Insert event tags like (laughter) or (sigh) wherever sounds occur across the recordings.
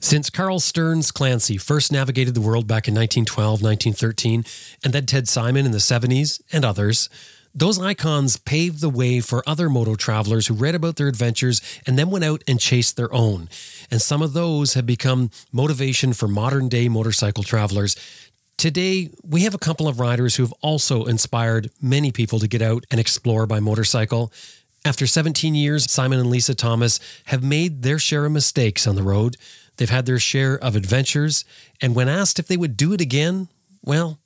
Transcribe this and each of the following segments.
Since Carl Stearns Clancy first navigated the world back in 1912, 1913, and then Ted Simon in the 70s and others, those icons paved the way for other moto travelers who read about their adventures and then went out and chased their own. And some of those have become motivation for modern day motorcycle travelers. Today, we have a couple of riders who have also inspired many people to get out and explore by motorcycle. After 17 years, Simon and Lisa Thomas have made their share of mistakes on the road. They've had their share of adventures, and when asked if they would do it again, well,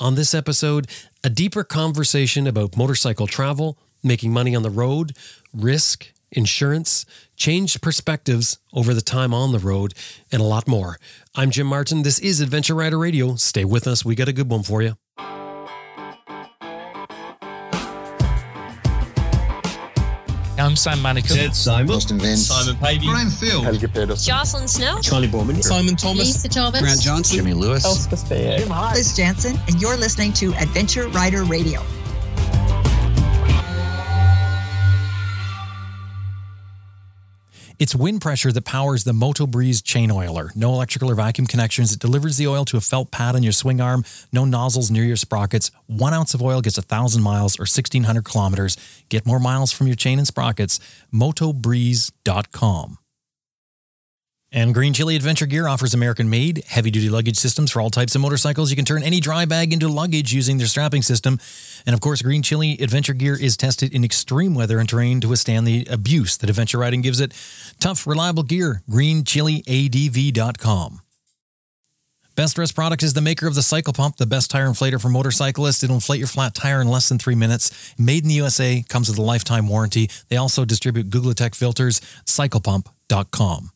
on this episode, a deeper conversation about motorcycle travel, making money on the road, risk, insurance, changed perspectives over the time on the road, and a lot more. I'm Jim Martin. This is Adventure Rider Radio. Stay with us. We got a good one for you. I'm Sam Manicom. Ted Simon. Austin Vince. Simon Pavey. Brian Field. Helge Pedersen. Jocelyn Snow. Charlie Boorman. Simon Thomas. Lisa Thomas. Grant Johnson. Jimmy Lewis. Liz Jansen, and you're listening to Adventure Rider Radio. It's wind pressure that powers the Moto Breeze chain oiler. No electrical or vacuum connections. It delivers the oil to a felt pad on your swing arm. No nozzles near your sprockets. One ounce of oil gets a thousand miles or 1600 kilometers. Get more miles from your chain and sprockets. MotoBreeze.com. And Green Chili Adventure Gear offers American made, heavy duty luggage systems for all types of motorcycles. You can turn any dry bag into luggage using their strapping system. And of course, Green Chili Adventure Gear is tested in extreme weather and terrain to withstand the abuse that adventure riding gives it. Tough, reliable gear. GreenChiliADV.com. Best Rest product is the maker of the Cycle Pump, the best tire inflator for motorcyclists. It'll inflate your flat tire in less than three minutes. Made in the USA, comes with a lifetime warranty. They also distribute Googletech filters. CyclePump.com.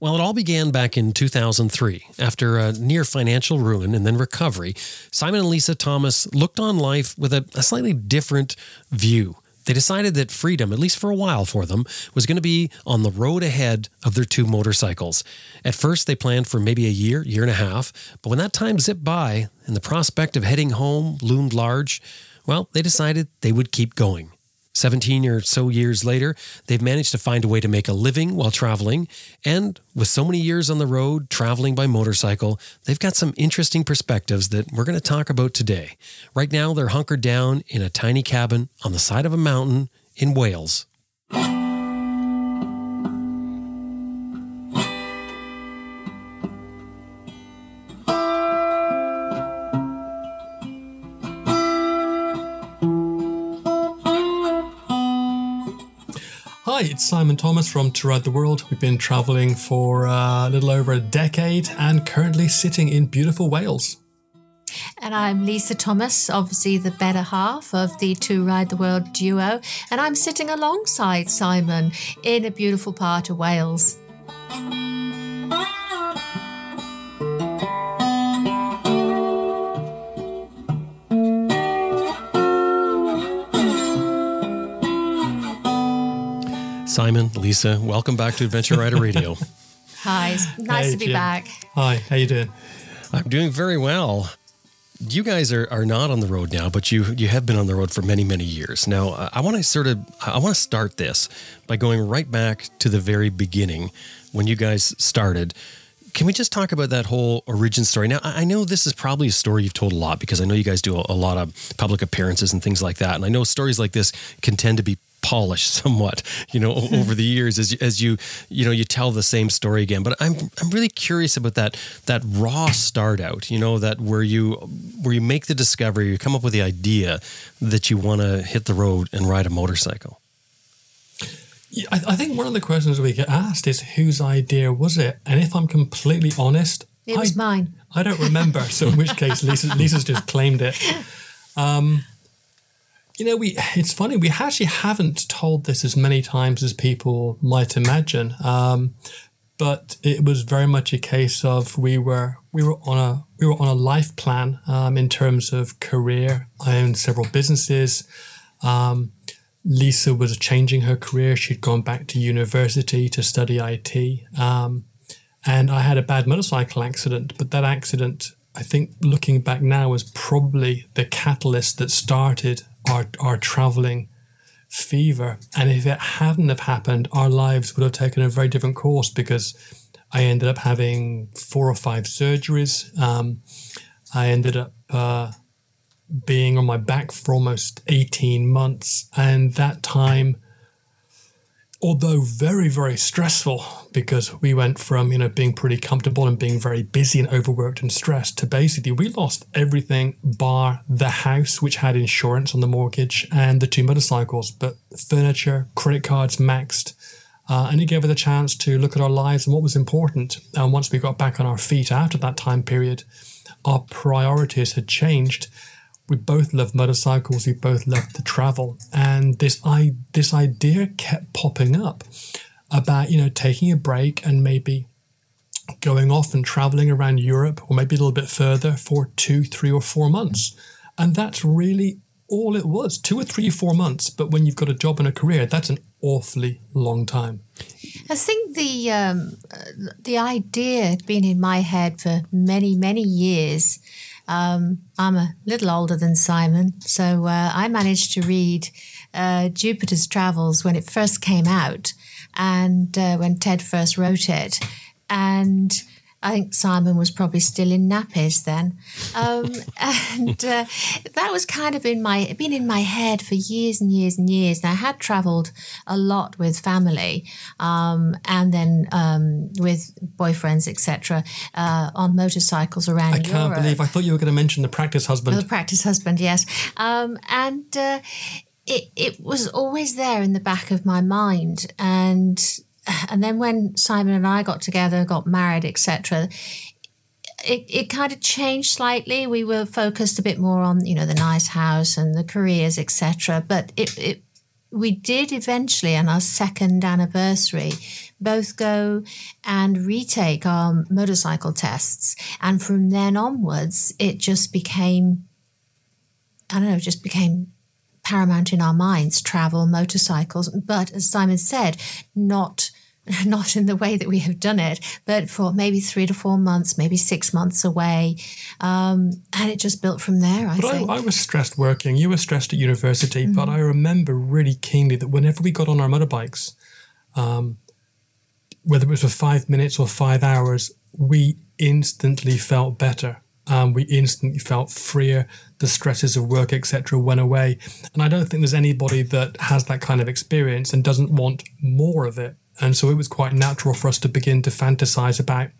Well, it all began back in 2003. After a near financial ruin and then recovery, Simon and Lisa Thomas looked on life with a, a slightly different view. They decided that freedom, at least for a while for them, was going to be on the road ahead of their two motorcycles. At first, they planned for maybe a year, year and a half, but when that time zipped by and the prospect of heading home loomed large, well, they decided they would keep going. 17 or so years later, they've managed to find a way to make a living while traveling. And with so many years on the road, traveling by motorcycle, they've got some interesting perspectives that we're going to talk about today. Right now, they're hunkered down in a tiny cabin on the side of a mountain in Wales. Hi, it's Simon Thomas from Two Ride the World. We've been traveling for uh, a little over a decade and currently sitting in beautiful Wales. And I'm Lisa Thomas, obviously the better half of the Two Ride the World duo. And I'm sitting alongside Simon in a beautiful part of Wales. Simon, Lisa, welcome back to Adventure Rider Radio. (laughs) Hi, it's nice Hey, to be Jim. back. Hi, how you doing? I'm doing very well. You guys are, are not on the road now, but you you have been on the road for many many years. Now, I- I want to sort of I want to start this by going right back to the very beginning when you guys started. Can we just talk about that whole origin story? Now, I I know this is probably a story you've told a lot because I know you guys do a, a lot of public appearances and things like that, and I know stories like this can tend to be polished (laughs) somewhat, you know, (laughs) over the years as you- as you you know you tell the same story again. But I'm I'm really curious about that that raw start out, you know, that where you where you make the discovery, you come up with the idea that you want to hit the road and ride a motorcycle. Yeah, I, I think one of the questions we get asked is whose idea was it? And if I'm completely honest, It was I, mine. I don't remember. So in which case, Lisa, Lisa's just claimed it. (laughs) Um, you know, we (sighs) it's funny we actually haven't told this as many times as people might imagine. Um, but it was very much a case of we were we were on a we were on a life plan um, in terms of career. I owned several businesses. Um, Lisa was changing her career. She'd gone back to university to study IT. Um, and I had a bad motorcycle accident, but that accident, I think looking back now, was probably the catalyst that started our, our traveling fever. And if it hadn't have happened, our lives would have taken a very different course because I ended up having four or five surgeries. Um, I ended up uh, being on my back for almost 18 months. And that time, although very, very stressful, because we went from, you know, being pretty comfortable and being very busy and overworked and stressed to basically we lost everything bar the house, which had insurance on the mortgage, and the two motorcycles. But furniture, credit cards maxed. Uh, and it gave us a chance to look at our lives and what was important. And once we got back on our feet after that time period, our priorities had changed. We both loved motorcycles. We both loved to travel, and this I this idea kept popping up about you know taking a break and maybe going off and traveling around Europe or maybe a little bit further for two, three, or four months, and that's really all it was two or three, four months. But when you've got a job and a career, that's an awfully long time. I think the um, the idea had been in my head for many many years. Um, I'm a little older than Simon, so uh, I managed to read uh, Jupiter's Travels when it first came out, and uh, when Ted first wrote it, and I think Simon was probably still in nappies then, um, (laughs) and uh, that was kind of in my been in my head for years and years and years. And I had travelled a lot with family, um, and then um, with boyfriends, etc., uh, on motorcycles around. I can't Europe. believe I thought you were going to mention the practice husband. The practice husband, yes. Um, and uh, it, it was always there in the back of my mind. And and then when Simon and I got together, got married, etc., it, it kind of changed slightly. We were focused a bit more on, you know, the nice house and the careers, etc. But it, it we did eventually on our second anniversary both go and retake our motorcycle tests. And from then onwards, it just became, I don't know, just became paramount in our minds travel, motorcycles. But as Simon said, not. (laughs) Not in the way that we have done it, but for maybe three to four months, maybe six months away. Um, and it just built from there, I But think. I, I was stressed working. You were stressed at university. But I remember really keenly that whenever we got on our motorbikes, um, whether it was for five minutes or five hours, we instantly felt better. Um, we instantly felt freer. The stresses of work, etc., went away. And I don't think there's anybody that has that kind of experience and doesn't want more of it. And so it was quite natural for us to begin to fantasize about,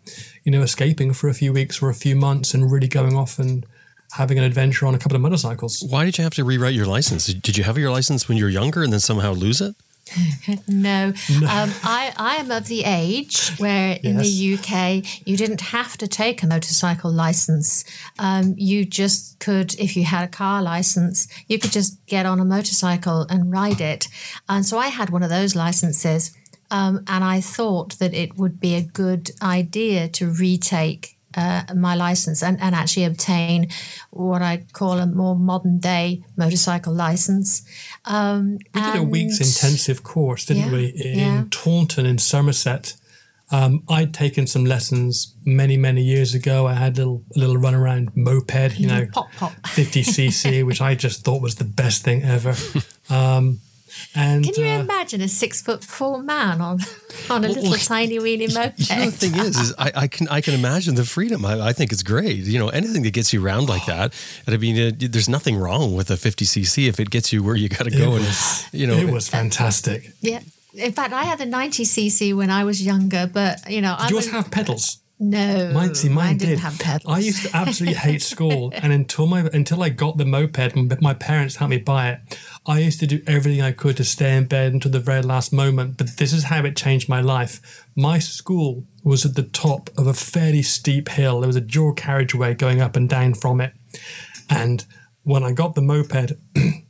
you know, escaping for a few weeks or a few months and really going off and having an adventure on a couple of motorcycles. Why did you have to rewrite your license? Did did you have your license when you were younger and then somehow lose it? (laughs) No, Um, I, I am of the age where in the UK you didn't have to take a motorcycle license. Um, you just could, if you had a car license, you could just get on a motorcycle and ride it. And so I had one of those licenses, um, and I thought that it would be a good idea to retake. Uh, my license and, and actually obtain what I call a more modern day motorcycle license. Um, We did a week's intensive course, didn't Yeah, we, in yeah. Taunton in Somerset. Um, I'd taken some lessons many, many years ago. I had a little, a little run around moped, you know, pop pop. 50cc, which I just thought was the best thing ever. (laughs) Um, and Can you uh, imagine a six foot four man on (laughs) on a Well, little well, tiny weeny moped? You know, the thing is, is I, I can I can imagine the freedom. I, I think it's great. You know, anything that gets you around like (gasps) that. And I mean, uh, there's nothing wrong with a 50cc if it gets you where you got to go. And you know, it was fantastic. yeah. In fact, I had a 90cc when I was younger, but you know, I Did yours was have pedals? No. Mine, see, mine didn't did. have pedals. I used to absolutely hate school, (laughs) and until my until I got the moped, my parents helped me buy it. I used to do everything I could to stay in bed until the very last moment. But this is how it changed my life. My school was at the top of a fairly steep hill. There was a dual carriageway going up and down from it, and when I got the moped. (clears throat)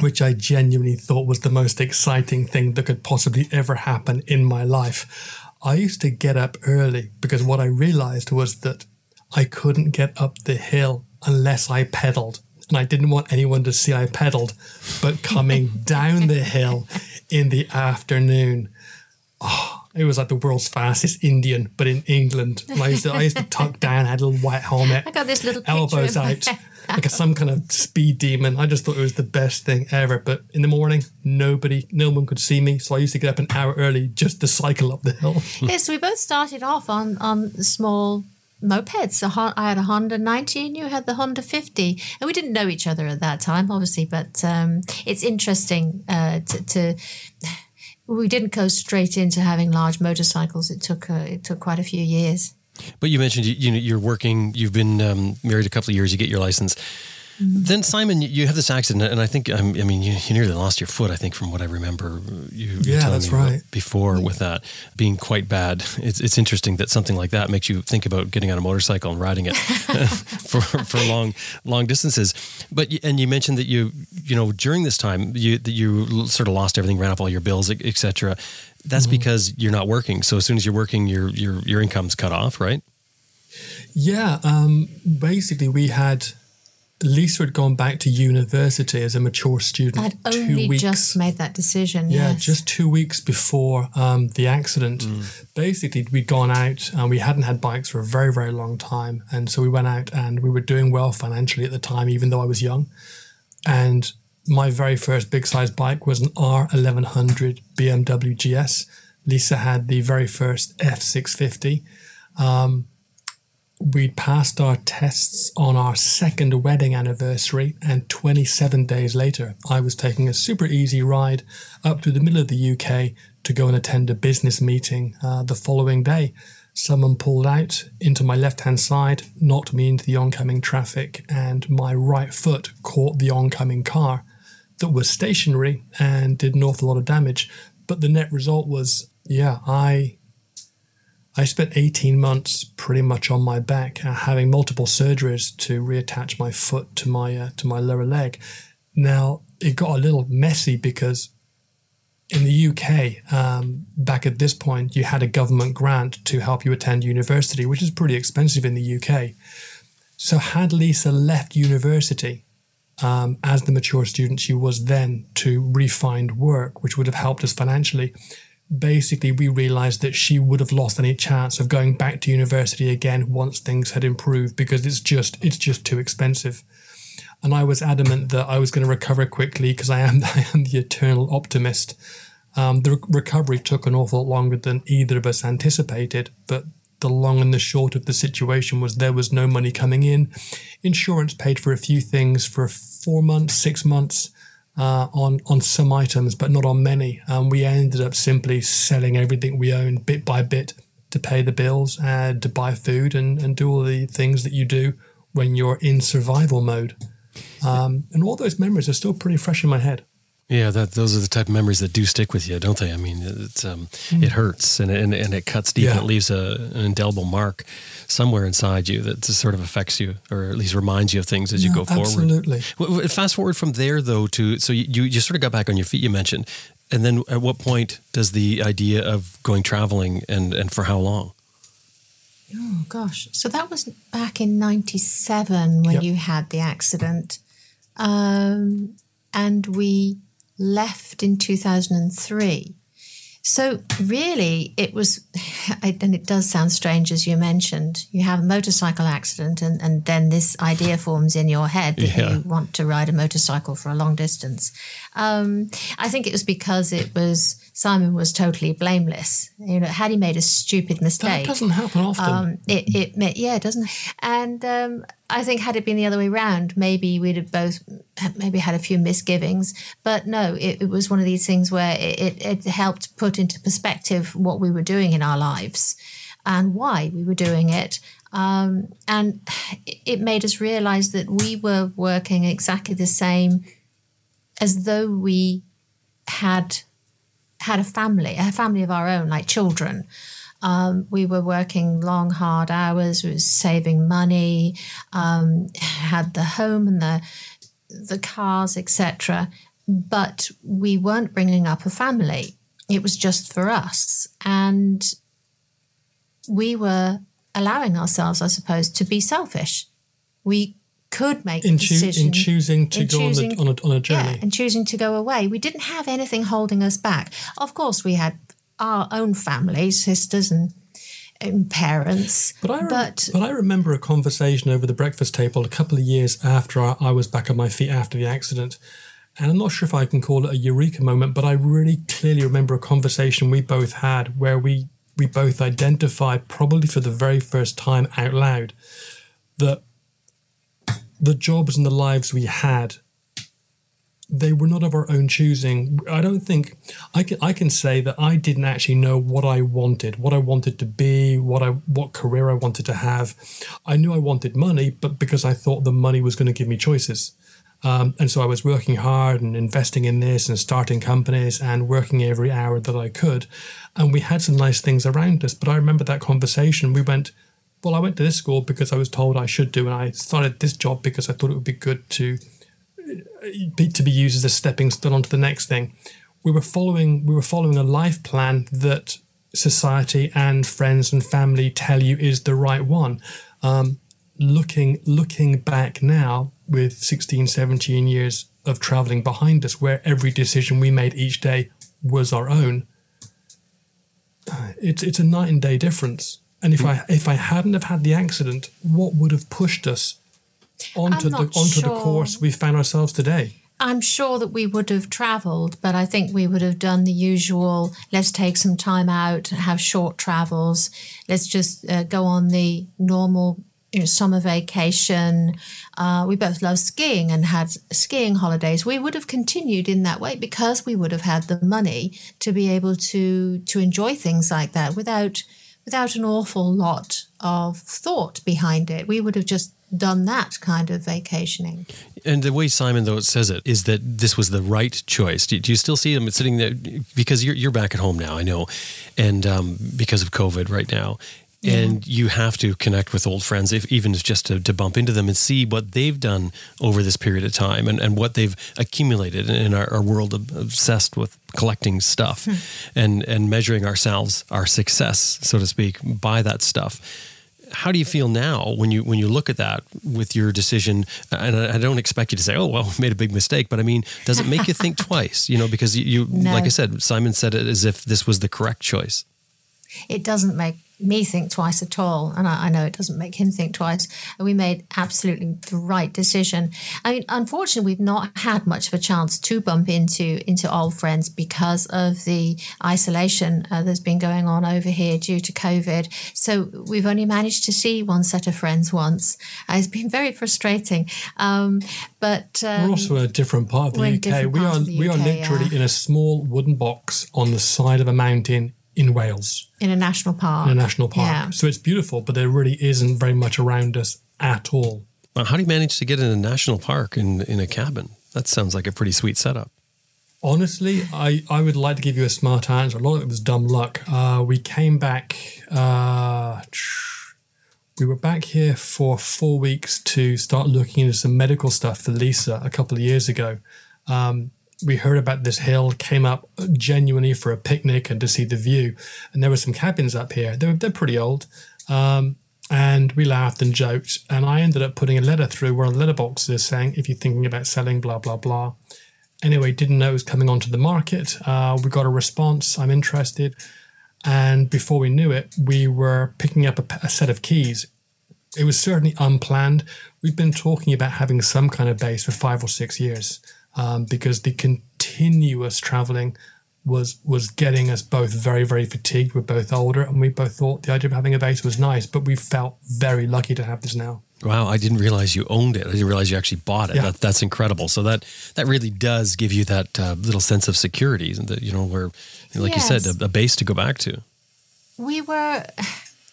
which I genuinely thought was the most exciting thing that could possibly ever happen in my life. I used to get up early because what I realized was that I couldn't get up the hill unless I pedaled. And I didn't want anyone to see I pedaled, but coming (laughs) down the hill in the afternoon, oh, It was like the world's fastest Indian, but in England. And I used to I used to tuck down, had a little white helmet, (laughs) I got this little elbows out. Like a, some kind of speed demon. I just thought it was the best thing ever. But in the morning, nobody, no one could see me, so I used to get up an hour early just to cycle up the hill. (laughs) yes, we both started off on on small mopeds. I had a Honda 90 and you had the Honda 50. And we didn't know each other at that time, obviously, but um, it's interesting uh, to, to. We didn't go straight into having large motorcycles. It took uh, it took quite a few years. But you mentioned you, you know you're working. You've been um, married a couple of years. You get your license. Then Simon, you- have this accident, and I think I mean you, you nearly lost your foot. I think from what I remember, you Yeah, telling that's me right. before with that being quite bad. It's it's interesting that something like that makes you think about getting on a motorcycle and riding it (laughs) (laughs) for for long long distances. But and you mentioned that you you know during this time you that you sort of lost everything, ran up all your bills, etc. That's Mm-hmm. because you're not working. So as soon as you're working, your your your income's cut off, right? Yeah, um, basically, we had Lisa had gone back to university as a mature student. I'd two only weeks. just made that decision. Yeah, yes. just two weeks before um, the accident. Basically, we'd gone out and we hadn't had bikes for a very, very long time. And so we went out and we were doing well financially at the time, even though I was young. And my very first big size bike was an R1100 BMW GS. Lisa had the very first F650. Um, we'd passed our tests on our second wedding anniversary, and 27 days later, I was taking a super easy ride up to the middle of the UK to go and attend a business meeting uh, the following day. Someone pulled out into my left hand side, knocked me into the oncoming traffic, and my right foot caught the oncoming car that was stationary and did an awful lot of damage. But the net result was, yeah, I I spent 18 months pretty much on my back, uh, having multiple surgeries to reattach my foot to my uh, to my lower leg. Now it got a little messy because in the UK, um, back at this point, you had a government grant to help you attend university, which is pretty expensive in the UK. So had Lisa left university um, as the mature student she was then to refind work, which would have helped us financially, basically we realized that she would have lost any chance of going back to university again once things had improved because it's just it's just too expensive. And i was adamant that i was going to recover quickly because i am (laughs) i am the eternal optimist. Um, the re- recovery took an awful lot longer than either of us anticipated but the long and the short of the situation was there was no money coming in. Insurance paid for a few things for four months six months uh, on on some items, but not on many. And we ended up simply selling everything we owned bit by bit to pay the bills and to buy food and, and do all the things that you do when you're in survival mode. Um, and all those memories are still pretty fresh in my head. Yeah, that those are the type of memories that do stick with you, don't they? I mean, it's um, it hurts and, and and it cuts deep and Hmm. It leaves a, an indelible mark somewhere inside you that just sort of affects you, or at least reminds you of things as you go forward. Absolutely. Fast forward from there, though, to so you, you you sort of got back on your feet. You mentioned, and then at what point does the idea of going traveling and and for how long? Oh gosh. So that was back in 97 when Yep. you had the accident. Um, and we left in 2003. So really, it was, (laughs) and it does sound strange as you mentioned. You have a motorcycle accident, and, and then this idea forms in your head that Yeah. you want to ride a motorcycle for a long distance. Um, I think it was because it was Simon was totally blameless. You know, had he made a stupid mistake, That doesn't happen often. um, it, it yeah, it doesn't. And um, I think had it been the other way around, maybe we'd have both maybe had a few misgivings. But no, it, it was one of these things where it, it, it helped put into perspective what we were doing in our lives and why we were doing it. Um, and it- it made us realize that we were working exactly the same as though we had had a family, a family of our own, like children. Um, we were working long, hard hours. We were saving money, um, had the home and the the cars, etc. But we weren't bringing up a family. It was just for us, and we were allowing ourselves, I suppose, to be selfish. We could make in, a choo- decision in choosing to in go choosing- on, the, on, a, on a journey. yeah, and choosing to go away. We didn't have anything holding us back. Of course, we had our own families, sisters and, and parents. But I, rem- but but I remember a conversation over the breakfast table a couple of years after I, I was back on my feet after the accident. And I'm not sure if I can call it a eureka moment, but I really clearly remember a conversation we both had where we, we both identified, probably for the very first time out loud, that the jobs and the lives we had they were not of our own choosing. I don't think I can I can say that I didn't actually know what I wanted, what I wanted to be, what I what career I wanted to have. I knew I wanted money, but because I thought the money was going to give me choices. Um, and so I was working hard and investing in this and starting companies and working every hour that I could. And we had some nice things around us. But I remember that conversation. We went, well, I went to this school because I was told I should do, and I started this job because I thought it would be good to be, to be used as a stepping stone onto the next thing. We were following we were following a life plan that society and friends and family tell you is the right one. Um, looking looking back now with 16 17 years of traveling behind us where every decision we made each day was our own it's it's a night and day difference and if i if i hadn't have had the accident what would have pushed us onto the onto the course we found ourselves today? I'm sure that we would have travelled, but I think we would have done the usual. Let's take some time out, have short travels, let's just uh, go on the normal you know, summer vacation. Uh, we both love skiing and had skiing holidays. We would have continued in that way because we would have had the money to be able to to enjoy things like that without without an awful lot of thought behind it. We would have just done that kind of vacationing. And the way Simon though says it is that this was the right choice. Do, you still see him sitting there because you're you're back at home now? I know, and um, because of COVID right now. And you have to connect with old friends, if even if just to, to bump into them and see what they've done over this period of time and, and what they've accumulated in our, our world obsessed with collecting stuff hmm. and, and measuring ourselves, our success, so to speak, by that stuff how do you feel now when you when you look at that with your decision? And I I don't expect you to say, "Oh, well, we (laughs) made a big mistake," but I mean, does it make you think (laughs) twice? You know, because you, you No. like I said, Simon said it as if this was the correct choice. it doesn't make me think twice at all. And I, I know it doesn't make him think twice. And we made absolutely the right decision. I mean, unfortunately, we've not had much of a chance to bump into into old friends because of the isolation uh, that's been going on over here due to COVID. So we've only managed to see one set of friends once. Uh, it's been very frustrating. Um, but um, We're also in a different part of the UK. We are we are literally yeah. in a small wooden box on the side of a mountain in Wales, in a national park. in a national park. Yeah. So it's beautiful, but there really isn't very much around us at all. Well, how do you manage to get in a national park in in a cabin? That sounds like a pretty sweet setup. Honestly, I, I would like to give you a smart answer. A lot of it was dumb luck. Uh, we came back. Uh, we were back here for four weeks to start looking into some medical stuff for Lisa a couple of years ago. Um, we heard about this hill, came up genuinely for a picnic and to see the view. And there were some cabins up here. They're, they're pretty old. Um, and we laughed and joked. And I ended up putting a letter through where the letterbox is saying, if you're thinking about selling, blah, blah, blah. Anyway, didn't know it was coming onto the market. Uh, we got a response. I'm interested. And before we knew it, we were picking up a, a set of keys. It was certainly unplanned. We've been talking about having some kind of base for five or six years um, because the continuous traveling was was getting us both very very fatigued. We're both older, and we both thought the idea of having a base was nice. But we felt very lucky to have this now. Wow, I didn't realize you owned it. I didn't realize you actually bought it. Yeah. That, that's incredible. So that that really does give you that uh, little sense of security, and that you know where, like you said, a, a base to go back to. we were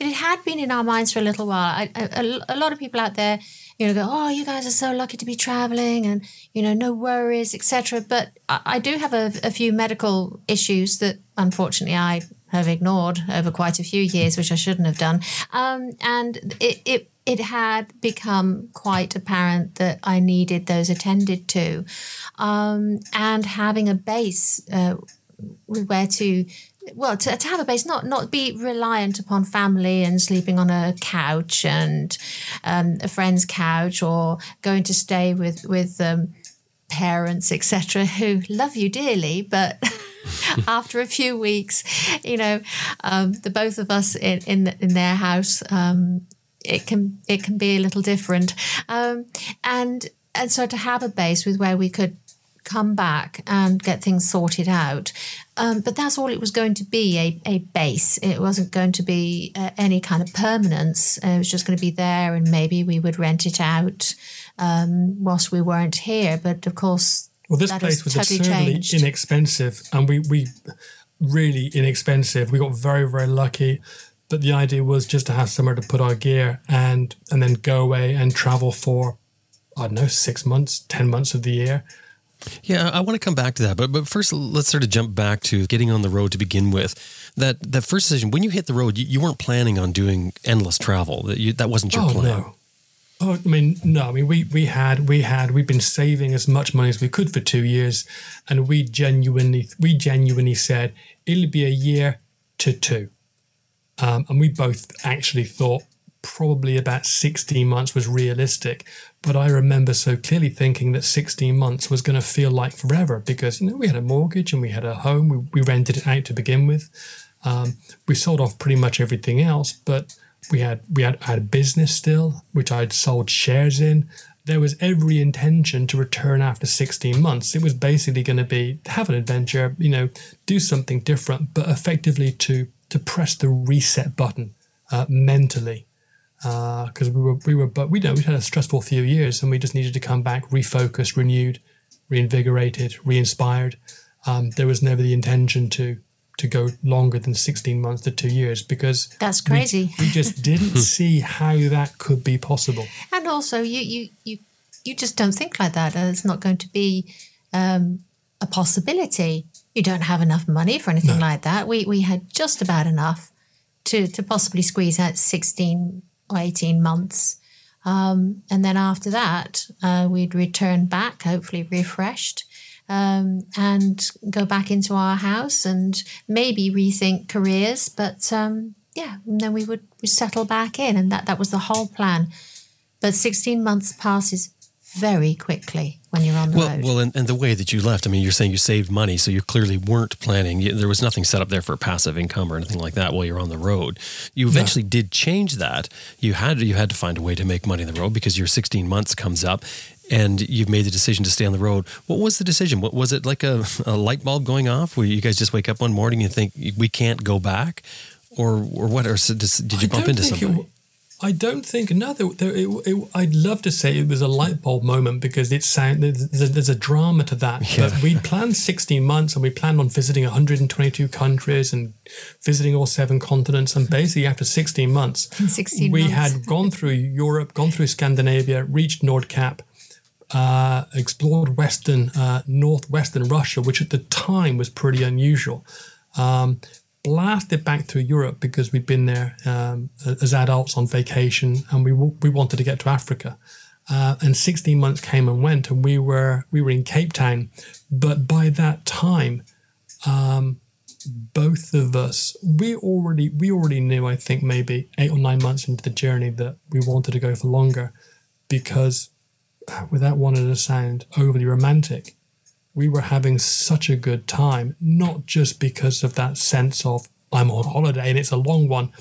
it had been in our minds for a little while. I, a, a lot of people out there you know go oh you guys are so lucky to be traveling and you know no worries etc but I, I do have a, a few medical issues that unfortunately i have ignored over quite a few years which i shouldn't have done. Um, and it, it it had become quite apparent that I needed those attended to. Um, and having a base uh, where to well to, to have a base not not be reliant upon family and sleeping on a couch and um, a friend's couch or going to stay with with um, parents etc who love you dearly but (laughs) after a few weeks, you know, um, the both of us in in, in their house, um, it can it can be a little different, um, and and so to have a base with where we could come back and get things sorted out. Um, but that's all it was going to be a, a base. It wasn't going to be uh, any kind of permanence. it was just going to be there, and maybe we would rent it out um, whilst we weren't here. But of course, well, this place was totally absurdly changed. inexpensive, and we we really inexpensive. We got very very lucky. But the idea was just to have somewhere to put our gear and and then go away and travel for I don't know six months, ten months of the year. Yeah, I want to come back to that, but but first let's sort of jump back to getting on the road to begin with. That that first decision when you hit the road, you, you weren't planning on doing endless travel. That you, that wasn't your oh, plan. No. Oh, I mean, no. I mean, we we had we had we've been saving as much money as we could for two years, and we genuinely we genuinely said it'll be a year to two, um, and we both actually thought probably about 16 months was realistic. But I remember so clearly thinking that 16 months was going to feel like forever because, you know, we had a mortgage and we had a home. We, we rented it out to begin with. Um, we sold off pretty much everything else, but we had we had, had a business still, which I'd sold shares in. There was every intention to return after 16 months. It was basically going to be have an adventure, you know, do something different, but effectively to to press the reset button uh, mentally because uh, we were we were but we know we had a stressful few years and we just needed to come back refocused, renewed, reinvigorated, re-inspired. Um, there was never the intention to to go longer than 16 months to two years because that's crazy. We, we just (laughs) didn't see how that could be possible. And also, you you you you just don't think like that. It's not going to be um, a possibility. You don't have enough money for anything no. like that. We we had just about enough to to possibly squeeze out 16 or 18 months. Um, and then after that, uh, we'd return back, hopefully refreshed, um, and go back into our house and maybe rethink careers. But um, yeah, then we would settle back in, and that that was the whole plan. But 16 months passes very quickly when you're on the well, road. Well, and, and the way that you left, I mean, you're saying you saved money, so you clearly weren't planning. You, there was nothing set up there for passive income or anything like that while you're on the road. You eventually did change that. You had you had to find a way to make money on the road because your 16 months comes up, and you've made the decision to stay on the road. What was the decision? What was it like a, a light bulb going off? Where you guys just wake up one morning and think we can't go back, or or what? Or did you bump into somebody? It, I don't think no. There, there, it, it, I'd love to say it was a light bulb moment because it sound there's a, there's a drama to that. Yeah. But we planned 16 months and we planned on visiting 122 countries and visiting all seven continents. And basically, after 16 months, 16 we months. had gone through Europe, gone through Scandinavia, reached Nordkap, uh, explored Western, uh, northwestern Russia, which at the time was pretty unusual. Um, blasted back through Europe because we'd been there um, as adults on vacation, and we we wanted to get to Africa. Uh, and 16 months came and went, and we were we were in Cape Town. But by that time, um, both of us we already we already knew. I think maybe eight or nine months into the journey that we wanted to go for longer, because uh, without wanting to sound overly romantic, we were having such a good time, not just because of that sense of I'm on holiday and it's a long one,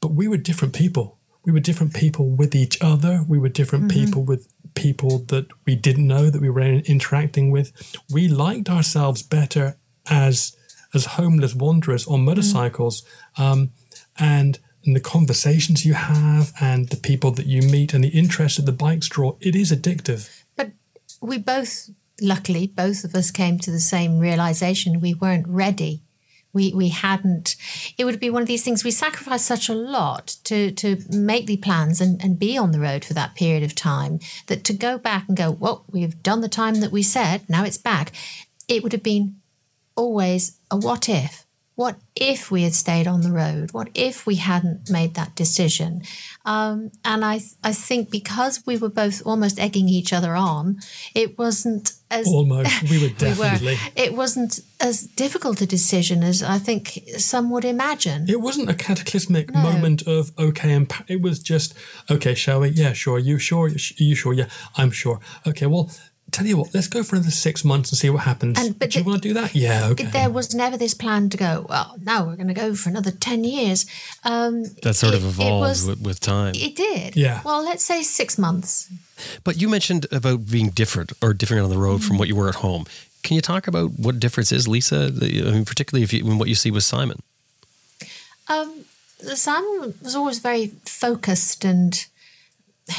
but we were different people. We were different people with each other. We were different mm-hmm. people with people that we didn't know that we were interacting with. We liked ourselves better as as homeless wanderers on motorcycles, mm-hmm. um, and and the conversations you have and the people that you meet and the interest that the bikes draw, it is addictive. But we both luckily, both of us came to the same realization we weren't ready. We, we hadn't, it would be one of these things we sacrificed such a lot to, to make the plans and, and be on the road for that period of time that to go back and go, well, we've done the time that we said, now it's back. It would have been always a what if. What if we had stayed on the road? What if we hadn't made that decision? Um, and I, I think because we were both almost egging each other on, it wasn't as almost we were definitely. (laughs) we were, it wasn't as difficult a decision as I think some would imagine. It wasn't a cataclysmic no. moment of okay, and it was just okay. Shall we? Yeah, sure. You sure? Are you sure? Yeah, I'm sure. Okay, well tell you what, let's go for another six months and see what happens. And- but do you the- want to do that? Yeah, okay. There was never this plan to go, well, now we're going to go for another 10 years. Um, That sort of it- it evolved was- with, with time. It did. Yeah. Well, let's say six months. But you mentioned about being different or different on the road Mm-hmm. from what you were at home. Can you talk about what difference is, Lisa? I mean, particularly if you, in what you see with Simon. Um, Simon was always very focused and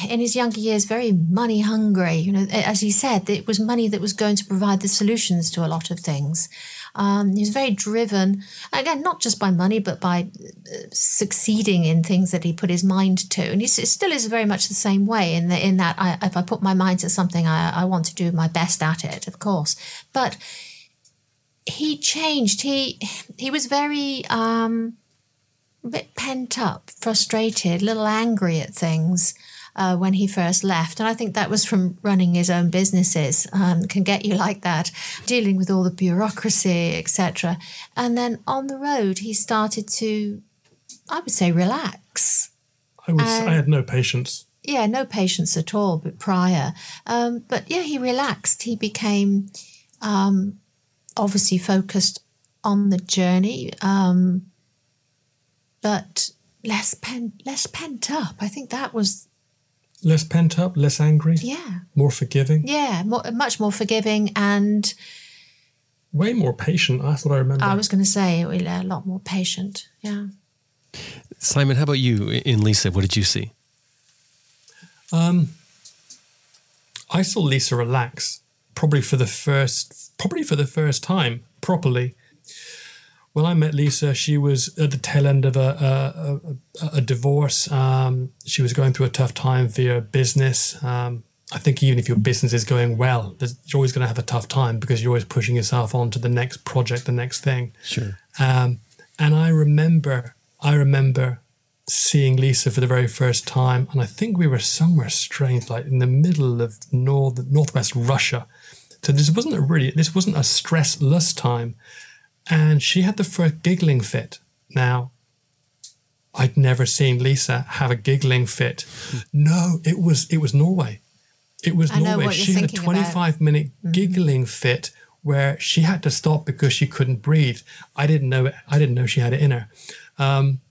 in his younger years very money hungry. You know, as he said, it was money that was going to provide the solutions to a lot of things. Um, he was very driven, again, not just by money, but by uh, succeeding in things that he put his mind to. And he still is very much the same way in, the, in that I, if I put my mind to something, I, I want to do my best at it, of course. But he changed. He he was very um, a bit pent up, frustrated, a little angry at things uh, when he first left. And I think that was from running his own businesses, um, can get you like that, dealing with all the bureaucracy, etc. And then on the road, he started to, I would say, relax. I was I had no patience. Yeah, no patience at all, but prior. Um, but yeah, he relaxed. He became um, obviously focused on the journey, um, but less pen, less pent up. I think that was Less pent up, less angry, yeah, more forgiving, yeah, more, much more forgiving. And way more patient. I thought I remember. I was going to say a lot more patient. Yeah. Simon, how about you in Lisa? What did you see? Um, I saw Lisa relax probably for the first, probably for the first time properly. When I met Lisa, she was at the tail end of a a, a, a divorce. Um, she was going through a tough time via business. Um, I think even if your business is going well, you're always going to have a tough time because you're always pushing yourself on to the next project, the next thing. Sure. Um, and I remember, I remember seeing Lisa for the very first time, and I think we were somewhere strange, like in the middle of north northwest Russia. So this wasn't a really, this wasn't a stressless time, and she had the first giggling fit. Now, I'd never seen Lisa have a giggling fit. No, it was it was Norway. It was I Norway. She had a thinking about. Mm-hmm. 25 minute giggling fit where she had to stop because she couldn't breathe. I didn't know it. I didn't know she had it in her. Um,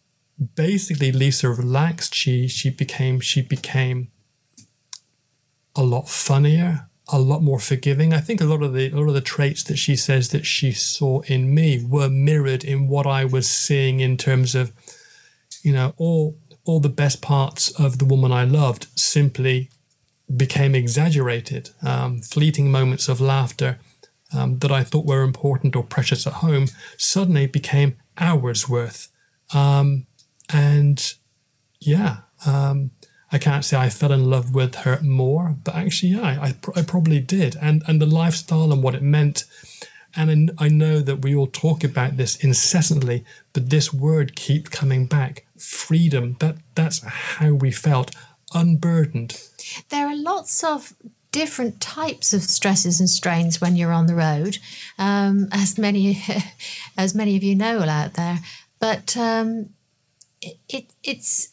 basically, Lisa relaxed. She she became she became a lot funnier, a lot more forgiving. I think a lot of the a lot of the traits that she says that she saw in me were mirrored in what I was seeing in terms of, you know, all all the best parts of the woman I loved simply became exaggerated. Um, fleeting moments of laughter um, that I thought were important or precious at home suddenly became hours worth. Um, and yeah, um, I can't say I fell in love with her more, but actually, yeah, I, I, probably did. And and the lifestyle and what it meant. And I, I know that we all talk about this incessantly, but this word keeps coming back. Freedom. That that's how we felt, unburdened. There are lots of different types of stresses and strains when you're on the road, um, as many (laughs) as many of you know out there. But um, it, it it's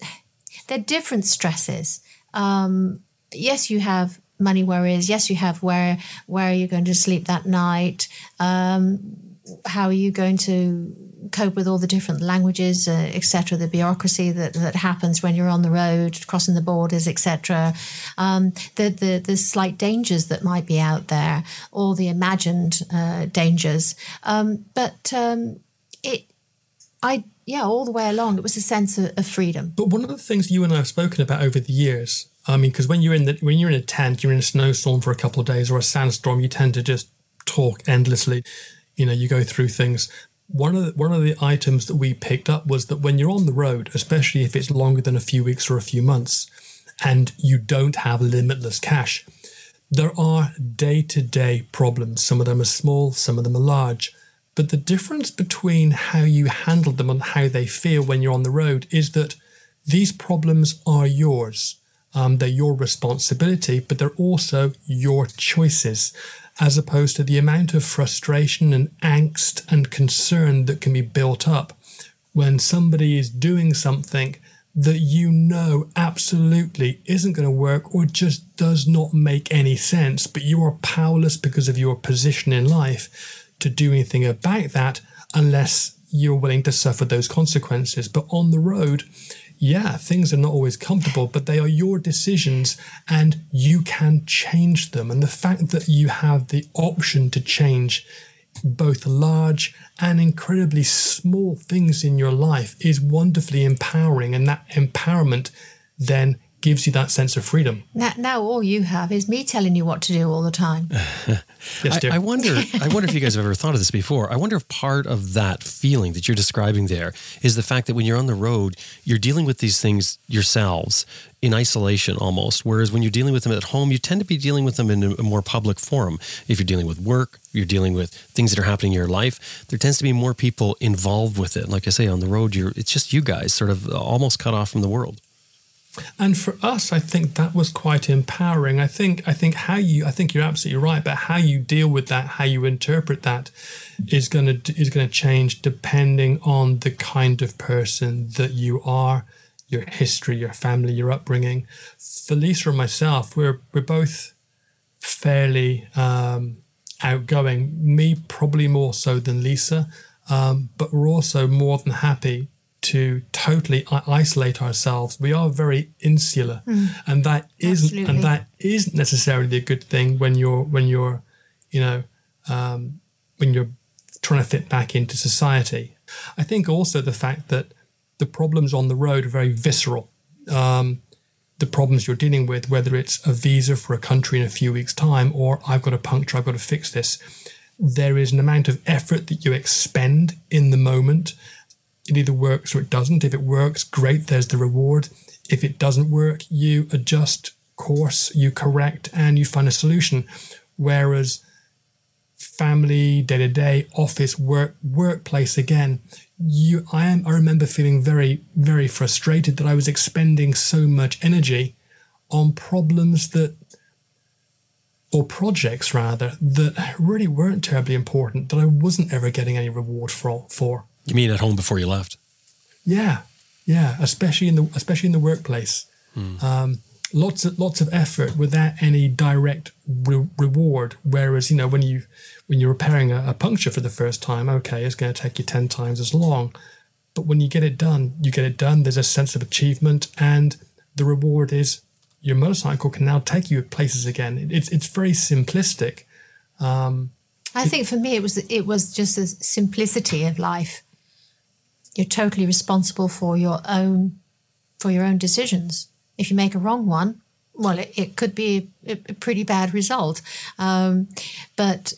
they're different stresses. Um, yes, you have money worries. Yes, you have where where are you going to sleep that night? Um, how are you going to cope with all the different languages, uh, etc., the bureaucracy that, that happens when you're on the road, crossing the borders, etc., um, the, the, the slight dangers that might be out there, all the imagined uh, dangers. Um, but um, it, I, yeah, all the way along, it was a sense of, of freedom. But one of the things you and I have spoken about over the years, I mean, because when you're in the when you're in a tent, you're in a snowstorm for a couple of days or a sandstorm, you tend to just talk endlessly. You know, you go through things. One of the, one of the items that we picked up was that when you're on the road, especially if it's longer than a few weeks or a few months, and you don't have limitless cash, there are day to day problems. Some of them are small, some of them are large. But the difference between how you handle them and how they feel when you're on the road is that these problems are yours. Um, they're your responsibility, but they're also your choices, as opposed to the amount of frustration and angst and concern that can be built up when somebody is doing something that you know absolutely isn't going to work or just does not make any sense, but you are powerless because of your position in life to do anything about that unless you're willing to suffer those consequences. But on the road, yeah, things are not always comfortable, but they are your decisions and you can change them. And the fact that you have the option to change both large and incredibly small things in your life is wonderfully empowering. And that empowerment then gives you that sense of freedom. Now, now all you have is me telling you what to do all the time. (laughs) yes, dear. I, I wonder. (laughs) I wonder if you guys have ever thought of this before. I wonder if part of that feeling that you're describing there is the fact that when you're on the road, you're dealing with these things yourselves in isolation almost. Whereas when you're dealing with them at home, you tend to be dealing with them in a more public forum. If you're dealing with work, you're dealing with things that are happening in your life. There tends to be more people involved with it. Like I say, on the road, you're it's just you guys, sort of almost cut off from the world. And for us, I think that was quite empowering. I think I think how you I think you're absolutely right, but how you deal with that, how you interpret that, is gonna is gonna change depending on the kind of person that you are, your history, your family, your upbringing. For Lisa and myself, we're we're both fairly um, outgoing. Me probably more so than Lisa, um, but we're also more than happy to totally isolate ourselves. We are very insular, mm. and that isn't Absolutely. and that isn't necessarily a good thing when you're when you're you know um, when you're trying to fit back into society. I think also the fact that the problems on the road are very visceral. Um, the problems you're dealing with, whether it's a visa for a country in a few weeks' time or I've got a puncture, I've got to fix this. There is an amount of effort that you expend in the moment it either works or it doesn't. If it works, great, there's the reward. If it doesn't work, you adjust course, you correct, and you find a solution. Whereas family, day to day, office, work, workplace again, you I am I remember feeling very, very frustrated that I was expending so much energy on problems that or projects rather that really weren't terribly important that I wasn't ever getting any reward for for. You mean at home before you left? Yeah, yeah. Especially in the especially in the workplace. Hmm. Um, lots of lots of effort without any direct re- reward. Whereas you know when you when you're repairing a, a puncture for the first time, okay, it's going to take you ten times as long. But when you get it done, you get it done. There's a sense of achievement, and the reward is your motorcycle can now take you places again. It's it's very simplistic. Um, I think for me, it was it was just the simplicity of life you're totally responsible for your own for your own decisions. If you make a wrong one, well, it, it could be a, a, pretty bad result. Um, but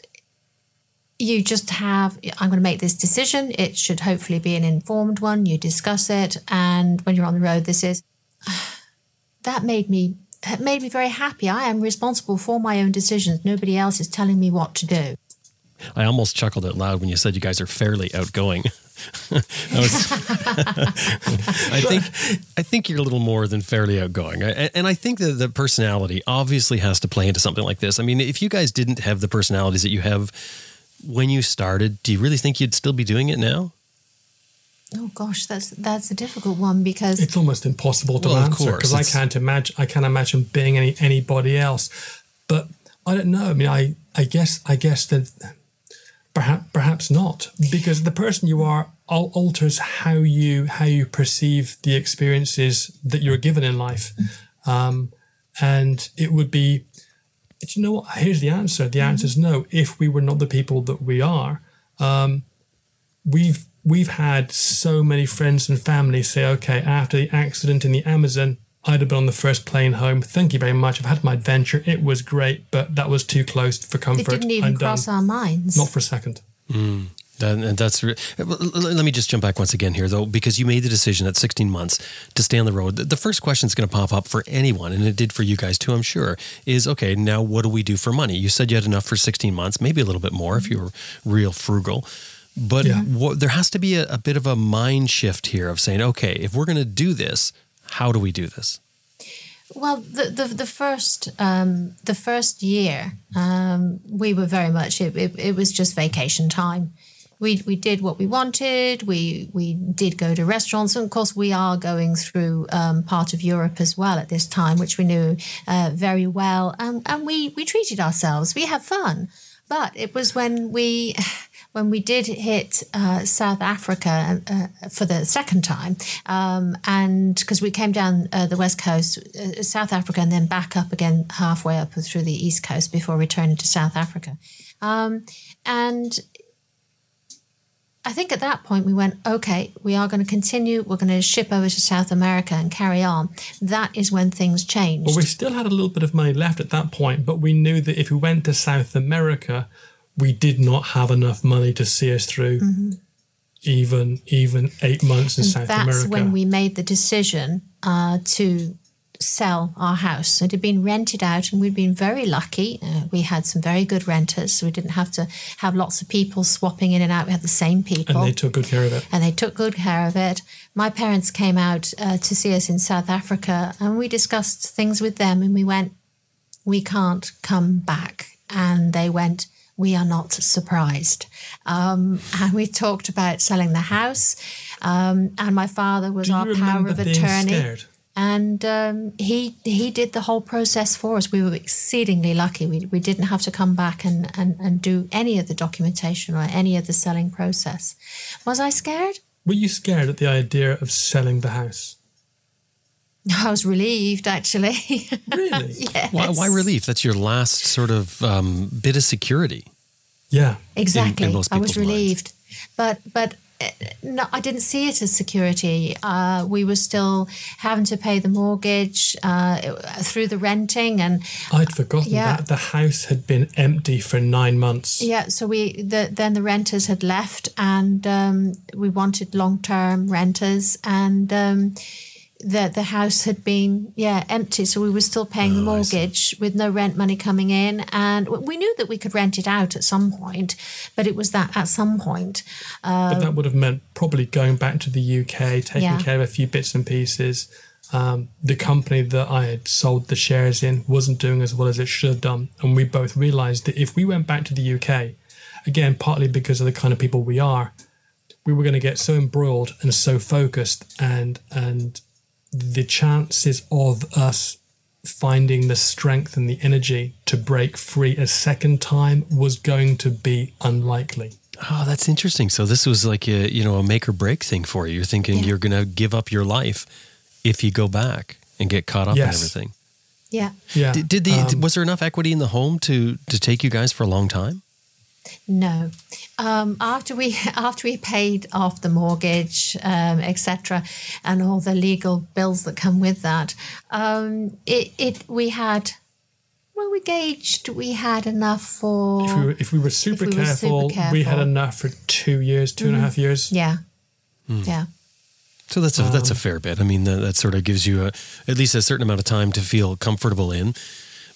you just have, I'm going to make this decision. It should hopefully be an informed one. You discuss it. And when you're on the road, this is, (sighs) that made me, that made me very happy. I am responsible for my own decisions. Nobody else is telling me what to do. I almost chuckled out loud when you said you guys are fairly outgoing. (laughs) was, (laughs) I think I think you're a little more than fairly outgoing, and I think that the personality obviously has to play into something like this. I mean, if you guys didn't have the personalities that you have when you started, do you really think you'd still be doing it now? Oh gosh, that's that's a difficult one because it's almost impossible to well, answer because I can't imagine I can't imagine being any anybody else. But I don't know. I mean, I I guess I guess that Perhaps, perhaps not, because the person you are alters how you how you perceive the experiences that you're given in life, um, and it would be. You know what? Here's the answer. The answer is no. If we were not the people that we are, um, we've we've had so many friends and family say, okay, after the accident in the Amazon, I'd have been on the first plane home. Thank you very much. I've had my adventure. It was great, but that was too close for comfort. It didn't even I'm cross done. our minds. Not for a second. Mm. And that's let me just jump back once again here, though, because you made the decision at 16 months to stay on the road. The first question that's going to pop up for anyone, and it did for you guys too, I'm sure, is okay. Now, what do we do for money? You said you had enough for 16 months, maybe a little bit more if you were real frugal. But yeah. what, there has to be a, a bit of a mind shift here of saying, okay, if we're going to do this, how do we do this? Well, the the, the first um, the first year, um, we were very much it, it, it, was just vacation time. we we did what we wanted. We we did go to restaurants, and of course, we are going through um, part of Europe as well at this time, which we knew uh, very well, and and we we treated ourselves. We had fun, but it was when we. When we did hit uh, South Africa uh, for the second time, um, and because we came down uh, the west coast, uh, South Africa, and then back up again halfway up through the east coast before returning to South Africa. Um, and I think at that point we went, okay, we are going to continue. We're going to ship over to South America and carry on. That is when things changed. Well, we still had a little bit of money left at that point, but we knew that if we went to South America, we did not have enough money to see us through mm-hmm. even even eight months in and South that's America. That's when we made the decision uh, to sell our house. It had been rented out, and we'd been very lucky. Uh, we had some very good renters, so we didn't have to have lots of people swapping in and out. We had the same people. And they took good care of it. And they took good care of it. My parents came out uh, to see us in South Africa, and we discussed things with them, and we went, We can't come back. And they went, we are not surprised. Um, and we talked about selling the house. Um, and my father was our power of attorney. Scared? and um, he he did the whole process for us. We were exceedingly lucky. We, we didn't have to come back and, and, and do any of the documentation or any of the selling process. Was I scared? Were you scared at the idea of selling the house? (laughs) I was relieved, actually. Really? (laughs) yes. Why, why relief? That's your last sort of um, bit of security. Yeah. Exactly. In, in I was relieved, minds. but but no, I didn't see it as security. Uh, we were still having to pay the mortgage uh, through the renting, and I'd forgotten yeah. that the house had been empty for nine months. Yeah, so we the, then the renters had left, and um, we wanted long term renters, and um, the the house had been yeah empty, so we were still paying oh, the mortgage with no rent money coming in, and we knew that we could rent it out at some point, but it was that at some point. Uh, but that would have meant probably going back to the UK, taking yeah. care of a few bits and pieces. Um, the company that I had sold the shares in wasn't doing as well as it should have done, and we both realised that if we went back to the UK, again partly because of the kind of people we are, we were going to get so embroiled and so focused and and the chances of us finding the strength and the energy to break free a second time was going to be unlikely. Oh, that's interesting. So this was like a you know a make or break thing for you. You're thinking yeah. you're going to give up your life if you go back and get caught up yes. in everything. Yeah. Yeah. Did, did the um, was there enough equity in the home to to take you guys for a long time? No. Um, after we (laughs) after we paid off the mortgage, um, etc., and all the legal bills that come with that, um, it it we had. Well, we gauged we had enough for. If we were, if we were, super, we careful, were super, careful, we had enough for two years, two mm-hmm. and a mm-hmm. half years. Yeah, mm. yeah. So that's a that's a fair bit. I mean, that, that sort of gives you a, at least a certain amount of time to feel comfortable in.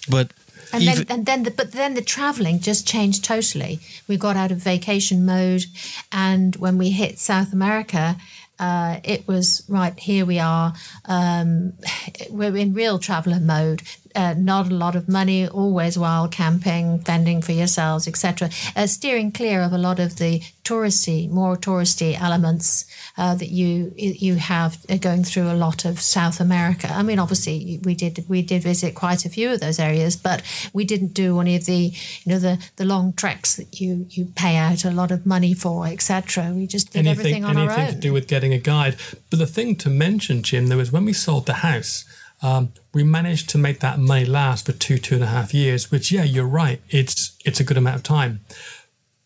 But and Even, then, and then, the, but then the traveling just changed totally. We got out of vacation mode, and when we hit South America, uh, it was right here we are. Um, (laughs) we're in real traveler mode uh, not a lot of money, always while camping, fending for yourselves, etc. Uh, steering clear of a lot of the touristy, more touristy elements uh, that you you have uh, going through a lot of South America. I mean, obviously we did we did visit quite a few of those areas, but we didn't do any of the you know the the long treks that you you pay out a lot of money for, etc. We just did anything, everything on anything our own. Anything to do with getting a guide. But the thing to mention, Jim, there was when we sold the house um, we managed to make that money last for two, two and a half years, which, yeah, you're right. It's, it's a good amount of time.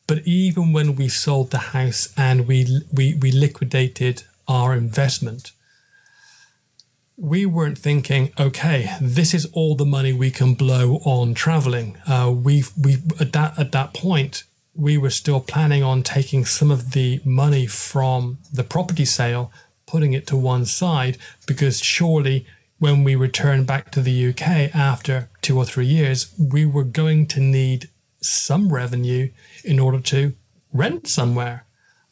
But even when we sold the house and we, we, we liquidated our investment, we weren't thinking, okay, this is all the money we can blow on traveling. Uh, we we at that at that point we were still planning on taking some of the money from the property sale, putting it to one side, because surely when we returned back to the UK after two or three years, we were going to need some revenue in order to rent somewhere.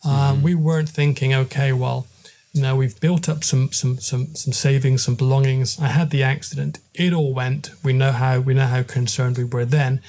Um, mm-hmm. we weren't thinking, okay, well, you know, we've built up some some some some savings, some belongings. I had the accident; it all went. We know how we know how concerned we were then.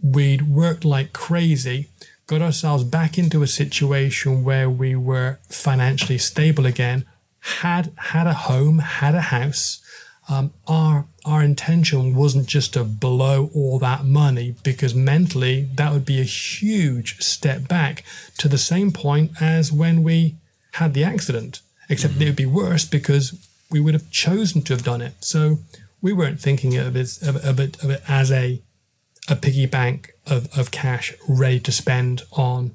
We'd worked like crazy. got ourselves back into a situation where we were financially stable again, had had a home, had a house. Um, our our intention wasn't just to blow all that money because mentally that would be a huge step back to the same point as when we had the accident, except it would be worse because we would have chosen to have done it. So we weren't thinking of it, of, of it, of it as a a piggy bank of, of cash ready to spend on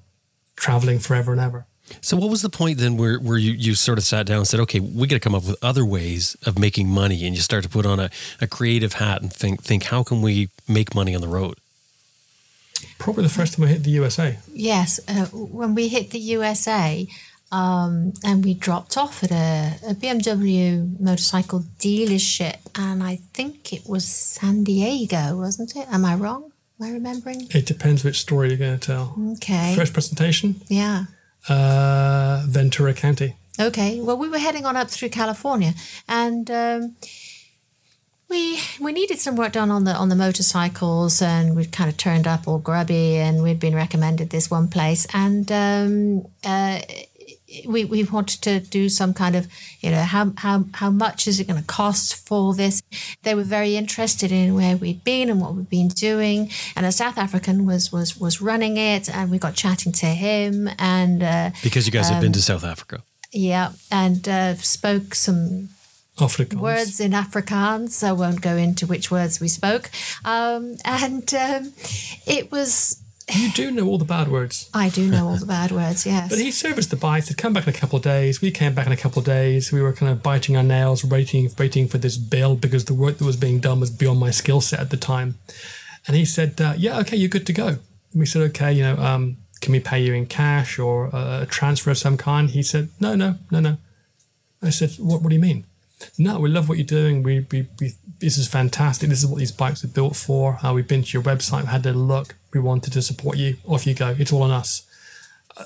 traveling forever and ever. So what was the point then where, where you, you sort of sat down and said, okay, we got to come up with other ways of making money and you start to put on a, a creative hat and think, think, how can we make money on the road? Probably the first time I hit the USA. Yes, uh, when we hit the USA, um, and we dropped off at a, a, BMW motorcycle dealership, and I think it was San Diego, wasn't it? Am I wrong? Am I remembering? It depends which story you're going to tell. Okay. First presentation, Yeah. Uh, Ventura County. Okay. Well, we were heading on up through California, and um, we we needed some work done on the on the motorcycles, and we kind of turned up all grubby, and we'd been recommended this one place, and um, uh, we we wanted to do some kind of you know how how how much is it going to cost for this? They were very interested in where we'd been and what we'd been doing, and a South African was was was running it, and we got chatting to him, and uh, Because you guys have been to South Africa. yeah, and uh, spoke some Afrikaans. words in Afrikaans. I won't go into which words we spoke. Um, and um, it was, You do know all the bad words. I do know all the bad words, (laughs) yes. But he serviced the bike. He'd come back in a couple of days. We came back in a couple of days. We were kind of biting our nails, waiting, waiting for this bill because the work that was being done was beyond my skill set at the time. And he said, uh, "Yeah, okay, you're good to go." And we said, "Okay, you know, um, can we pay you in cash or a transfer of some kind?" He said, "No, no, no, no." I said, "What? What do you mean?" No, we love what you're doing. We, we, we this is fantastic. This is what these bikes are built for. Uh, we've been to your website, we had a look. We wanted to support you. Off you go. It's all on us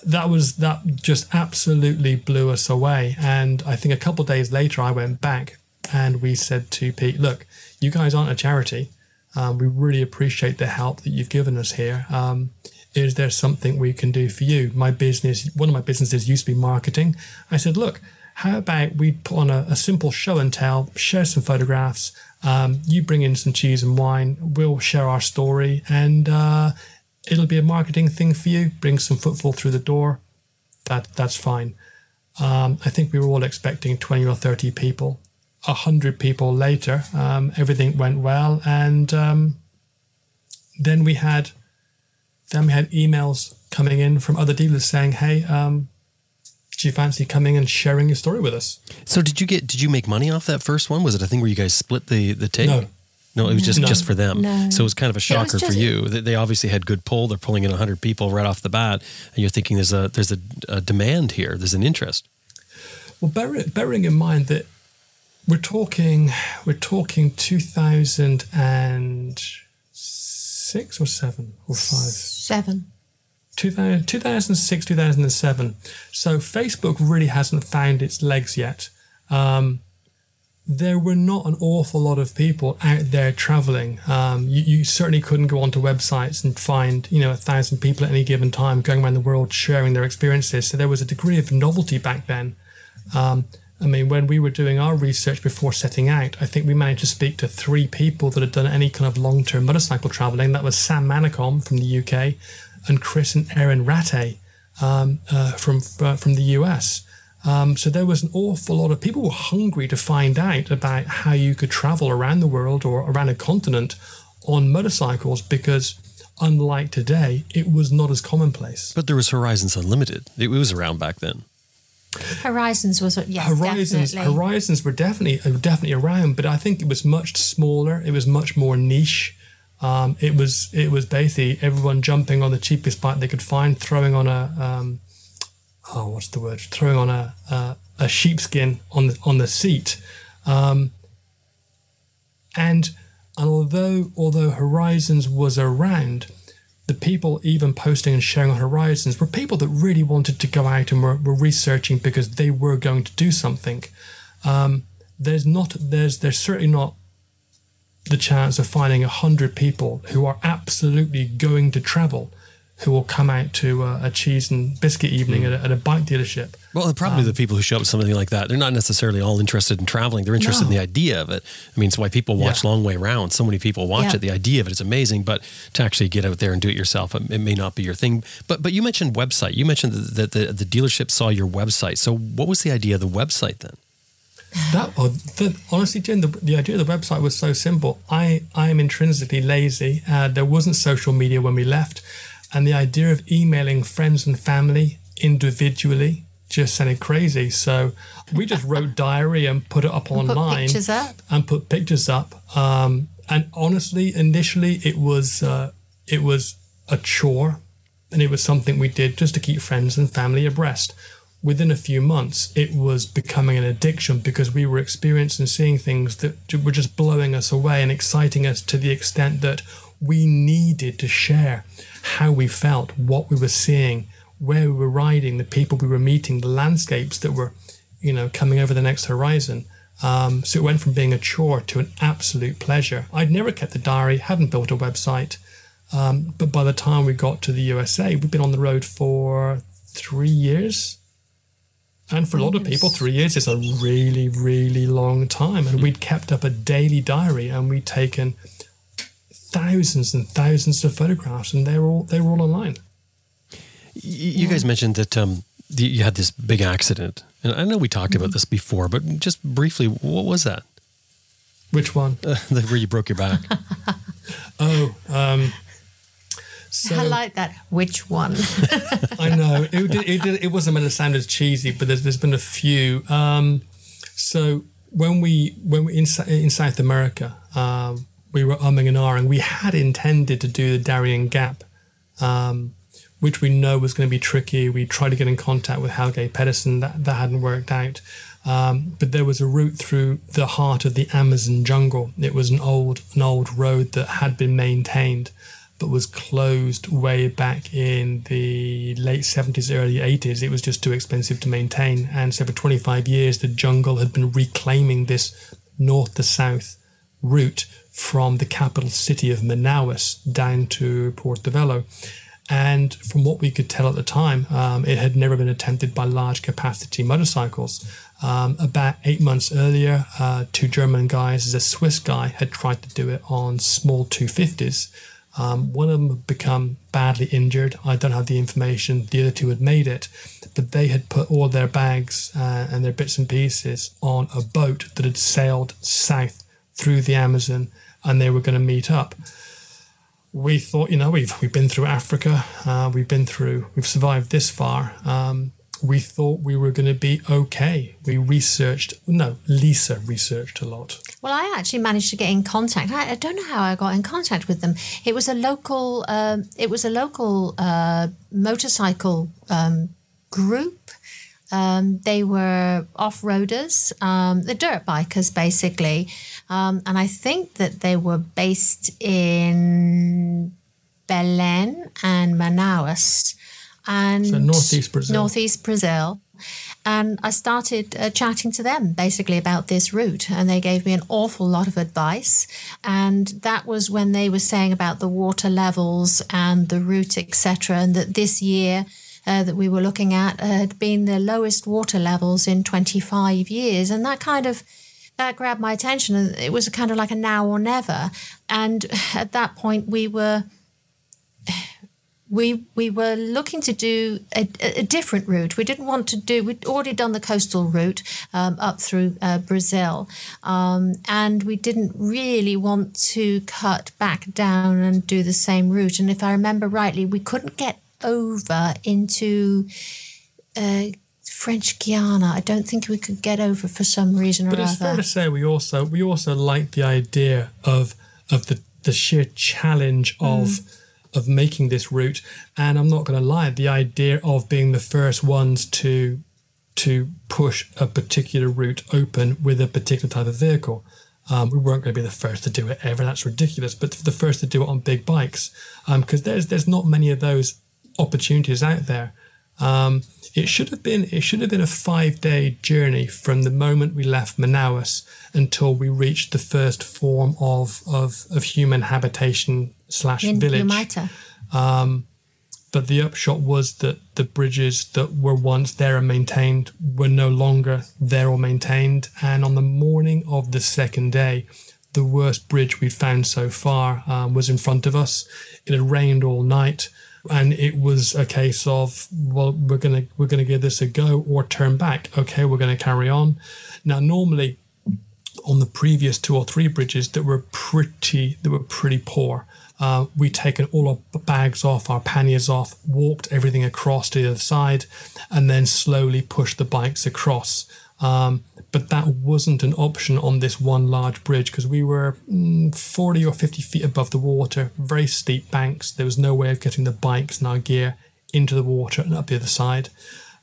that was that just absolutely blew us away. And I think a couple days later, I went back and we said to Pete, "Look, you guys aren't a charity. Um, we really appreciate the help that you've given us here. Um, is there something we can do for you? My business, one of my businesses used to be marketing. I said, look, how about we put on a, a simple show and tell, share some photographs. Um, you bring in some cheese and wine. We'll share our story, and uh, it'll be a marketing thing for you. Bring some footfall through the door. That that's fine. Um, I think we were all expecting twenty or thirty people. A hundred people later, um, everything went well, and um, then we had then we had emails coming in from other dealers saying, "Hey, um, do you fancy coming and sharing your story with us?" So did you get did you make money off that first one? Was it a thing where you guys split the the take? No. No, it was just No. just for them. No. So it was kind of a shocker for you. They they obviously had good pull. They're pulling in 100 people right off the bat, and you're thinking there's a there's a, a demand here. There's an interest. Well, bearing, bearing in mind that we're talking we're talking two thousand and six or seven or five. Seven. 2000, 2006, 2007. So Facebook really hasn't found its legs yet. Um, there were not an awful lot of people out there traveling. Um, you, you certainly couldn't go onto websites and find, you know, a thousand people at any given time going around the world sharing their experiences. So there was a degree of novelty back then. Um, I mean, when we were doing our research before setting out, I think we managed to speak to three people that had done any kind of long term motorcycle traveling. That was Sam Manicom from the UK and Chris and Erin Ratay um, uh, from, uh, from the US. Um, so there was an awful lot of people were hungry to find out about how you could travel around the world or around a continent on motorcycles because, unlike today, it was not as commonplace. But there was Horizons Unlimited. It was around back then. Horizons was, yes, Horizons, definitely. Horizons were definitely uh, definitely around, but I think it was much smaller. It was much more niche. Um, it was it was basically everyone jumping on the cheapest bike they could find, throwing on a um, oh what's the word? Throwing on a a, a sheepskin on the on the seat. Um, and and although although Horizons was around, the people even posting and sharing on Horizons were people that really wanted to go out and were, were researching because they were going to do something. Um, there's not there's there's certainly not the chance of finding a hundred people who are absolutely going to travel who will come out to uh, a cheese and biscuit evening at, a, at a bike dealership. Well, probably the people who show up to something like that, they're not necessarily all interested in traveling. They're interested in the idea of it. I mean, it's why people watch Yeah. Long Way Round. So many people watch Yeah. it. The idea of it is amazing, but to actually get out there and do it yourself, it, it may not be your thing. But but you mentioned website. You mentioned that the, the, the dealership saw your website. So what was the idea of the website then? That well, the, honestly, Jim, the, the idea of the website was so simple. I I am intrinsically lazy. Uh, there wasn't social media when we left, and the idea of emailing friends and family individually just sounded crazy. So we just (laughs) wrote diary and put it up Put online pictures up. and put pictures up. Um, and honestly, initially, it was uh, it was a chore, and it was something we did just to keep friends and family abreast. Within a few months, it was becoming an addiction because we were experiencing seeing things that were just blowing us away and exciting us to the extent that we needed to share how we felt, what we were seeing, where we were riding, the people we were meeting, the landscapes that were, you know, coming over the next horizon. Um, so it went from being a chore to an absolute pleasure. I'd never kept a diary, hadn't built a website, um, but by the time we got to the USA, we'd been on the road for three years. And for a lot of people, three years is a really, really long time. And we'd kept up a daily diary and we'd taken thousands and thousands of photographs, and they were all they were all online. You guys mentioned that um, you had this big accident. And I know we talked Mm-hmm. about this before, but just briefly, what was that? Which one? (laughs) Uh, where you broke your back? (laughs) Oh, um, so I like that. Which one? (laughs) I know it, did, it, it wasn't meant to sound as cheesy, but there's, there's been a few. Um, so when we when we in, in South America, um, we were umming and ahhing. We had intended to do the Darien Gap, um, which we know was going to be tricky. We tried to get in contact with Helge Pedersen. That that hadn't worked out. Um, but there was a route through the heart of the Amazon jungle. It was an old an old road that had been maintained, but was closed way back in the late 70s, early 80s. It was just too expensive to maintain. And so for 25 years, the jungle had been reclaiming this north to south route from the capital city of Manaus down to Porto Velho. And from what we could tell at the time, um, it had never been attempted by large capacity motorcycles. Um, about eight months earlier, uh, two German guys, a Swiss guy, had tried to do it on small 250s. Um, one of them had become badly injured. I don't have the information. The other two had made it, but they had put all their bags uh, and their bits and pieces on a boat that had sailed south through the Amazon, and they were going to meet up. We thought, you know, we've we've been through Africa, uh, we've been through, we've survived this far. Um, we thought we were going to be okay. We researched, no, Lisa researched a lot. Well, I actually managed to get in contact. I, I don't know how I got in contact with them. It was a local. Um, it was a local uh, motorcycle um, group. Um, they were off roaders, um, the dirt bikers, basically, um, and I think that they were based in Belém and Manaus, and So northeast Brazil. Northeast Brazil. And I started uh, chatting to them basically about this route, and they gave me an awful lot of advice. And that was when they were saying about the water levels and the route, etc. And that this year uh, that we were looking at had been the lowest water levels in 25 years, and that kind of that grabbed my attention. And It was kind of like a now or never. And at that point, we were we we were looking to do a, a different route. We didn't want to do. We'd already done the coastal route um, up through uh, Brazil, um, and we didn't really want to cut back down and do the same route. And if I remember rightly, we couldn't get over into. Uh, French Guiana. I don't think we could get over for some reason or But other. it's fair to say we also we also like the idea of of the the sheer challenge of of making this route. And I'm not going to lie, the idea of being the first ones to to push a particular route open with a particular type of vehicle. Um, we weren't going to be the first to do it ever. That's ridiculous. But the first to do it on big bikes, because there's there's not many of those opportunities out there. Um, it should have been it should have been a five day journey from the moment we left Manaus until we reached the first form of of, of human habitation slash village. Humaita. but the upshot was that the bridges that were once there and maintained were no longer there or maintained. And on the morning of the second day, the worst bridge we'd found so far um, was in front of us. It had rained all night, and it was a case of well, we're gonna we're gonna give this a go or turn back. Okay, we're gonna carry on. Now, normally on the previous two or three bridges that were pretty that were pretty poor. Uh, we'd taken all our bags off, our panniers off, walked everything across to the other side, and then slowly pushed the bikes across. Um, but that wasn't an option on this one large bridge because we were mm, 40 or 50 feet above the water, very steep banks. There was no way of getting the bikes and our gear into the water and up the other side.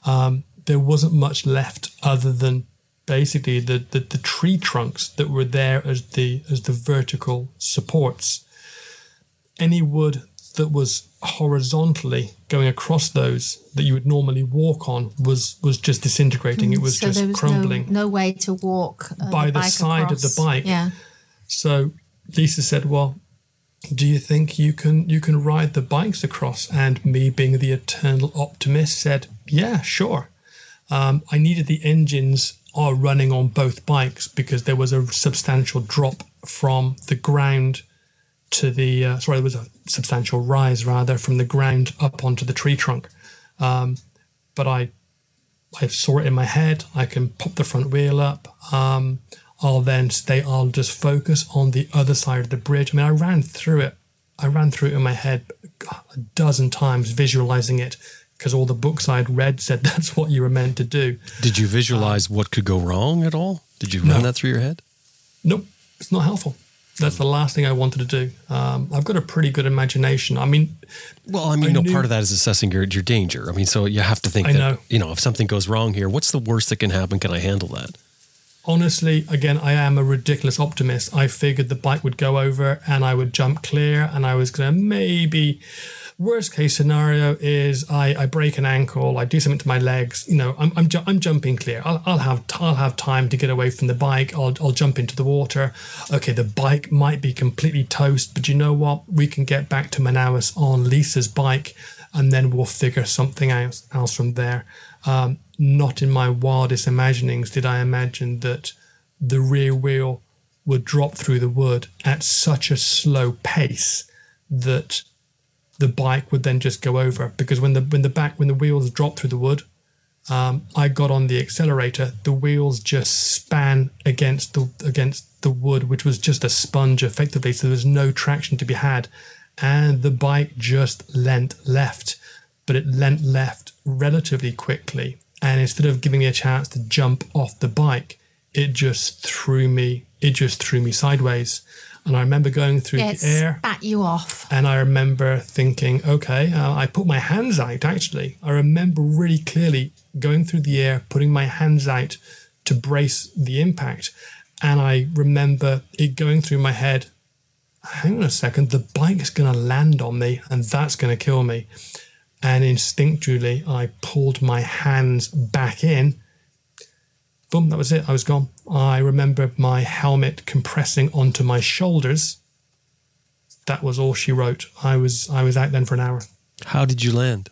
Um, there wasn't much left other than basically the, the, the tree trunks that were there as the as the vertical supports. Any wood that was horizontally going across those that you would normally walk on was was just disintegrating. It was so just there was crumbling No, no way to walk uh, by the, bike side across. of the bike. Yeah. So Lisa said, "Well, do you think you can you can ride the bikes across?" And me, being the eternal optimist, said, "Yeah, sure." Um, I needed the engines are running on both bikes because there was a substantial drop from the ground to the uh, sorry, there was a substantial rise rather from the ground up onto the tree trunk. Um, but I I saw it in my head. I can pop the front wheel up. Um, I'll then stay. I'll just focus on the other side of the bridge. I mean, I ran through it. I ran through it in my head a dozen times, visualizing it because all the books I'd read said (laughs) that's what you were meant to do. Did you visualize what could go wrong at all? Did you run No. that through your head? Nope, it's not helpful. That's the last thing I wanted to do. Um, I've got a pretty good imagination. I mean, Well, I mean, I no, knew- part of that is assessing your, your danger. I mean, so you have to think I that, know. you know, if something goes wrong here, what's the worst that can happen? Can I handle that? honestly, again, I am a ridiculous optimist. I figured the bike would go over and I would jump clear, and I was going to maybe. Worst case scenario is I, I break an ankle, I do something to my legs. You know, I'm I'm, ju- I'm jumping clear. I'll, I'll have I'll have time to get away from the bike. I'll I'll jump into the water. Okay, the bike might be completely toast, but you know what? We can get back to Manaus on Lisa's bike, and then we'll figure something else else from there. Um, not in my wildest imaginings did I imagine that the rear wheel would drop through the wood at such a slow pace that the bike would then just go over. Because when the when the back when the wheels dropped through the wood um, I got on the accelerator the wheels just span against the against the wood which was just a sponge effectively. So there was no traction to be had. And the bike just leant left but it leant left relatively quickly. And instead of giving me a chance to jump off the bike it just threw me it just threw me sideways and I remember going through Yeah, the it air spat you off. and I remember thinking, okay, uh, I put my hands out actually. I remember really clearly going through the air, putting my hands out to brace the impact. And I remember it going through my head hang on a second, the bike's going to land on me and that's going to kill me. And instinctually, I pulled my hands back in. Boom, that was it. I was gone. I remember my helmet compressing onto my shoulders that was all she wrote. I was I was out then for an hour. How did you land?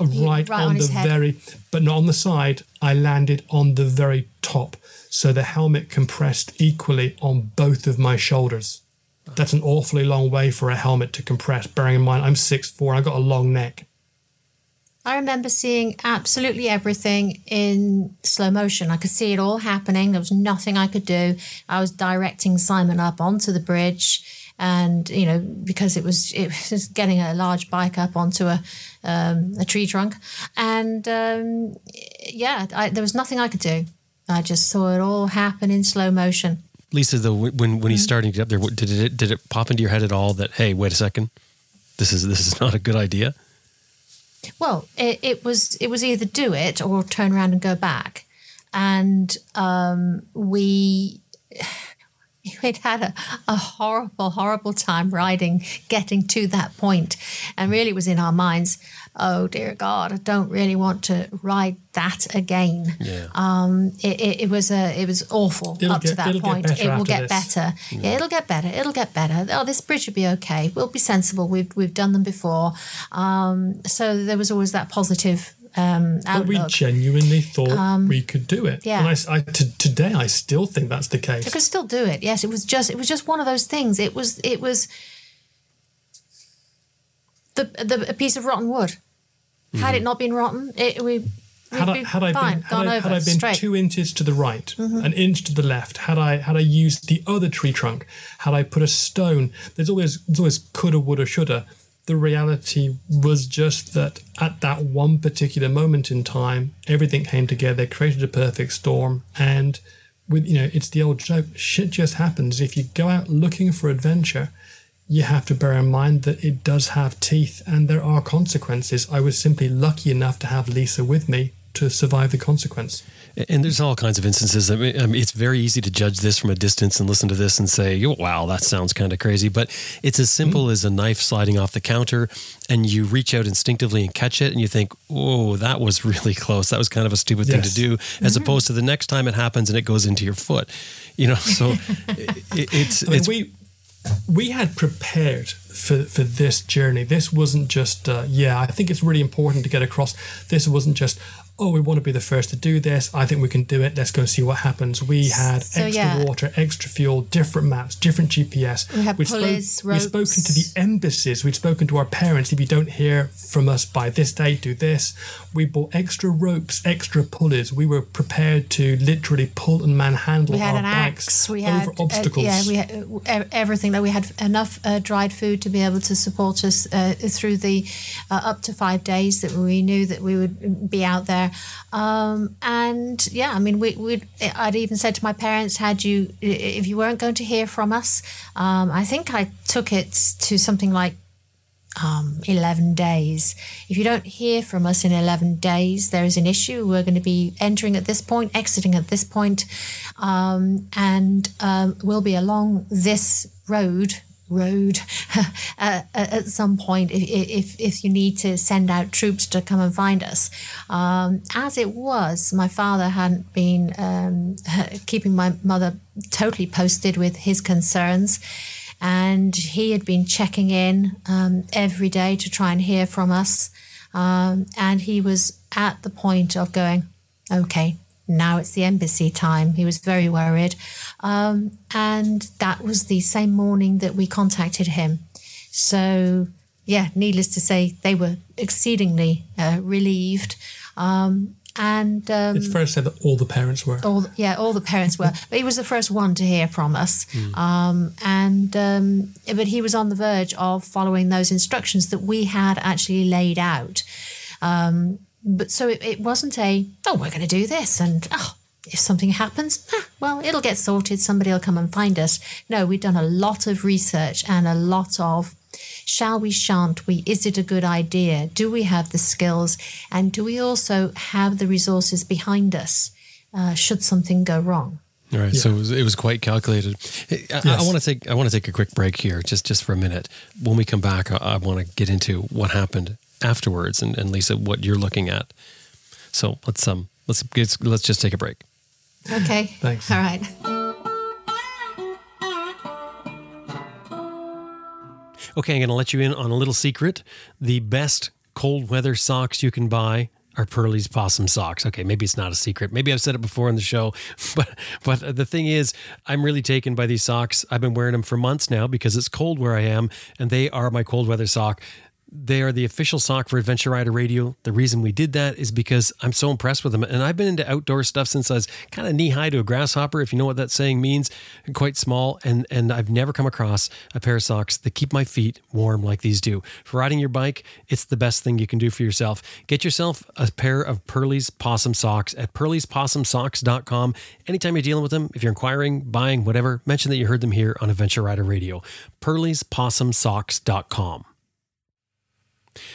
Uh, Right, right on, on the head. very, but not on the side. I landed on the very top, so the helmet compressed equally on both of my shoulders. That's an awfully long way for a helmet to compress. Bearing in mind, I'm six four. I got a long neck. I remember seeing absolutely everything in slow motion. I could see it all happening. There was nothing I could do. I was directing Simon up onto the bridge, and you know because it was it was getting a large bike up onto a um, a tree trunk, and um, yeah, I, there was nothing I could do. I just saw it all happen in slow motion. Lisa, though, when when Mm-hmm. he's starting to get up there, did it did it pop into your head at all that hey, wait a second, this is this is not a good idea? Well, it, it was it was either do it or turn around and go back, and um, we (sighs) we'd had a, a horrible, horrible time riding, getting to that point, and really was in our minds. Oh dear God, I don't really want to ride that again. Yeah. Um, it, it, it was a, it was awful It'll up to that point. it will get this. better. Yeah, it'll get better. It'll get better. Oh, this bridge will be okay. We'll be sensible. We've we've done them before. Um, so there was always that positive um, But we genuinely thought we could do it. yeah. And I s I t- today, I still think that's the case. I could still do it. Yes, it was just it was just one of those things. It was it was the the a piece of rotten wood. Had it not been rotten, it we had I, had I fine, been had I, had I been straight. Mm-hmm. two inches to the right, an inch to the left, had I had I used the other tree trunk, had I put a stone, there's always there's always coulda, woulda, shoulda. The reality was just that at that one particular moment in time, everything came together, created a perfect storm, and with you know, it's the old joke, shit just happens. If you go out looking for adventure, you have to bear in mind that it does have teeth and there are consequences. I was simply lucky enough to have Lisa with me to survive the consequence. And there's all kinds of instances. I mean, I mean, it's very easy to judge this from a distance and listen to this and say, "Oh, "Wow, that sounds kind of crazy." But it's as simple as a knife sliding off the counter, and you reach out instinctively and catch it, and you think, "Oh, that was really close. That was kind of a stupid thing to do," as mm-hmm. opposed to the next time it happens and it goes into your foot. You know, so (laughs) it, it's I mean, it's we we had prepared for for this journey. This wasn't just uh, yeah. I think it's really important to get across. This wasn't just oh we want to be the first to do this. I think we can do it. Let's go see what happens. We had So, extra yeah. water, extra fuel, different maps, different GPS. We had We'd spoke- pulleys, We'd spoken to the embassies. We'd spoken to our parents. If you don't hear from us by this date, do this. We bought extra ropes, extra pulleys. We were prepared to literally pull and manhandle our bikes. We had over uh, obstacles. yeah, we had uh, everything. That we had enough uh, dried food to be able to support us uh, through the uh, up to five days that we knew that we would be out there. Um, and yeah, I mean, we would. I'd even said to my parents, "Had you, if you weren't going to hear from us, um, I think I took it to something like." um, 11 days. If you don't hear from us in 11 days, there is an issue. We're going to be entering at this point, exiting at this point, um, and um, we'll be along this road. Road (laughs) uh, at some point, if, if if you need to send out troops to come and find us. Um, as it was, my father hadn't been um, (laughs) keeping my mother totally posted with his concerns and he had been checking in um, every day to try and hear from us. Um, and he was at the point of going, okay, now it's the embassy time. He was very worried. Um, and that was the same morning that we contacted him. So, yeah, needless to say, they were exceedingly uh, relieved. Um, and um, It's fair to say that all the parents were. all yeah all the parents were but he was the first one to hear from us um, and um, but he was on the verge of following those instructions that we had actually laid out um, but so it, it wasn't a oh we're going to do this and oh if something happens ah, well it'll get sorted. Somebody will come and find us. No we'd done a lot of research and a lot of shall we shan't we? Is it a good idea? Do we have the skills? And do we also have the resources behind us uh, should something go wrong? All right, so it was, it was quite calculated. Hey, I, I want to take I want to take a quick break here, just just for a minute. When we come back, I, I want to get into what happened afterwards, and, and Lisa, what you're looking at. So let's um let's get, let's just take a break. okay Thanks. all right Okay, I'm going to let you in on a little secret. The best cold weather socks you can buy are Pearlie's possum socks. Okay, maybe it's not a secret. Maybe I've said it before in the show, (laughs) but but the thing is, I'm really taken by these socks. I've been wearing them for months now because it's cold where I am, and they are my cold weather sock. They are the official sock for Adventure Rider Radio. The reason we did that is because I'm so impressed with them. And I've been into outdoor stuff since I was kind of knee high to a grasshopper, if you know what that saying means, quite small. And, and I've never come across a pair of socks that keep my feet warm like these do. For riding your bike, it's the best thing you can do for yourself. Get yourself a pair of Pearlie's Possum Socks at pearliespossumsocks.com. Anytime you're dealing with them, if you're inquiring, buying, whatever, mention that you heard them here on Adventure Rider Radio. pearliespossumsocks.com.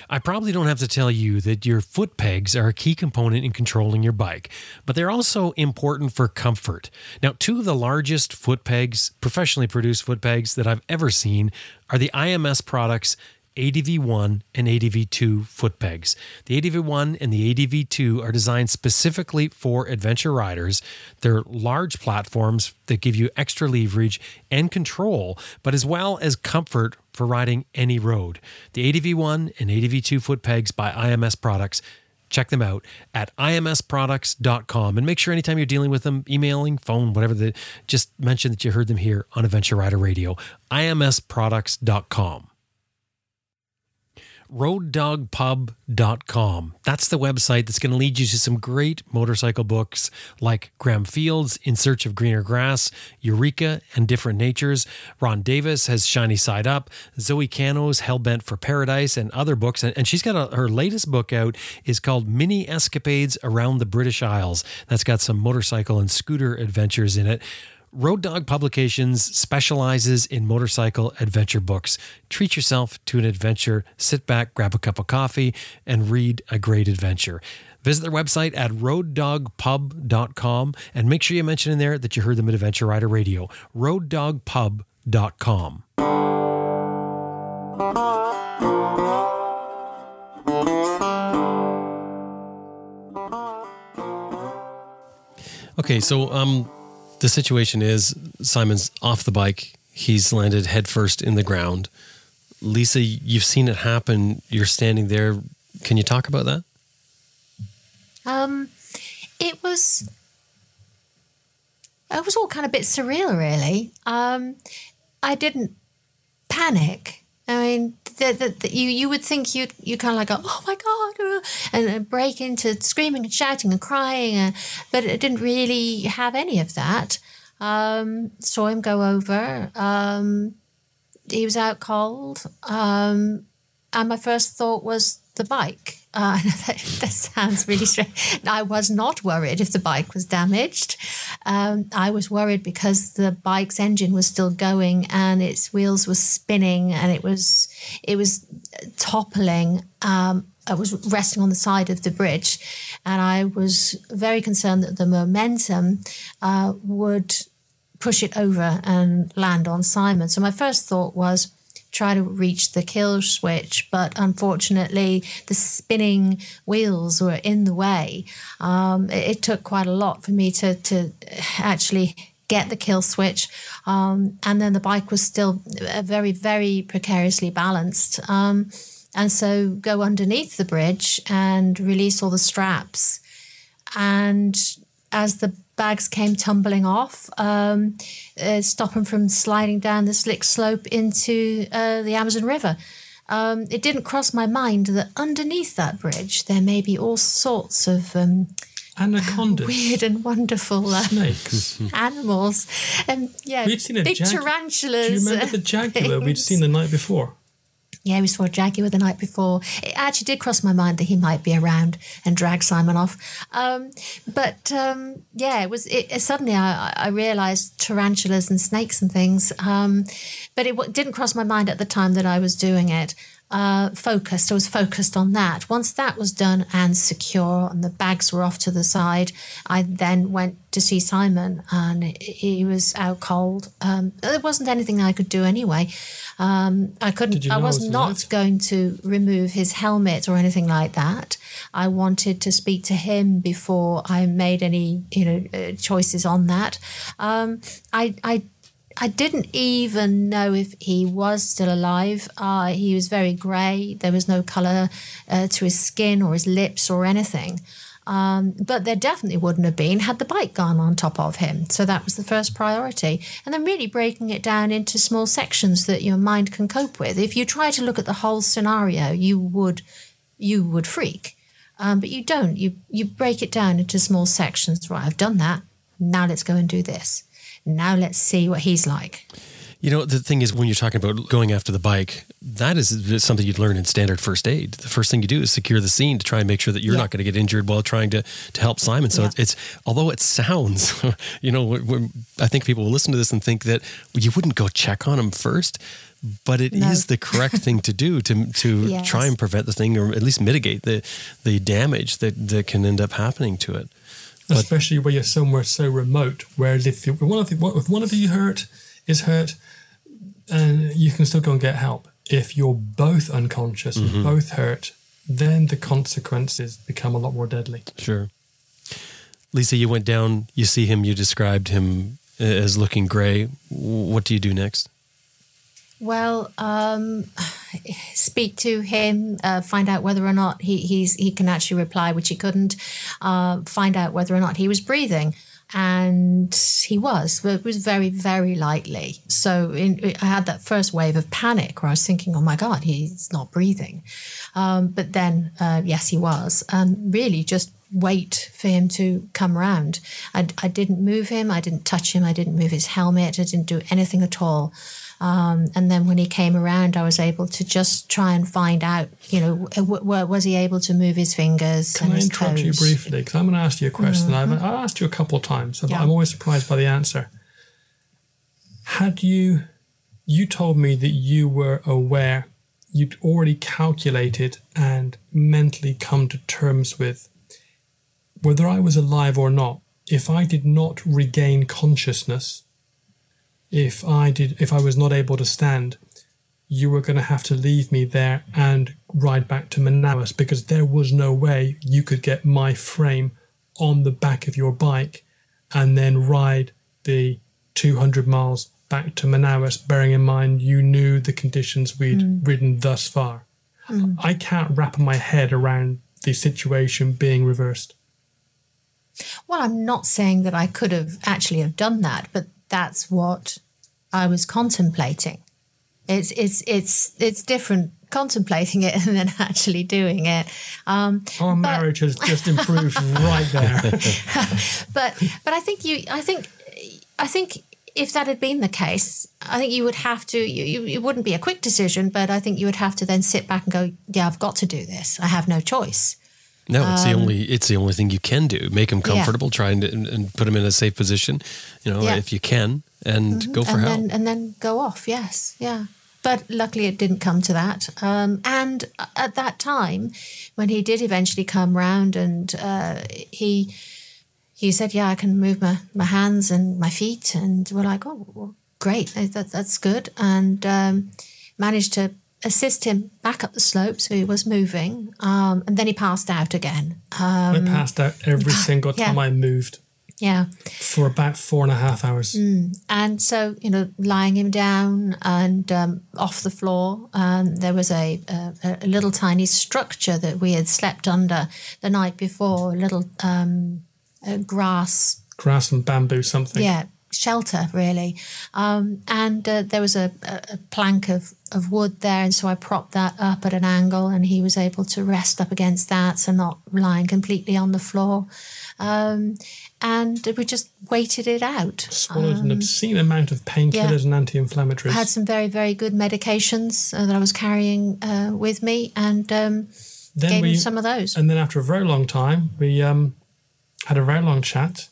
I probably don't have to tell you that your foot pegs are a key component in controlling your bike, but they're also important for comfort. Now, two of the largest foot pegs, professionally produced foot pegs that I've ever seen, are the IMS products ADV1 and ADV2 foot pegs. The ADV1 and the ADV2 are designed specifically for adventure riders. They're large platforms that give you extra leverage and control, but as well as comfort for riding any road. The ADV1 and ADV2 foot pegs by IMS products. Check them out at imsproducts.com and make sure anytime you're dealing with them emailing phone whatever the just mention that you heard them here on adventure rider radio. Imsproducts.com roaddogpub.com. That's the website that's going to lead you to some great motorcycle books like Graham Field's In Search of Greener Grass, Eureka, and Different Natures. Ron Davis has Shiny Side Up, Zoe Cano's Hellbent for Paradise, and other books. And, she's got a, her latest book out is called Mini Escapades Around the British Isles. That's got some motorcycle and scooter adventures in it. Road Dog Publications specializes in motorcycle adventure books. Treat yourself to an adventure, sit back, grab a cup of coffee, and read a great adventure. Visit their website at roaddogpub.com and make sure you mention in there that you heard them at Adventure Rider Radio. roaddogpub.com. Okay, so um the situation is Simon's off the bike. He's landed headfirst in the ground. Lisa, you've seen it happen. You're standing there. Can you talk about that? Um, it was it was all kind of a bit surreal, really. Um, I didn't panic. I mean, the, the, you you would think you you kind of like go, oh my god, and, and break into screaming and shouting and crying, uh, but it didn't really have any of that. Um, saw him go over. Um, he was out cold, um, and my first thought was the bike. Uh, (laughs) that, that, sounds really strange. I was not worried if the bike was damaged. Um, I was worried because the bike's engine was still going and its wheels were spinning and it was it was toppling. Um, I was resting on the side of the bridge, and I was very concerned that the momentum uh, would push it over and land on Simon. So my first thought was try to reach the kill switch, but unfortunately, the spinning wheels were in the way. Um, it, it, took quite a lot for me to, to actually get the kill switch. Um, and then the bike was still very, very precariously balanced. Um, and so go underneath the bridge and release all the straps. And as the bags came tumbling off, um, uh, stop them from sliding down the slick slope into uh, the Amazon River. Um, it didn't cross my mind that underneath that bridge there may be all sorts of um, anacondas, weird and wonderful uh, snakes, (laughs) animals, and yeah, we've seen a big jag- tarantulas. Do you remember the jaguar (laughs) we'd seen the night before? Yeah, we saw jaguar the night before. It actually did cross my mind that he might be around and drag Simon off. Um, but um, yeah, it was. It, suddenly I, I, realised tarantulas and snakes and things. Um, but it didn't cross my mind at the time that I was doing it uh, focused. I was focused on that. Once that was done and secure, and the bags were off to the side, I then went to see Simon, and he was out cold. Um, there wasn't anything I could do anyway. Um, I couldn't. I was not going to remove his helmet or anything like that. I wanted to speak to him before I made any, you know, uh, choices on that. Um, I, I I didn't even know if he was still alive. Uh, he was very grey. There was no colour uh, to his skin or his lips or anything. Um, but there definitely wouldn't have been had the bike gone on top of him. So that was the first priority. And then really breaking it down into small sections that your mind can cope with. If you try to look at the whole scenario, you would you would freak. Um, but you don't. You you break it down into small sections. Right, I've done that. Now let's go and do this now let's see what he's like. You know, the thing is, when you're talking about going after the bike, that is something you'd learn in standard first aid. The first thing you do is secure the scene to try and make sure that you're Yeah. not going to get injured while trying to to help Simon. So Yeah. it's, it's although it sounds, (laughs) you know, when, when- I think people will listen to this and think that you wouldn't go check on him first, but it is No. the correct thing to do to to (laughs) Yes. try and prevent the thing or at least mitigate the the damage that that can end up happening to it. Especially where you're somewhere so remote. Whereas if, you, if one of you, if one of you hurt is hurt, and you can still go and get help. If you're both unconscious and both hurt, then the consequences become a lot more deadly. Sure. Lisa, you went down, you see him, you described him as looking gray. What do you do next? Well, um, speak to him, uh, find out whether or not he, he's he can actually reply, which he couldn't. Uh, find out whether or not he was breathing, and he was, but it was very very lightly. So in, I had that first wave of panic where I was thinking, "Oh my God, he's not breathing." Um, but then, uh, yes, he was, and really just wait for him to come around. I, I didn't move him, I didn't touch him, I didn't move his helmet, I didn't do anything at all. Um, and then when he came around, I was able to just try and find out, you know, w- w- was he able to move his fingers Can and I his interrupt you toes? Mm-hmm. briefly? Because I'm going to ask you a question. I've, I've asked you a couple of times, but Yeah. I'm always surprised by the answer. Had you, you told me that you were aware, you'd already calculated and mentally come to terms with whether I was alive or not. If I did not regain consciousness, if I did, if I was not able to stand, you were going to have to leave me there and ride back to Manaus because there was no way you could get my frame on the back of your bike and then ride the 200 miles back to Manaus, bearing in mind you knew the conditions we'd mm. ridden thus far. Mm. I can't wrap my head around the situation being reversed. Well, I'm not saying that I could have actually have done that, but that's what I was contemplating. It's it's it's it's different contemplating it (laughs) and then actually doing it. Um, Our marriage has just improved (laughs) right there. (laughs) but but I think you I think I think if that had been the case, I think you would have to. You, you, it wouldn't be a quick decision, but I think you would have to then sit back and go, "Yeah, I've got to do this. I have no choice." No, it's the only it's the only thing you can do. Make him Um, Yeah. comfortable, try and, and, put him in a safe position, you know, Yeah. if you can, and go for and help. then and then go off. Yes, yeah. But luckily, it didn't come to that. Um, and at that time, when he did eventually come round, and uh, he he said, "Yeah, I can move my, my hands and my feet," and we're like, "Oh, well, great, that, that's good," and um, managed to assist him back up the slope, so he was moving, um, and then he passed out again. Uh, I passed out every single yeah. time I moved yeah. for about four and a half hours. And so, you know, lying him down and um, off the floor, um, there was a, a, a little tiny structure that we had slept under the night before, a little um, uh, grass, Grass and bamboo, something. yeah, shelter really. Um, and uh, there was a, a, plank of, of wood there, and so I propped that up at an angle, and he was able to rest up against that, so not lying completely on the floor. Um, and we just waited it out. Swallowed an obscene amount of painkillers and anti-inflammatories. I had some very, very good medications uh, that I was carrying uh, with me and um, then gave we, him some of those. and then after a very long time, we um, had a very long chat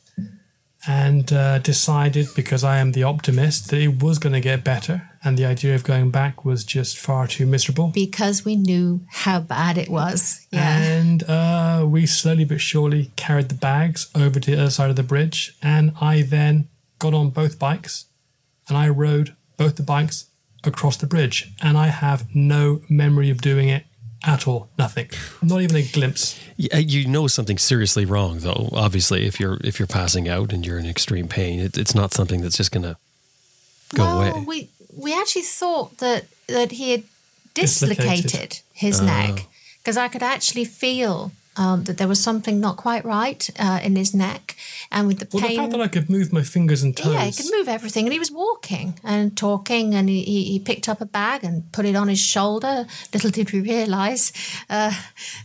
and uh, decided, because I am the optimist, that it was going to get better, and the idea of going back was just far too miserable. because we knew how bad it was. Yeah. And uh, we slowly but surely carried the bags over to the other side of the bridge. And I then got on both bikes and I rode both the bikes across the bridge. And I have no memory of doing it at all. Nothing. Not even a glimpse. Yeah, uh, you know something seriously wrong, though. Obviously, if you're if you're passing out and you're in extreme pain, it, it's not something that's just gonna go well, away. we we actually thought that that he had Dislocated. dislocated his oh. neck because I could actually feel um, that there was something not quite right uh, in his neck, and with the Well, the pain. fact that I could move my fingers and toes. yeah, he could move everything, and he was walking and talking, and he, he, he picked up a bag and put it on his shoulder. Little did we realise, uh,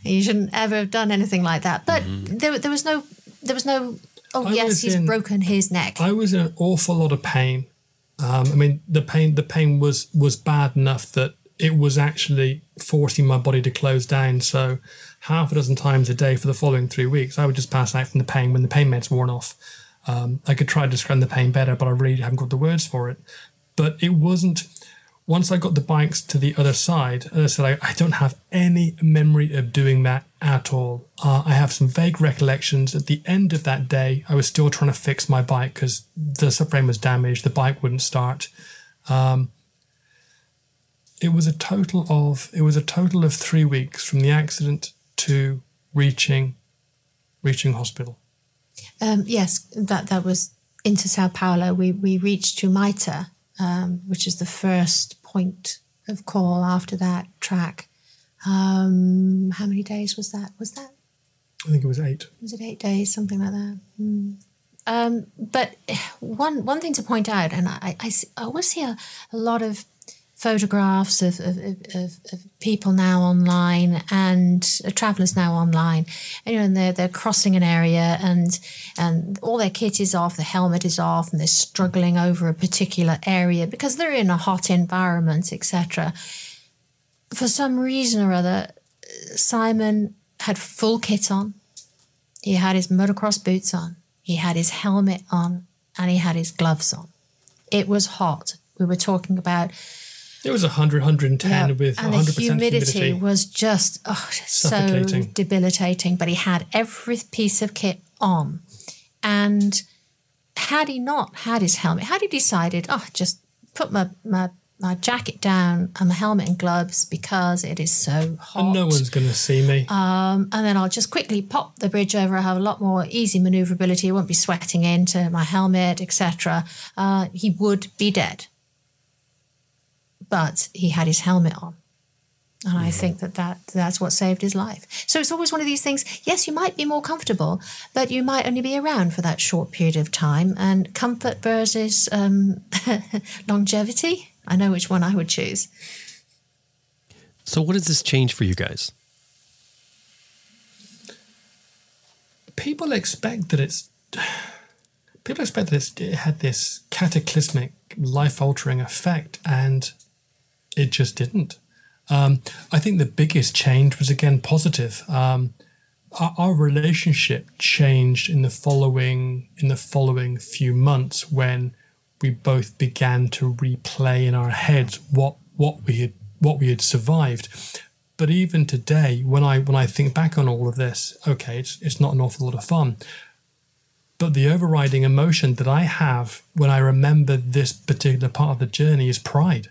he shouldn't ever have done anything like that. But there, there was no, there was no. Oh I yes, he's in- broken his neck. I was in an awful lot of pain Um, I mean, the pain the pain was was bad enough that it was actually forcing my body to close down. So half a dozen times a day for the following three weeks, I would just pass out from the pain when the pain meds worn off. Um, I could try to describe the pain better, but I really haven't got the words for it. But it wasn't. Once I got the bikes to the other side, as I said, I, don't have any memory of doing that at all. Uh, I have some vague recollections. At the end of that day, I was still trying to fix my bike because the subframe was damaged, the bike wouldn't start. Um, it was a total of it was a total of three weeks from the accident to reaching reaching hospital. Um, yes, that that was into Sao Paulo. We we reached Humaitá, um, which is the first point of call after that track. Um, how many days was that? Was that I think it was eight. was it eight days, something like that? Hmm. Um, but one one thing to point out, and I, I, I always see a, a lot of photographs of, of, of, of, people now online and uh, travelers now online, and, you know, and they're they're crossing an area and and all their kit is off, the helmet is off, and they're struggling over a particular area because they're in a hot environment, etc. For some reason or other, Simon had full kit on. He had his motocross boots on, he had his helmet on, and he had his gloves on. It was hot. We were talking about It was 100, 110 yeah, with and 100% the humidity, humidity. was just oh, so debilitating. But he had every piece of kit on, and had he not had his helmet, had he decided, oh, just put my my my jacket down and my helmet and gloves because it is so hot. and no one's going to see me. Um, and then I'll just quickly pop the bridge over. I have a lot more easy maneuverability. I won't be sweating into my helmet, etc. Uh, he would be dead, but he had his helmet on, and I think that, that that's what saved his life. So it's always one of these things. Yes, you might be more comfortable, but you might only be around for that short period of time. And comfort versus um, (laughs) longevity. I know which one I would choose. So, what does this change for you guys? people expect that it's (sighs) people expect that it's, it had this cataclysmic life-altering effect and it just didn't. Um, i think the biggest change was again positive. Um, our, our relationship changed in the following in the following few months when we both began to replay in our heads what what we had what we had survived. But even today when i when i think back on all of this okay it's it's not an awful lot of fun. But the overriding emotion that i have when i remember this particular part of the journey is pride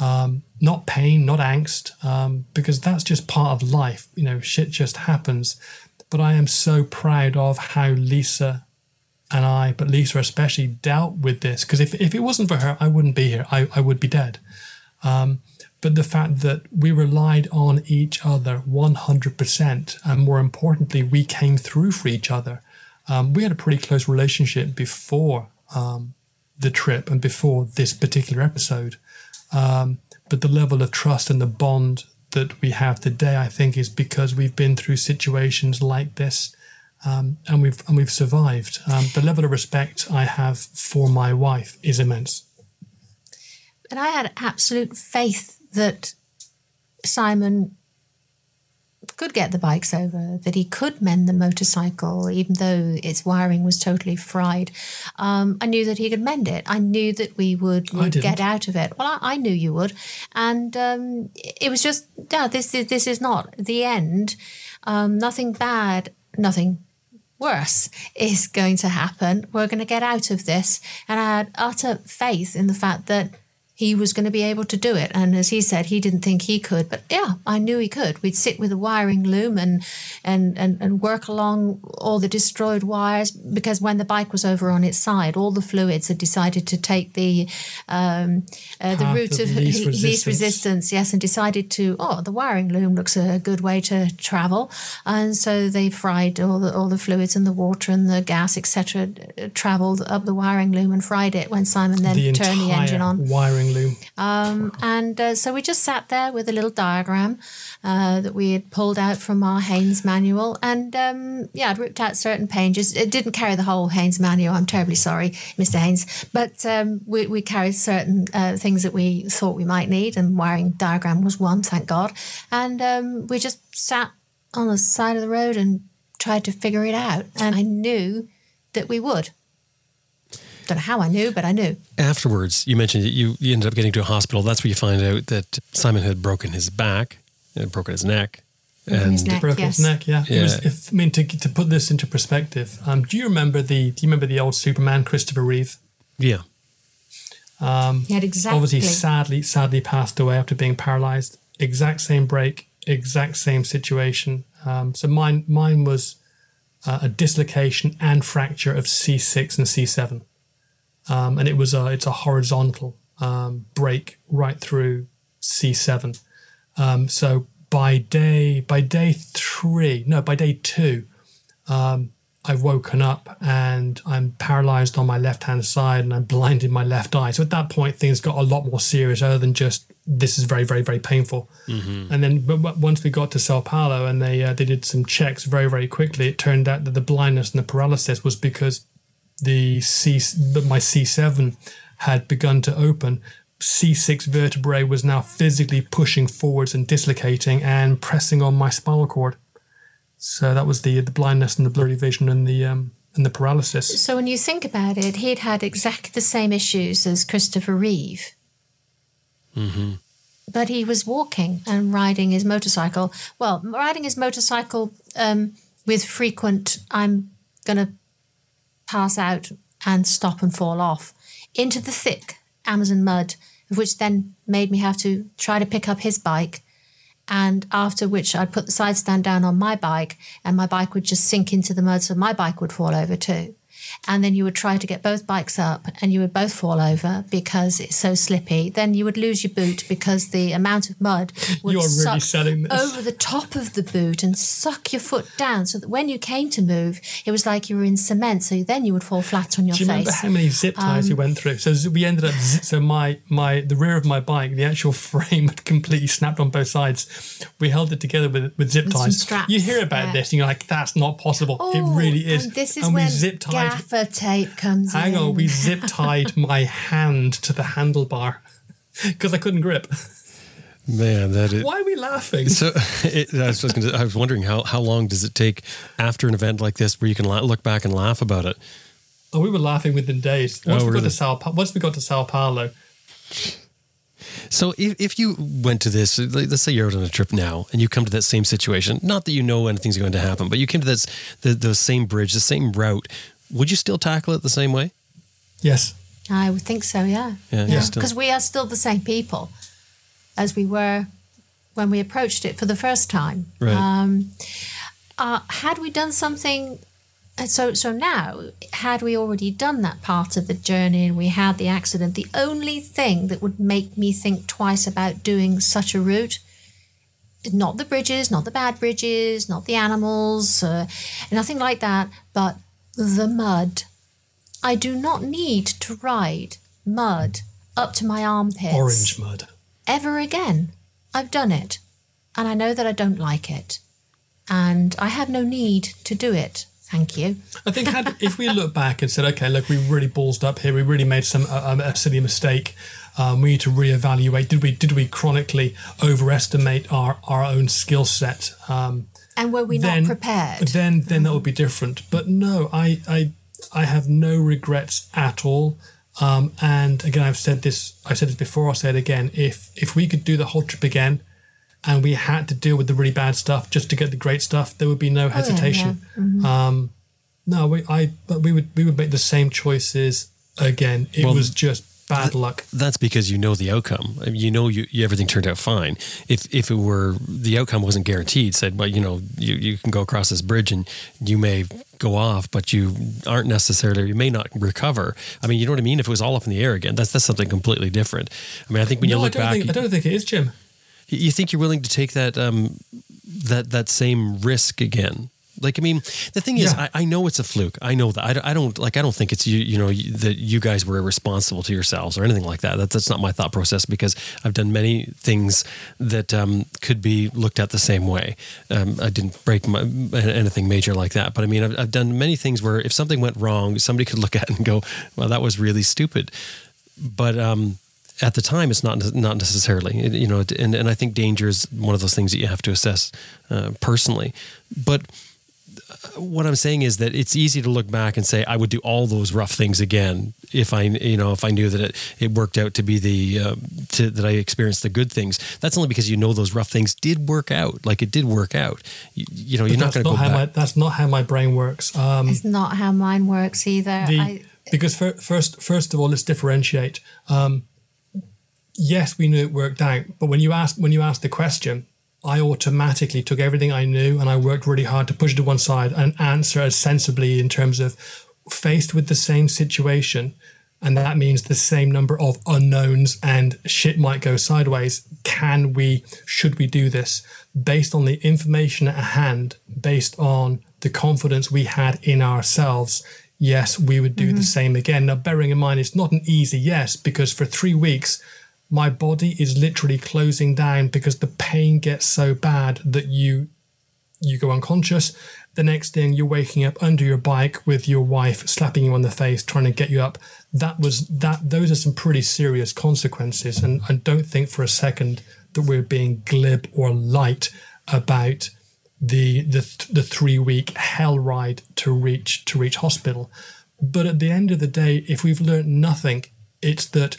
um, not pain not angst um, because that's just part of life you know shit just happens but i am so proud of how lisa and I, but Lisa especially, dealt with this. Because if, if it wasn't for her, I wouldn't be here. I, I would be dead. Um, but the fact that we relied on each other 100%, and more importantly, we came through for each other. Um, we had a pretty close relationship before um, the trip and before this particular episode. Um, but the level of trust and the bond that we have today, I think, is because we've been through situations like this um, and we've and we've survived. Um, the level of respect I have for my wife is immense. And I had absolute faith that Simon could get the bikes over, that he could mend the motorcycle, even though its wiring was totally fried. Um, I knew that he could mend it. I knew that we would, would get out of it. Well, I, I knew you would, and um, it was just, yeah, this is this is not the end. Um, nothing bad, nothing worse is going to happen. We're going to get out of this. And I had utter faith in the fact that he was going to be able to do it. And as he said, he didn't think he could, but yeah, I knew he could. We'd sit with a wiring loom and and and, and work along all the destroyed wires because when the bike was over on its side, all the fluids had decided to take the um, uh, the route of of least least resistance. resistance, yes, and decided to oh the wiring loom looks a good way to travel, and so they fried all the all the fluids and the water and the gas etc. Travelled up the wiring loom and fried it when Simon then the turned the engine on. wiring loom. Um, and uh, so we just sat there with a little diagram uh, that we had pulled out from our Haynes manual. And um, yeah, I'd ripped out certain pages. It didn't carry the whole Haynes manual. I'm terribly sorry, Mr. Haynes. But um, we, we carried certain uh, things that we thought we might need. And wiring diagram was one, thank God. And um, we just sat on the side of the road and tried to figure it out. And I knew that we would. Don't know how I knew, but I knew. Afterwards, you mentioned that you, you ended up getting to a hospital. That's where you find out that Simon had broken his back and broken his neck. Broken his neck. Broke yes. his neck. Yeah. It was, if, I mean, to, to put this into perspective, um, do you remember the? Do you remember the old Superman, Christopher Reeve? yeah, He had exactly. Obviously, sadly, sadly passed away after being paralyzed. Exact same break, exact same situation. Um, so mine, mine was uh, a dislocation and fracture of C6 and C7, um, and it was a it's a horizontal um, break right through C7. Um, so by day by day three, no, by day two, um, I've woken up and I'm paralyzed on my left hand side and I'm blind in my left eye. So at that point, things got a lot more serious, other than just this is very, very, very painful. And then, but but once we got to Sao Paulo and they uh, they did some checks very, very quickly, it turned out that the blindness and the paralysis was because the C, that my C7 had begun to open. C6 vertebrae was now physically pushing forwards and dislocating and pressing on my spinal cord. So that was the the blindness and the blurry vision and the um, and the paralysis. So when you think about it, he'd had exactly the same issues as Christopher Reeve. Mhm. But he was walking and riding his motorcycle. Well, riding his motorcycle um, with frequent, I'm going to pass out and stop and fall off into the thick Amazon mud, which then made me have to try to pick up his bike. And after which I'd put the side stand down on my bike and my bike would just sink into the mud, so my bike would fall over too. And then you would try to get both bikes up and you would both fall over because it's so slippy. Then you would lose your boot because the amount of mud would You really suck this. over the top of the boot and suck your foot down so that when you came to move, it was like you were in cement. So then you would fall flat on your Do you face. remember how many zip ties we Um, went through? So we ended up. So my my the rear of my bike, the actual (laughs) frame had completely snapped on both sides. We held it together with with zip With ties. you hear about yeah. this, and you're like, "That's not possible." it Oh, really is. And this is and when we zip tied. Gaffer tape comes Hang in. on, we (laughs) zip tied my hand to the handlebar (laughs) because I couldn't grip. man, that is. Why are we laughing? So (laughs) it, I, was gonna, I was wondering how, how long does it take after an event like this where you can la- look back and laugh about it? Oh, we were laughing within days. Once Oh, we got to Sao Pa- once we got to Sao Paulo, So if, if you went to this, let's say you're out on a trip now and you come to that same situation, not that you know when anything's going to happen, but you came to this the, the same bridge, the same route, would you still tackle it the same way? yes, I would think so, yeah. Yeah, you still- Because we are still the same people as we were when we approached it for the first time. Right. Um, uh, had we done something, uh, so so now, had we already done that part of the journey and we had the accident, the only thing that would make me think twice about doing such a route not the bridges, not the bad bridges, not the animals, uh, nothing like that, but the mud. I do not need to ride mud up to my armpits orange mud. ever again. I've done it, and I know that I don't like it, and I have no need to do it. Thank you. I think had, (laughs) if we look back and said, okay, look, we really ballsed up here. We really made some uh, a silly mistake. Um, we need to reevaluate. Did we did we chronically overestimate our our own skill set? Um, And were we then not prepared? Then then that would be different. But no, I I I have no regrets at all. Um, and again, I've said this. I've said this before. I'll say it again. If if we could do the whole trip again, and we had to deal with the really bad stuff just to get the great stuff, there would be no hesitation. Um, no, we I but we would we would make the same choices again. It Well, was just bad luck. That's because you know the outcome. I You know you, you everything turned out fine. If if it were the outcome wasn't guaranteed, said, well, you know, you, you can go across this bridge and you may go off, but you aren't necessarily you may not recover. I mean, you know what I mean? If it was all up in the air again, that's that's something completely different. I mean, I think when you no, I look don't back, think I don't think it is, Jim. you, you think you're willing to take that um that that same risk again. Like, I mean, the thing is, Yeah. I, I know it's a fluke. I know that. I, don't- I don't like. I don't think it's you. You know that you guys were irresponsible to yourselves or anything like that. That's that's not my thought process because I've done many things that um, could be looked at the same way. Um, I didn't break my, anything major like that, but I mean, I've, I've done many things where if something went wrong, somebody could look (laughs) at it and go, "Well, that was really stupid." But um, at the time, it's not not necessarily. You know, and and I think danger is one of those things that you have to assess uh, personally. But what I'm saying is that it's easy to look back and say I would do all those rough things again if I you know if I knew that it, it worked out to be the uh, to, that I experienced the good things. That's only because you know those rough things did work out. Like it did work out. You, you know, you're not that's going to not go how back. my that's not how my brain works. Um, It's not how mine works either. the I, because fir- first first of all let's differentiate um, yes we knew it worked out but when you ask when you asked the question i automatically took everything i knew and i worked really hard to push it to one side and answer as sensibly in terms of faced with the same situation. And that means the same number of unknowns and shit might go sideways. Can we should we do this? Based on the information at hand based on the confidence we had in ourselves yes we would do the mm-hmm. same again. Now bearing in mind it's not an easy yes because for three weeks my body is literally closing down because the pain gets so bad that you you go unconscious. The next thing you're waking up under your bike with your wife slapping you on the face, trying to get you up. That was that. Those are some pretty serious consequences, and I don't think for a second that we're being glib or light about the the the three week hell ride to reach to reach hospital. But at the end of the day, if we've learned nothing, it's that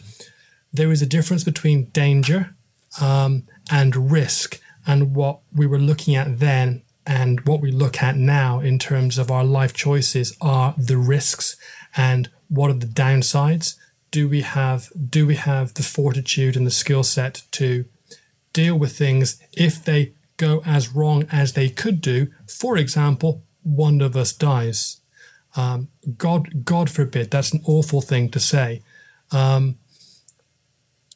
there is a difference between danger um, and risk. And what we were looking at then and what we look at now in terms of our life choices are the risks and what are the downsides. Do we have do we have the fortitude and the skill set to deal with things if they go as wrong as they could do? For example, one of us dies. Um, God, God forbid. That's an awful thing to say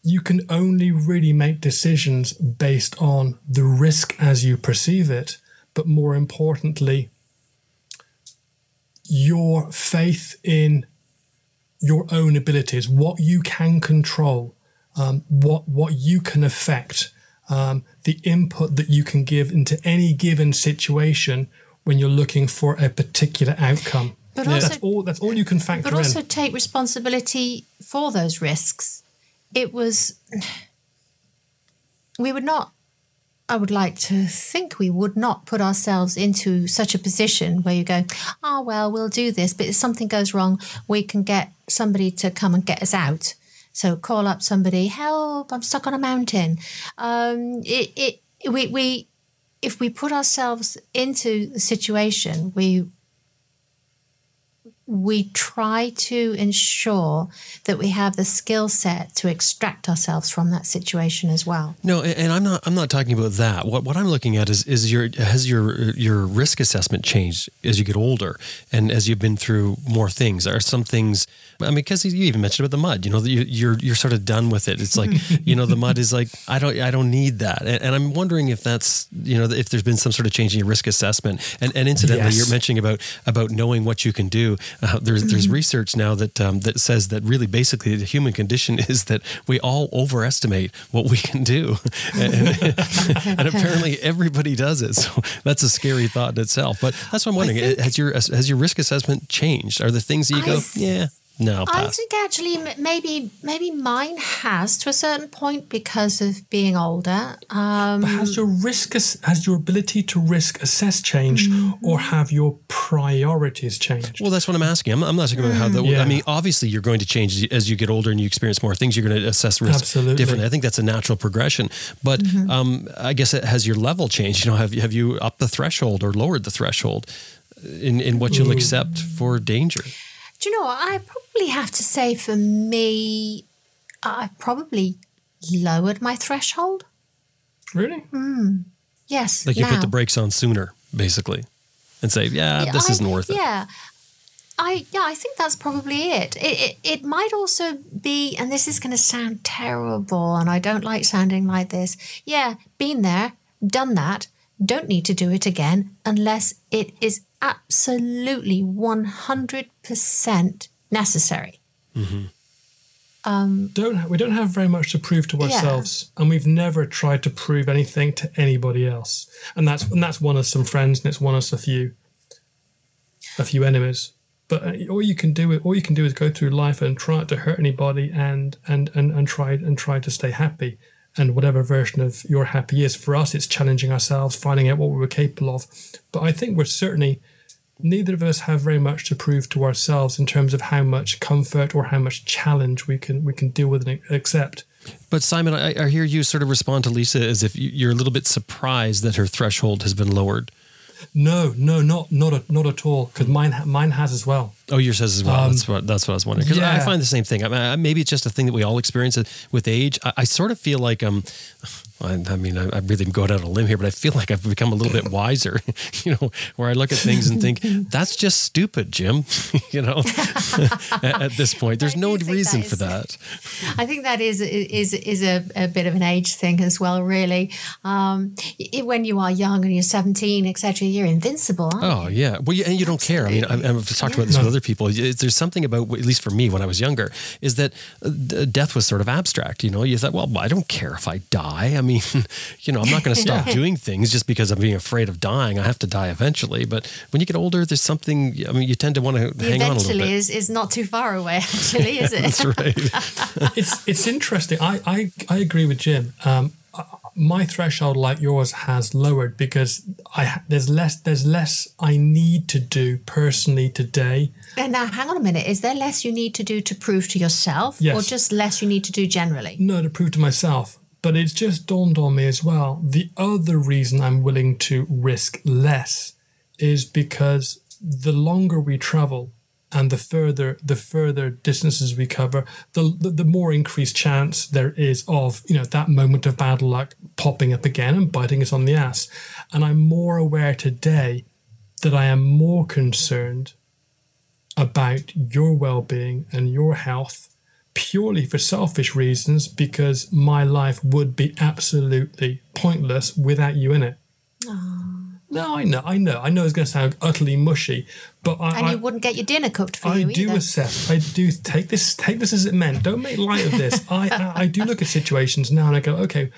you can only really make decisions based on the risk as you perceive it, but more importantly, your faith in your own abilities, what you can control, um, what what you can affect, um, the input that you can give into any given situation when you're looking for a particular outcome. But that's also- all. That's all you can factor but in. also take responsibility for those risks. It was, we would not, I would like to think we would not put ourselves into such a position where you go, oh, well, we'll do this, but if something goes wrong, we can get somebody to come and get us out. So call up somebody, help, I'm stuck on a mountain. Um, it, it, we, we, if we put ourselves into the situation, we we try to ensure that we have the skill set to extract ourselves from that situation as well. No, and I'm not. I'm not talking about that. What what I'm looking at is is your has your your risk assessment changed as you get older and as you've been through more things. Are some things? I mean, because you even mentioned about the mud. You know, you, you're you're sort of done with it. It's like (laughs) you know, the mud is like I don't I don't need that. And, and I'm wondering if that's you know if there's been some sort of change in your risk assessment. And and incidentally, Yes. you're mentioning about about knowing what you can do. Uh, there's there's research now that um, that says that really basically the human condition is that we all overestimate what we can do, (laughs) and, (laughs) and apparently everybody does it. So that's a scary thought in itself. But that's what I'm wondering: has your has your risk assessment changed? Are the things that you I go, yeah, no, I think actually maybe maybe mine has to a certain point because of being older. Um, But has your risk, has your ability to risk assess changed, Mm-hmm. or have your priorities changed? Well, that's what I'm asking. I'm, I'm not talking about how the. Yeah. I mean, obviously, you're going to change as you- get older and you experience more things. You're going to assess risk Absolutely. differently. I think that's a natural progression. But um, I guess it has your level changed? You know, have you have you upped the threshold or lowered the threshold in in what you'll accept for danger? Do you know what? I probably have to say for me, I've probably lowered my threshold. really? Hmm. Yes. Like you put the brakes on sooner, basically, and say, yeah, this I- isn't worth it. Yeah. I yeah, I think that's probably it. It, it. it might also be, and this is going to sound terrible, and I don't like sounding like this. Yeah, been there, done that, don't need to do it again unless it is absolutely 100% necessary. don't we don't have very much to prove to Yeah. ourselves, and we've never tried to prove anything to anybody else. And that's and that's one of some friends, and it's one of a few, a few enemies. But uh, all you can do all you can do is go through life and try not to hurt anybody, and and and and try and try to stay happy. And whatever version of your happy is, for us, it's challenging ourselves, finding out what we were capable of. But I think we're certainly neither of us have very much to prove to ourselves in terms of how much comfort or how much challenge we can we can deal with and accept. But Simon, I, I hear you sort of respond to Lisa as if you- you're a little bit surprised that her threshold has been lowered. No, no, not not a, not at all. Because mine mine has as well. Oh, yours has as well. that's what that's what I was wondering. Because I find the same thing. I mean, maybe it's just a thing that we all experience with age. I, I sort of feel like um, I, I mean, I, I'm really going out on a limb here, but I feel like I've become a little bit (laughs) wiser. (laughs) You know, where I look at things and think that's just stupid, Jim. (laughs) you know, at, at this point, there's no reason that for that. I think that is is is a, a bit of an age thing as well. Really, um, y- when you are young and you're 17, etc., you're invincible. Aren't Oh yeah, well, you, and you don't care. I mean, I, I've talked about this with other people. There's something about, at least for me, when I was younger, is that uh, death was sort of abstract. You know, you thought, well, I don't care if I die. I mean, (laughs) you know, I'm not going to stop (laughs) doing things just because I'm being afraid of dying. I have to die eventually. But when you get older, there's something. I mean, you tend to want to The hang on a little eventually bit. is is not too far away. (laughs) Actually, is it? That's right. It's it's interesting. I I, I agree with Jim. Um, my threshold, like yours, has lowered because I there's less there's less I need to do personally today. And now, hang on a minute. Is there less you need to do to prove to yourself, Yes. or just less you need to do generally? No, to prove to myself. But it's just dawned on me as well. The other reason I'm willing to risk less is because the longer we travel and the further the further distances we cover, the, the the more increased chance there is of you know that moment of bad luck popping up again and biting us on the ass. And I'm more aware today that I am more concerned about your well-being and your health purely for selfish reasons because my life would be absolutely pointless without you in it. No, I know, I know, I know it's going to sound utterly mushy, but I, And I, you wouldn't get your dinner cooked for I you I do either. assess. I do take this take this as it meant. Don't make light of this. I, I I do look at situations now and I go, okay,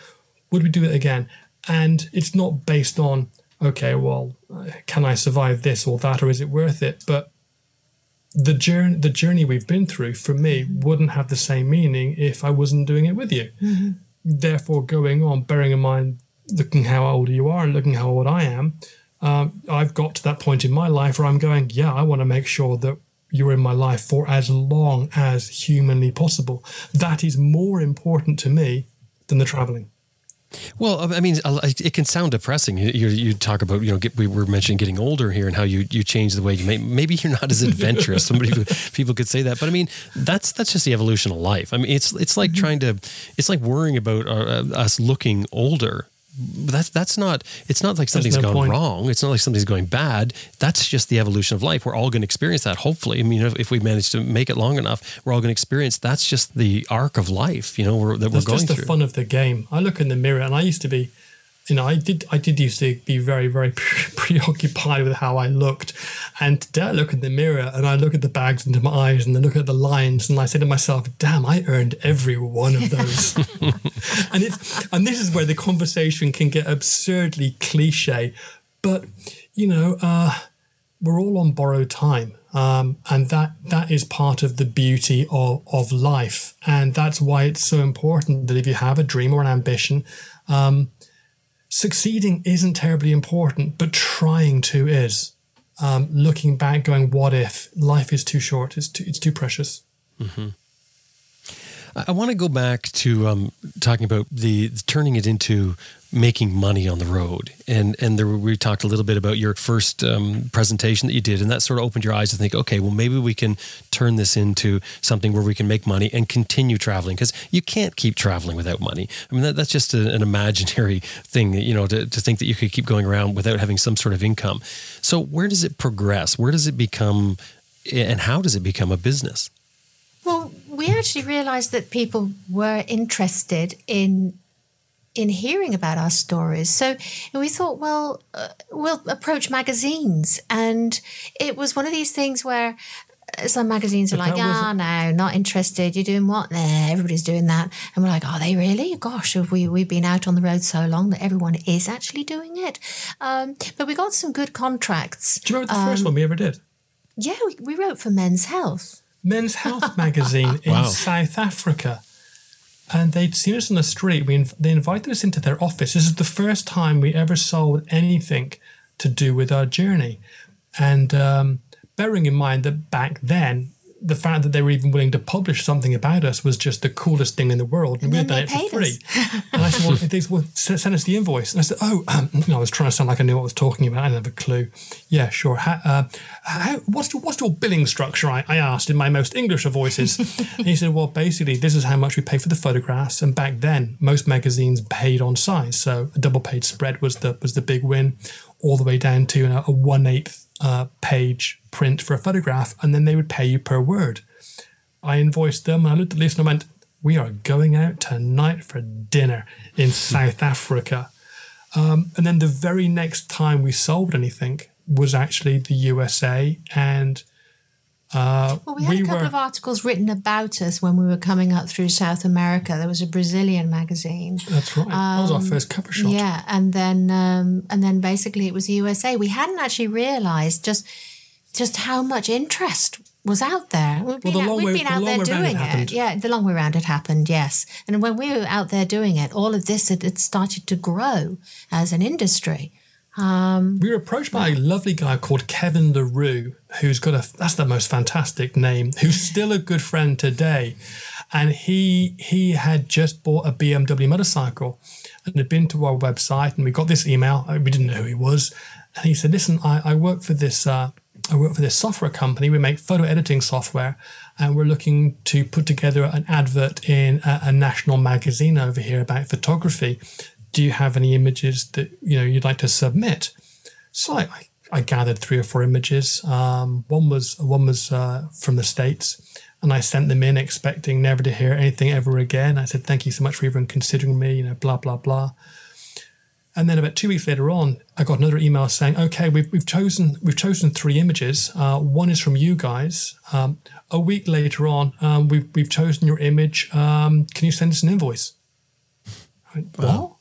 would we do it again? And it's not based on okay, well, can I survive this or that, or is it worth it? But the journey the journey we've been through for me wouldn't have the same meaning if I wasn't doing it with you. Therefore, going on, bearing in mind looking how old you are and looking how old I am, um, I've got to that point in my life where I'm going, yeah, I want to make sure that you're in my life for as long as humanly possible. That is more important to me than the traveling. Well, I mean, uh, it can sound depressing. You, you, talk about, you know, get, we were mentioning getting older here and how you, you change the way you may, maybe you're not as (laughs) adventurous. Somebody, people could say that, but I mean, that's, that's just the evolution of life. I mean, it's, it's like trying to, it's like worrying about uh, us looking older. That's, that's not, it's not like something's no gone point. wrong. It's not like something's going bad. That's just the evolution of life. We're all going to experience that. Hopefully. I mean, if, if we manage to make it long enough, we're all going to experience, that's just the arc of life, you know, we're, that That's we're going through. just the through. fun of the game. I look in the mirror and I used to be, you know, I did, I did used to be very, very (laughs) preoccupied with how I looked. And today I look in the mirror and I look at the bags under my eyes and I look at the lines and I say to myself, damn, I earned every one of those. (laughs) and it's, and this is where the conversation can get absurdly cliche. But, you know, uh, we're all on borrowed time. Um, and that that is part of the beauty of, of life. And that's why it's so important that if you have a dream or an ambition, um, succeeding isn't terribly important, but trying to is. Um, looking back, going, what if? Life is too short, it's too, it's too precious. I want to go back to um, talking about the turning it into making money on the road, and and there, we talked a little bit about your first um, presentation that you did, and that sort of opened your eyes to think, okay, well maybe we can turn this into something where we can make money and continue traveling because you can't keep traveling without money. I mean that, that's just a, an imaginary (laughs) thing, you know, to, to think that you could keep going around without having some sort of income. So where does it progress? Where does it become, and how does it become a business? Well, we actually realised that people were interested in in hearing about our stories. So we thought, well, uh, we'll approach magazines. And it was one of these things where some magazines are But like, that was- ah, no, not interested. You're doing what? Nah, everybody's doing that. And we're like, are they really? Gosh, have we, we've been out on the road so long that everyone is actually doing it. Um, but we got some good contracts. Do you remember the first Um, one we ever did? Yeah, we, we wrote for Men's Health. Men's Health magazine (laughs) in Wow. South Africa. And they'd seen us on the street. We they invited us into their office. This is the first time we ever sold anything to do with our journey. And um, bearing in mind that back then, the fact that they were even willing to publish something about us was just the coolest thing in the world. And we then had done it for free. (laughs) and I said, well, they well, send us the invoice. And I said, oh, um, you know, I was trying to sound like I knew what I was talking about. I didn't have a clue. Yeah, sure. How, uh, how, what's, your, what's your billing structure? I, I asked in my most English of voices. (laughs) and he said, well, basically, this is how much we pay for the photographs. And back then, most magazines paid on size. So a double page spread was the, was the big win, all the way down to you know, a one eighth uh, page print for a photograph. And then they would pay you per word. I invoiced them and I looked at Lisa and I went, We are going out tonight for dinner in South Africa. Um, and then the very next time we sold anything was actually the USA. And uh, Well, we had a couple were, of articles written about us when we were coming up through South America. There was a Brazilian magazine. that's right. that was our first cover shot. Um, Yeah, and then um, and then basically it was USA. We hadn't actually realised just just how much interest was out there. We'd been, the out, we'd way- been out long there round it doing it. Yeah, the long way round it happened. Yes, and when we were out there doing it, all of this had, had started to grow as an industry. We were approached by a lovely guy called Kevin LaRue, who's got a that's the most fantastic name, who's still a good friend today. And he he had just bought a BMW motorcycle and had been to our website and we got this email. uh, We didn't know who he was. And he said, Listen, I, I work for this uh, I work for this software company. We make photo editing software and we're looking to put together an advert in a, a national magazine over here about photography. Do you have any images that you know you'd like to submit? So I, I, gathered three or four images. Um, one was one was uh, from the states, and I sent them in, expecting never to hear anything ever again. I said, "Thank you so much for even considering me." You know, blah blah blah. And then about two weeks later on, I got another email saying, "Okay, we've, we've chosen we've chosen three images. Uh, one is from you guys. Um, a week later on, um, we've we've chosen your image. Um, can you send us an invoice?" I went, what?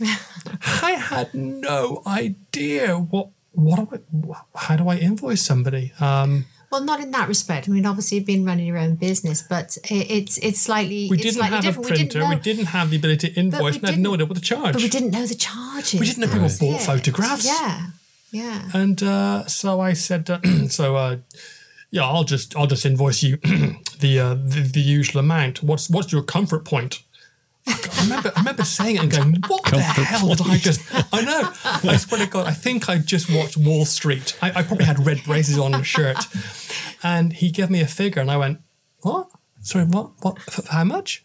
I had no idea what what do I, how do I invoice somebody? Um, Well, not in that respect. I mean, obviously, you've been running your own business, but it, it's it's slightly we it's didn't slightly have a printer. We we didn't, didn't have the ability to invoice. we and I had no didn't- idea what the charge. but we didn't know the charges. We didn't know people bought it. photographs. Yeah, yeah. And uh, so I said, uh, (clears throat) so uh, yeah, I'll just I'll just invoice you (clears throat) the, uh, the the usual amount. What's what's your comfort point? I remember, I remember saying it and going, "What the hell did I just?" I know. I swear to God, I think I just watched Wall Street. I, I probably had red braces on a shirt, and he gave me a figure, and I went, "What? Sorry, what? What? f- How much?"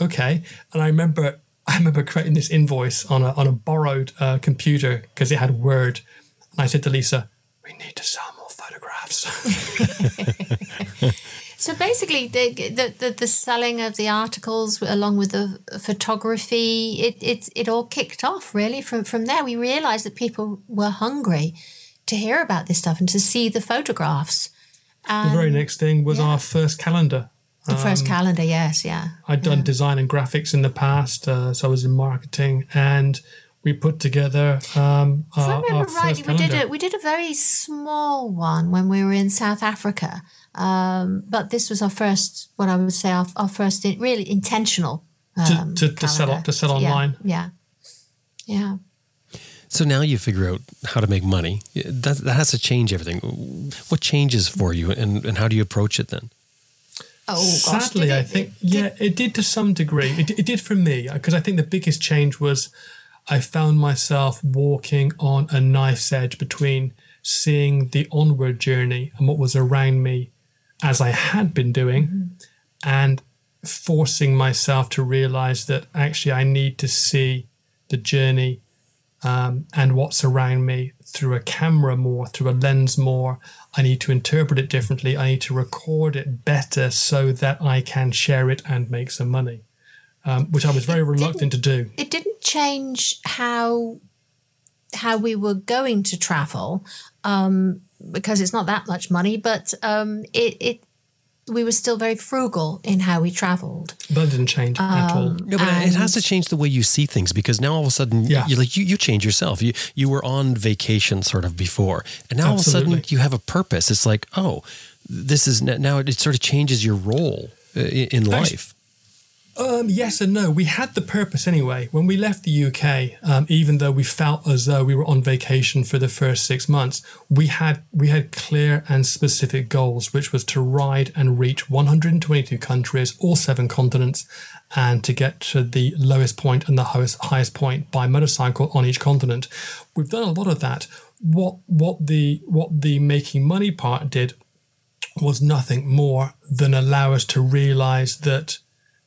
Okay, and I remember, I remember creating this invoice on a on a borrowed uh, computer because it had Word, and I said to Lisa, "We need to sell more photographs." (laughs) So basically, the, the the the selling of the articles along with the photography, it it it all kicked off really. From from there, we realised that people were hungry to hear about this stuff and to see the photographs. the very next thing was yeah. our first calendar. The first Um, calendar, yes, yeah. I'd done design and graphics in the past, uh, so I was in marketing, and we put together um, If I our, our remember first rightly, we did a we did a very small one when we were in South Africa. Um, but this was our first, what I would say, our, our first in, really intentional um, to, to, to sell calendar. to sell Yeah, online. Yeah, yeah. So now you figure out how to make money. That, that has to change everything. What changes for you and, and how do you approach it then? Oh gosh, Sadly, did I it- think did- yeah, it did to some degree. It, it did for me because I think the biggest change was I found myself walking on a knife's edge between seeing the onward journey and what was around me as I had been doing, and forcing myself to realize that actually I need to see the journey um, and what's around me through a camera more, through a lens more. I need to interpret it differently. I need to record it better so that I can share it and make some money. um, which I was very reluctant to do. It didn't change how how we were going to travel um, because it's not that much money, but um, it, it we were still very frugal in how we traveled. That didn't change at all. No, but it has to change the way you see things because now all of a sudden, Yeah. you like you, you change yourself. You you were on vacation sort of before, and now all of a sudden you have a purpose. It's like, oh, this is now it sort of changes your role uh, in life. Um, yes and no. We had the purpose anyway. When we left the UK, um, even though we felt as though we were on vacation for the first six months, we had we had clear and specific goals, which was to ride and reach 122 countries, all seven continents, and to get to the lowest point and the highest highest point by motorcycle on each continent. We've done a lot of that. What what the what the making money part did was nothing more than allow us to realize that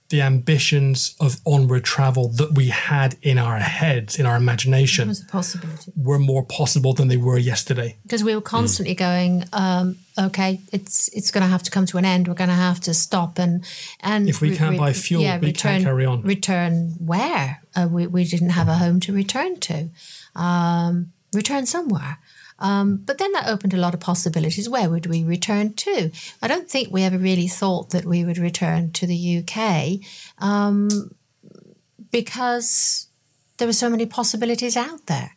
the ambitions of onward travel that we had in our heads, in our imagination, was a possibility were more possible than they were yesterday. because we were constantly going. Um, okay, it's it's going to have to come to an end. We're going to have to stop and and If we can't buy fuel, we can't carry on. Return where? Uh, we we didn't have a home to return to. Um, return somewhere. Um, but then that opened a lot of possibilities. Where would we return to? I don't think we ever really thought that we would return to the UK um, because there were so many possibilities out there.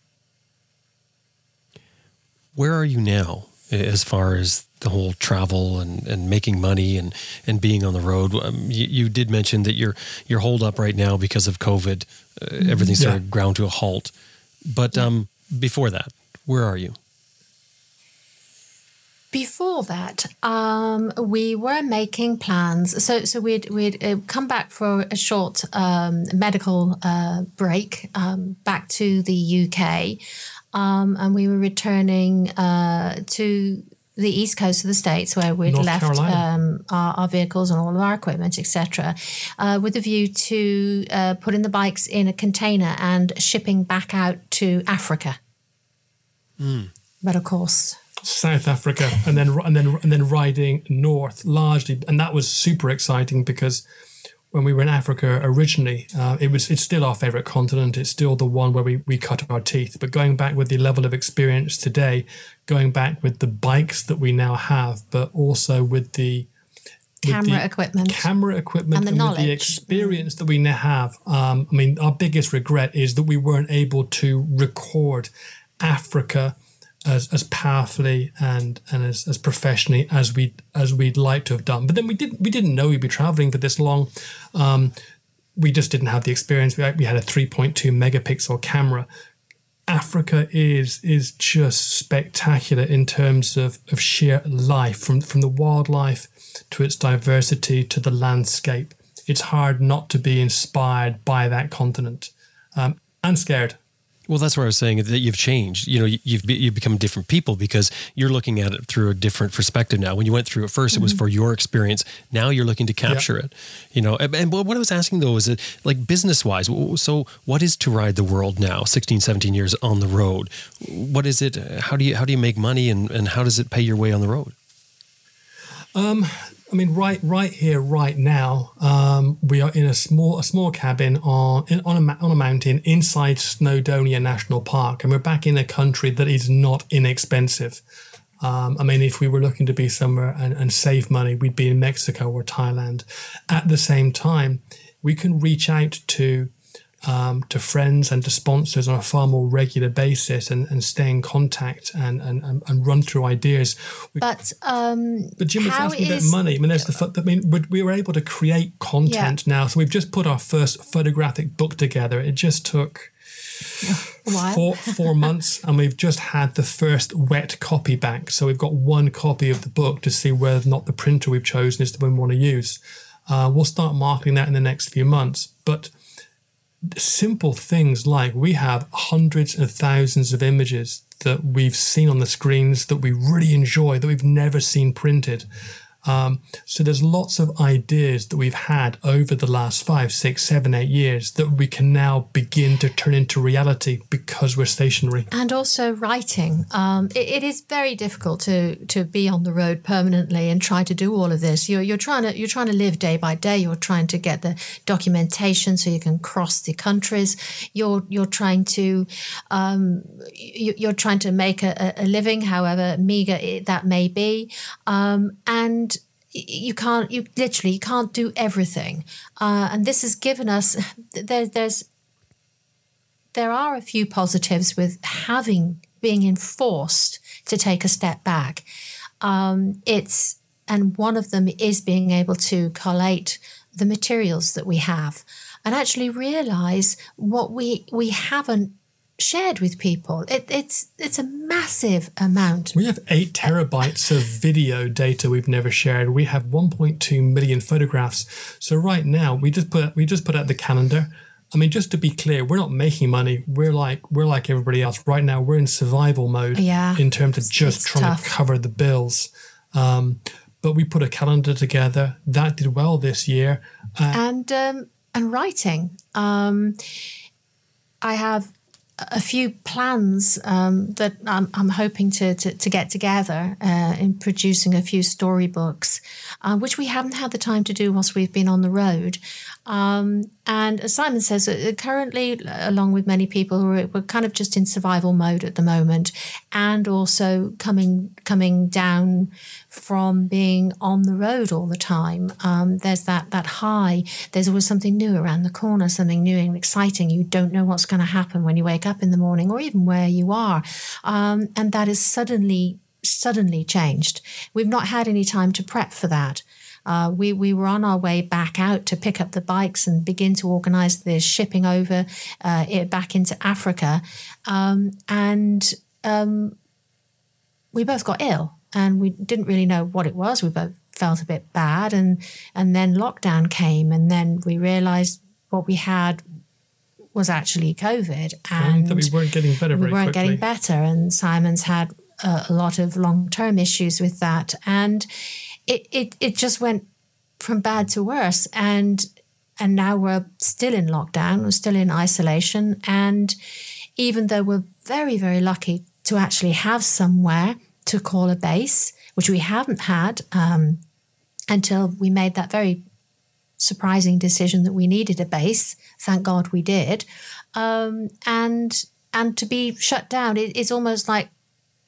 Where are you now as far as the whole travel and, and making money and, and being on the road? Um, you, you did mention that you're you're holed up right now because of COVID. Uh, everything sort of ground to a halt. But um, before that, where are you? Before that, um, we were making plans. So, so we'd we'd uh, come back for a short um, medical uh, break um, back to the UK, um, and we were returning uh, to the east coast of the states where we'd North left um, our, our vehicles and all of our equipment, etc., uh, with a view to uh, putting the bikes in a container and shipping back out to Africa. But of course, South Africa, and then and then and then riding north largely, and that was super exciting because when we were in Africa originally, uh, it was it's still our favorite continent. It's still the one where we we cut our teeth. But going back with the level of experience today, going back with the bikes that we now have, but also with the with camera the equipment. camera equipment And and, the with the experience that we now have. Um, I mean, our biggest regret is that we weren't able to record Africa as, as powerfully and and as, as professionally as we as we'd like to have done. But then we didn't we didn't know we'd be traveling for this long. Um, we just didn't have the experience. We, we had a 3.2 megapixel camera. Africa is is just spectacular in terms of, of sheer life, from from the wildlife to its diversity to the landscape. It's hard not to be inspired by that continent um, and scared. Well, that's what I was saying that you've changed. You know, you- you've be, you've become different people because you're looking at it through a different perspective now. When you went through it 1st it was mm-hmm. for your experience. Now you're looking to capture it. You know, and, and what I was asking though is it like business wise. So, what is Two Ride the World now? 16, 17 years on the road. What is it? How do you how do you make money and and how does it pay your way on the road? Um, I mean, right, right here, right now, um, we are in a small, a small cabin on in, on a on a mountain inside Snowdonia National Park, and we're back in a country that is not inexpensive. Um, I mean, if we were looking to be somewhere and, and save money, we'd be in Mexico or Thailand. At the same time, we can reach out to um, to friends and to sponsors on a far more regular basis and, and stay in contact and, and, and, run through ideas. But um, but Jim was asking about money. I mean, there's the. I mean, we- we were able to create content now. So we've just put our first photographic book together. It just took four four months, and we've just had the first wet copy back. So we've got one copy of the book to see whether or not the printer we've chosen is the one we want to use. Uh, we'll start marketing that in the next few months, but simple things like we have hundreds of thousands of images that we've seen on the screens that we really enjoy that we've never seen printed Um, so there's lots of ideas that we've had over the last five, six, seven, eight years that we can now begin to turn into reality because we're stationary. And also writing. Um, it, it is very difficult to to be on the road permanently and try to do all of this. You're you're trying to you're trying to live day by day. You're trying to get the documentation so you can cross the countries. You're you're trying to um, you, are trying to make a, a living, however meager that may be, um, and you can't you literally you can't do everything. Uh, and this has given us there, there's there are a few positives with having being enforced to take a step back. Um, it's and one of them is being able to collate the materials that we have and actually realize what we we haven't shared with people. It, it's it's a massive amount. We have eight terabytes of video data we've never shared. We have 1.2 million photographs. So right now we just put we just put out the calendar. I mean, just to be clear, we're not making money. We're like we're like everybody else. Right now, we're in survival mode. Yeah, in terms of just trying tough. to cover the bills. Um, but we put a calendar together that did well this year. Uh, and um, and writing. Um, I have a few plans um, that I'm, I'm hoping to, to, to, get together uh, in producing a few storybooks, uh, which we haven't had the time to do whilst we've been on the road. Um, and as Simon says, uh, currently, along with many people, we're, we're, kind of just in survival mode at the moment, and also coming coming down from being on the road all the time. Um, there's that that high. There's always something new around the corner, something new and exciting. You don't know what's going to happen when you wake up in the morning, or even where you are, um, and that is suddenly suddenly changed. We've not had any time to prep for that. Uh, we, we were on our way back out to pick up the bikes and begin to organize the shipping over uh, it back into Africa. Um, and um, we both got ill and we didn't really know what it was. We both felt a bit bad. And, and then lockdown came, and then we realized what we had was actually COVID, and that we weren't getting better. We weren't quickly. getting better, and Simon's had a, a lot of long term issues with that, and it, it it just went from bad to worse and and now we're still in lockdown we're still in isolation and even though we're very very lucky to actually have somewhere to call a base which we haven't had um, until we made that very surprising decision that we needed a base. Thank god we did. Um, and and to be shut down it, it's almost like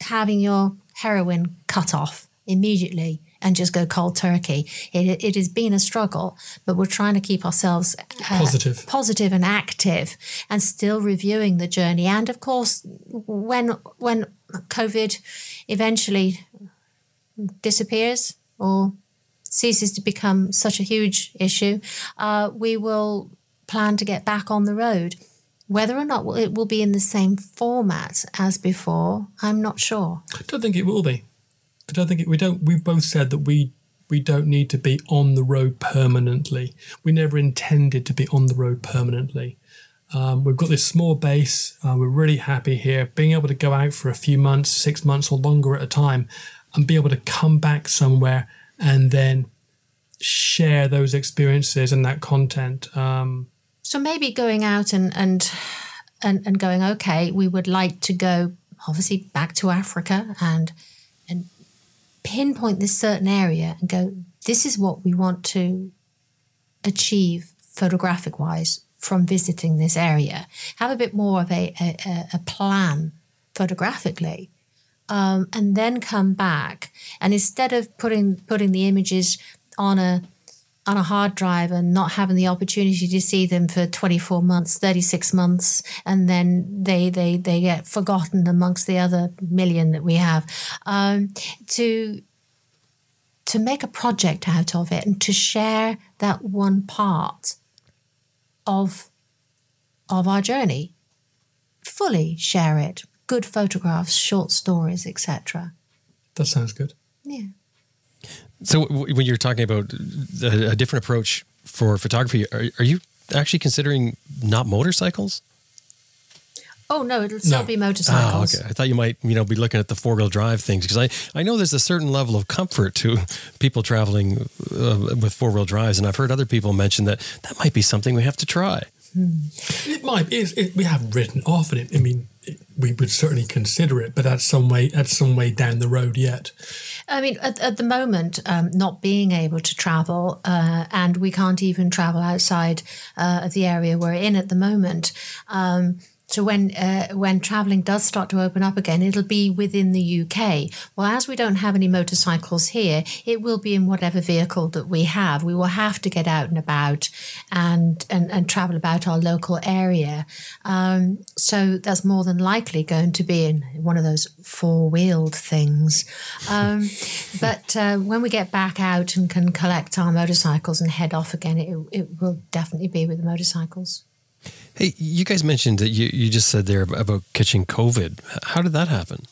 having your heroin cut off immediately and just go cold turkey. It, it has been a struggle, but we're trying to keep ourselves uh, positive, positive and active, and still reviewing the journey. And of course, when when COVID eventually disappears or ceases to become such a huge issue, uh, we will plan to get back on the road. Whether or not it will be in the same format as before, I'm not sure. I don't think it will be. I don't think we don't. We've both said that we we don't need to be on the road permanently. We never intended to be on the road permanently. Um, we've got this small base. Uh, we're really happy here. Being able to go out for a few months, six months or longer at a time, and be able to come back somewhere and then share those experiences and that content. Um, so maybe going out and and and, and going, okay, we would like to go obviously back to Africa and pinpoint this certain area and go, this is what we want to achieve photographic wise from visiting this area. Have a bit more of a, a, a plan photographically. Um, and then come back and instead of putting putting the images on a on a hard drive and not having the opportunity to see them for 24 months 36 months and then they they they get forgotten amongst the other million that we have. Um, to to make a project out of it and to share that one part of of our journey. Fully share it. Good photographs short stories etc that sounds good. Yeah so when you're talking about a, different approach for photography, are, are you actually considering not motorcycles? Oh no, it'll still No. be Oh, motorcycles. okay. I thought you might, you know, be looking at the four wheel drive things because I, I know there's a certain level of comfort to (laughs) people traveling uh, with four wheel drives, and I've heard other people mention that that might be something we have to try. It might. It's, it, we haven't written off it. I mean, it, we would certainly consider it, but that's some way. That's some way down the road yet. I mean, at, at the moment, um, not being able to travel, uh, and we can't even travel outside uh, of the area we're in at the moment. Um, so when uh, when traveling does start to open up again, it'll be within the UK. Well, as we don't have any motorcycles here, it will be in whatever vehicle that we have. We will have to get out and about and and, and travel about our local area. Um, so that's more than likely going to be in one of those four wheeled things. Um, (laughs) but uh, when we get back out and can collect our motorcycles and head off again, it, it will definitely be with the motorcycles. Hey, you guys mentioned that you, you just said there about catching COVID. How did that happen?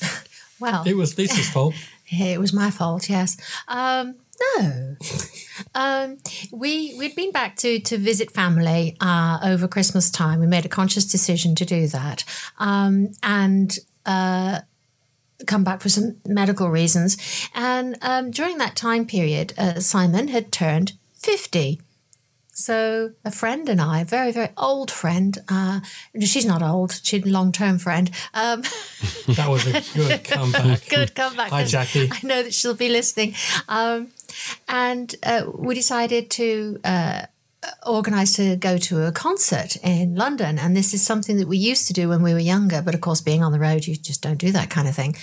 (laughs) Well, It was Lisa's fault. (laughs) It was my fault, yes. Um, no. (laughs) um, we we'd been back to to visit family uh, over Christmas time. We made a conscious decision to do that, um, and. Uh, come back for some medical reasons and um, during that time period uh, simon had turned 50 so a friend and I, a very, very old friend, uh, she's not old, she's a long-term friend, um, (laughs) That was a good (laughs) comeback. good comeback. Hi, Jackie. I know that she'll be listening. Um, and uh, we decided to uh, organise to go to a concert in London. And this is something that we used to do when we were younger. But of course, being on the road, you just don't do that kind of thing.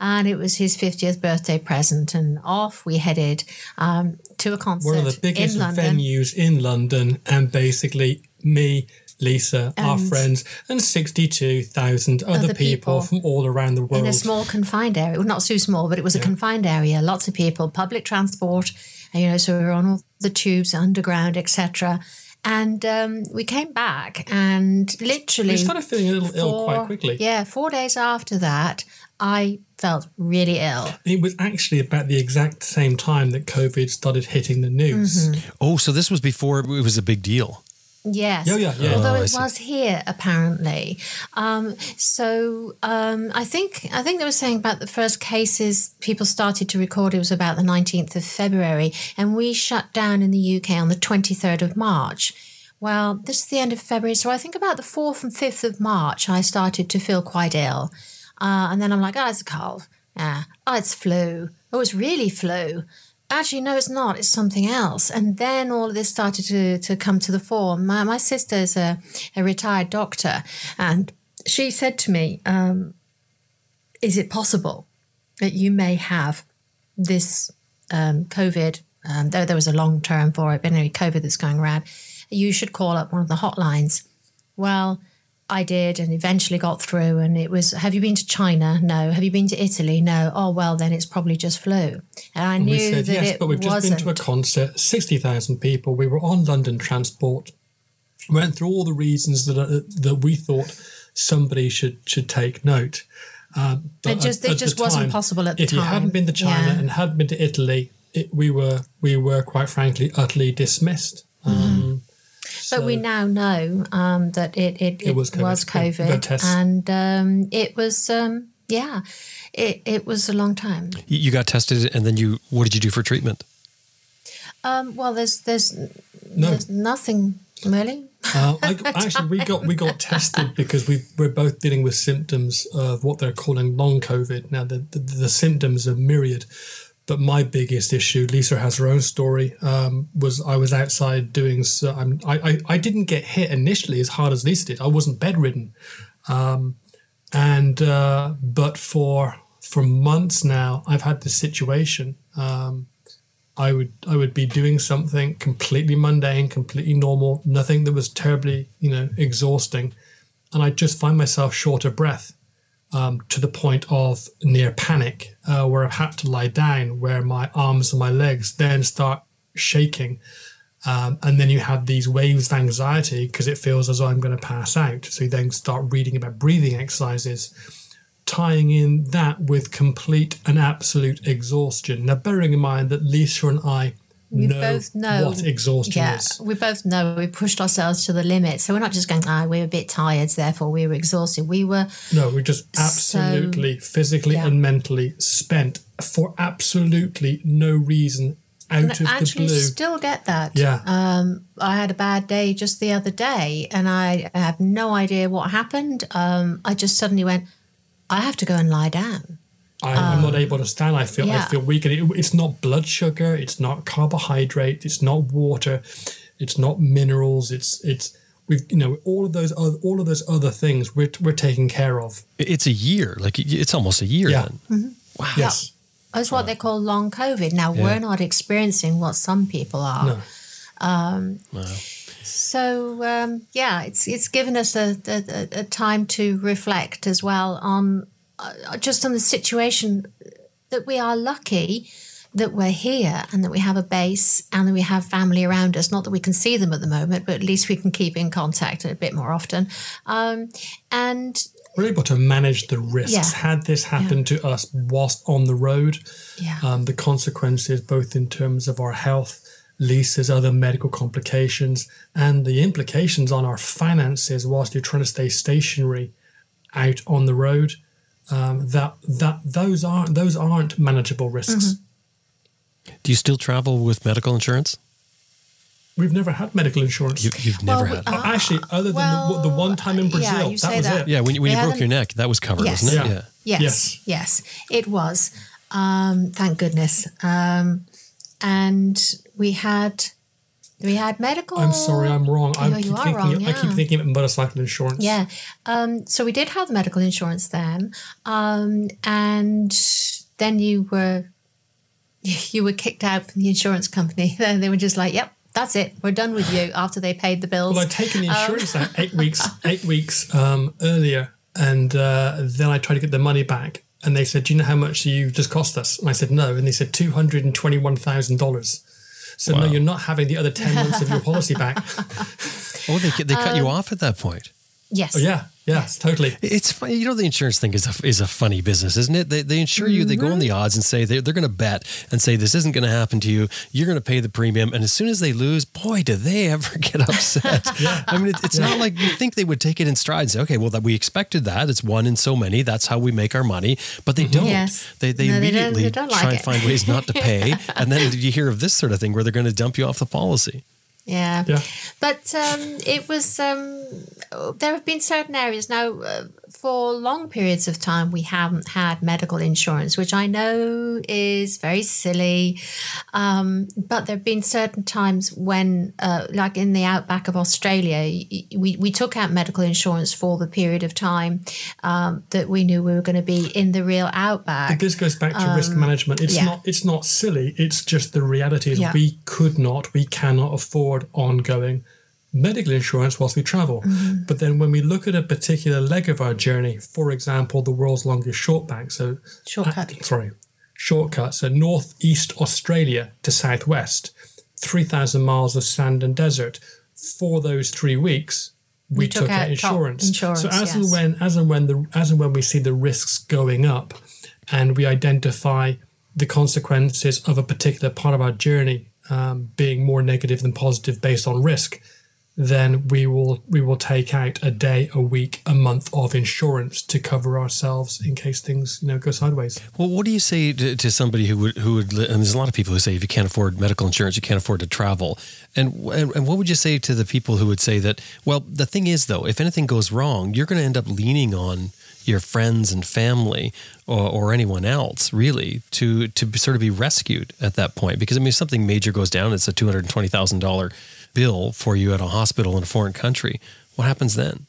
And it was his 50th birthday present. And off we headed um, to a concert One of the biggest in venues in London, and basically me, Lisa, our friends, and sixty-two thousand other, Other people, people. from all around the world. in a small confined area. Well, not so small, but it was a confined area. Lots of people, public transport. And, you know, so we were on all the tubes, underground, etc. And um, we came back, and literally we started feeling a little ill quite quickly. Yeah, four days after that, I felt really ill. It was actually about the exact same time that COVID started hitting the news. Mm-hmm. Oh, so this was before it was a big deal. Yes. Yeah, yeah, yeah. Although Oh, it was here apparently. Um, so um, I think I think they were saying about the first cases people started to record. It was about the nineteenth of February, and we shut down in the UK on the twenty third of March. Well, this is the end of February, so I think about the fourth and fifth of March, I started to feel quite ill, uh, and then I'm like, oh, it's a cold. Yeah. Oh, it's flu. Oh, it's really flu actually no it's not. It's something else. And then all of this started to, to come to the fore. My, my sister's a, a retired doctor and she said to me um, is it possible that you may have this um, covid um, though there was a long term for it but anyway covid that's going around you should call up one of the hotlines? Well I did and eventually got through and it was have you been to China? No. Have you been to Italy? No. Oh well then it's probably just flu. And I And knew we said that yes, it but we've just wasn't. been to a concert, sixty thousand people. We were on London Transport. Went through all the reasons that uh, that we thought somebody should should take note. Um, but It just- at- it at just the wasn't time, possible at the if you hadn't been to China Yeah. and hadn't been to Italy, it, we were we were quite frankly utterly dismissed. Um, but we now know um, that it, it, it, was was COVID. COVID, The tests. and um, it was um, yeah, it, it was a long time. You you got tested, and then you. What did you do for treatment? Um, well, there's there's No. there's nothing really. Uh, I, (laughs) actually, we got we got tested because we we're both dealing with symptoms of what they're calling long COVID. Now, the the, the symptoms are myriad, but my biggest issue, Lisa has her own story, um, was I was outside doing. So I'm, I, I I didn't get hit initially as hard as Lisa did. I wasn't bedridden, um, and uh, but for for months now, I've had this situation. Um, I would I would be doing something completely mundane, completely normal, nothing that was terribly you know exhausting, and I'd just find myself short of breath um, to the point of near panic, uh, where I've had to lie down, where my arms and my legs then start shaking, um, and then you have these waves of anxiety because it feels as though I'm going to pass out. So you then start reading about breathing exercises tying in that with complete and absolute exhaustion. Now, bearing in mind that Lisa and I we know, both know what exhaustion yeah, is. we both know we pushed ourselves to the limit. So we're not just going, ah, we're a bit tired, therefore we were exhausted. We were No, we're just absolutely physically yeah. and mentally spent for absolutely no reason out and of the blue. still get that. Yeah. Um, I had a bad day just the other day, and I have no idea what happened. Um, I just suddenly went, I have to go and lie down. I, I'm not able to stand. I feel I Um, feel weak, and it, it's not blood sugar. It's not carbohydrate. It's not water. It's not minerals. It's it's we've you know all of those other, all of those other things we're we're taking care of. It's a year. Like it's almost a year Yeah. then. Wow. Yes. That's what they call long COVID. Now Yeah. we're not experiencing what some people are. No. So um, yeah, it's it's given us a, a, a time to reflect as well on just on the situation that we are lucky that we're here and that we have a base and that we have family around us. Not that we can see them at the moment, but at least we can keep in contact a bit more often. Um, and We're able to manage the risks. Yeah. Had this happened to us whilst on the road, yeah, um, the consequences, both in terms of our health, Lisa's, other medical complications, and the implications on our finances whilst you're trying to stay stationary out on the road. Um, that that those aren't those aren't manageable risks. Do you still travel with medical insurance? We've never had medical insurance. You, you've never we- had. Uh, Actually, other than the, the one time in well, yeah, Brazil, you that was that. it. yeah, when, you- when you broke your neck, that was covered, Yes. wasn't it? Yeah. Yes, Yes. yes, it was. Um, thank goodness. Um, and we had we had medical. I'm sorry, I'm wrong. I, oh, keep thinking, wrong, yeah. I keep thinking of but it's like an insurance. Yeah. Um, so we did have medical insurance then. Um, and then you were (laughs) you were kicked out from the insurance company. Then (laughs) they were just like, yep, that's it. We're done with you after they paid the bills. Well, I'd taken the um, insurance um, out eight (laughs) weeks, eight weeks um, earlier. And uh, then I tried to get the money back. And they said, do you know how much you just cost us? And I said, no. And they said, $221,000. So wow. no, you're not having the other ten months of your policy back. (laughs) oh, they, they cut um, you off at that point yes. Oh, yeah, yeah, totally. It's funny, you know, the insurance thing is a, is a funny business, isn't it? They, they insure you, they go on Mm-hmm. the odds and say they, they're going to bet and say this isn't going to happen to you. You're going to pay the premium. And as soon as they lose, boy, do they ever (laughs) get upset. (laughs) I mean, it, it's not like you think they would take it in stride and say, okay, well, that we expected that. It's one in so many. That's how we make our money. But they don't. Yes. They, they No, they don't- immediately they don't like try and find ways not to pay. (laughs) and then you hear of this sort of thing where they're going to dump you off the policy. Yeah. Yeah. But um, it was, um, there have been certain areas now, uh, for long periods of time, we haven't had medical insurance, which I know is very silly. Um, but there have been certain times when, uh, like in the outback of Australia, we, we took out medical insurance for the period of time um, that we knew we were going to be in the real outback. But This goes back to risk management. It's Um, yeah. not. It's not silly. It's just the reality is Yeah. we could not, we cannot afford ongoing medical insurance whilst we travel. Mm-hmm. But then when we look at a particular leg of our journey, for example, the world's longest short bank, so Shortcut. uh, sorry, shortcut, so northeast Australia to southwest, three thousand miles of sand and desert. For those three weeks, we took took, out insurance. insurance, So as and when, as and when the, as and when we see the risks going up, and we identify the consequences of a particular part of our journey um, being more negative than positive based on risk, then we will we will take out a day, a week, a month of insurance to cover ourselves in case things you know go sideways. Well, what do you say to, to somebody who would who would? And there's a lot of people who say if you can't afford medical insurance, you can't afford to travel. And and, and what would you say to the people who would say that? Well, the thing is, though, if anything goes wrong, you're going to end up leaning on your friends and family or, or anyone else really to to sort of be rescued at that point because I mean if something major goes down it's a two hundred twenty thousand dollar bill for you at a hospital in a foreign country what happens then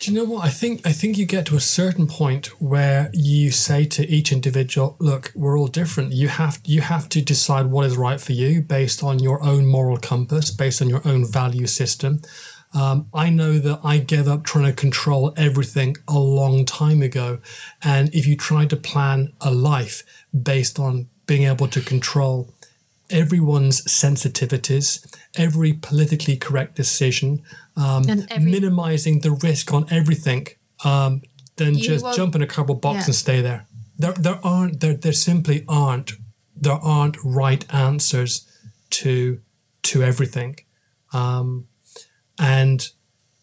Do you know what? I think I think you get to a certain point where you say to each individual, "Look, we're all different. You have you have to decide what is right for you based on your own moral compass, based on your own value system." Um, I know that I gave up trying to control everything a long time ago, and if you try to plan a life based on being able to control everyone's sensitivities, every politically correct decision, um, every- minimizing the risk on everything, um, then You just jump in a cardboard box Yeah. and stay there. There, there aren't there, there simply aren't there aren't right answers to to everything. Um, and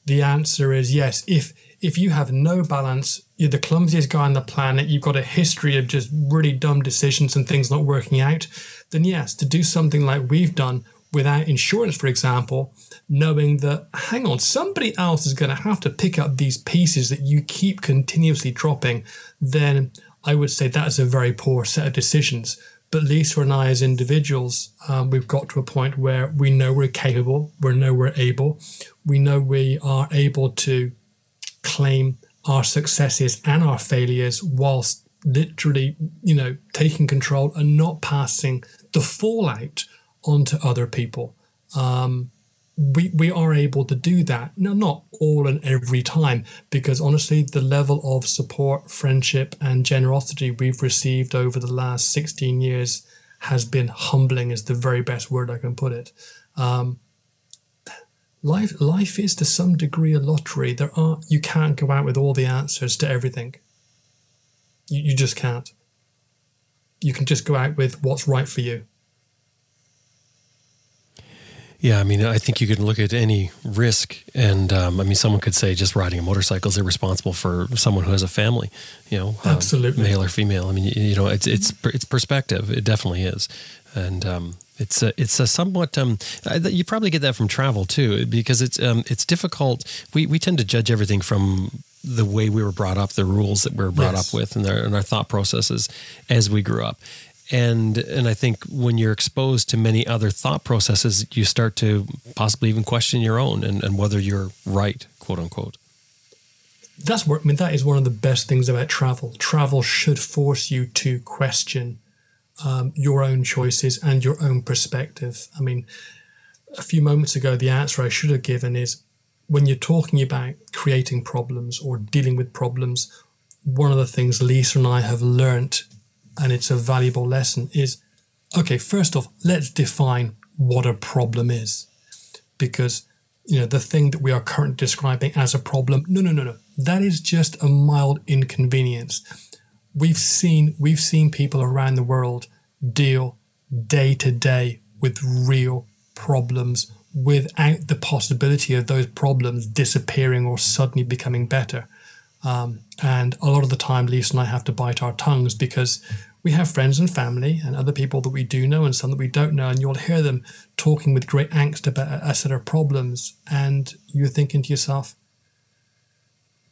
the answer is yes. If if you have no balance, you're the clumsiest guy on the planet, you've got a history of just really dumb decisions and things not working out, then yes, to do something like we've done without insurance, for example, knowing that, hang on, somebody else is going to have to pick up these pieces that you keep continuously dropping, then I would say that is a very poor set of decisions. But Lisa and I, as individuals, um, we've got to a point where we know we're capable, we know we're able, we know we are able to claim our successes and our failures whilst literally, you know, taking control and not passing the fallout onto other people. Um, we, we are able to do that. Now, not all and every time, because honestly, the level of support, friendship, and generosity we've received over the last 16 years has been humbling, is the very best word I can put it. Um, life, life is to some degree a lottery. There are you can't go out with all the answers to everything. You, you just can't. You can just go out with what's right for you. Yeah, I mean, I think you can look at any risk, and um, I mean, someone could say just riding a motorcycle is irresponsible for someone who has a family, you know, um, absolutely, male or female. I mean, you, you, know, it's it's it's perspective. It definitely is, and um, it's a, it's a somewhat um, you probably get that from travel too, because it's um, it's difficult. We we tend to judge everything from the way we were brought up, the rules that we were brought yes. up with, and, our, and our thought processes as we grew up and and I think when you're exposed to many other thought processes, you start to possibly even question your own and, and whether you're right, quote unquote. That's what I mean. That is one of the best things about travel. Travel should force you to question um, your own choices and your own perspective. I mean, a few moments ago, the answer I should have given is when you're talking about creating problems or dealing with problems. One of the things Lisa and I have learnt and it's a valuable lesson is okay, first off, let's define what a problem is. Because, you know, the thing that we are currently describing as a problem, no, no, no, no. That is just a mild inconvenience. We've seen we've seen people around the world deal day to day with real problems without the possibility of those problems disappearing or suddenly becoming better. Um, and a lot of the time, Lisa and I have to bite our tongues because we have friends and family and other people that we do know and some that we don't know, and you'll hear them talking with great angst about a, set of problems, and you're thinking to yourself,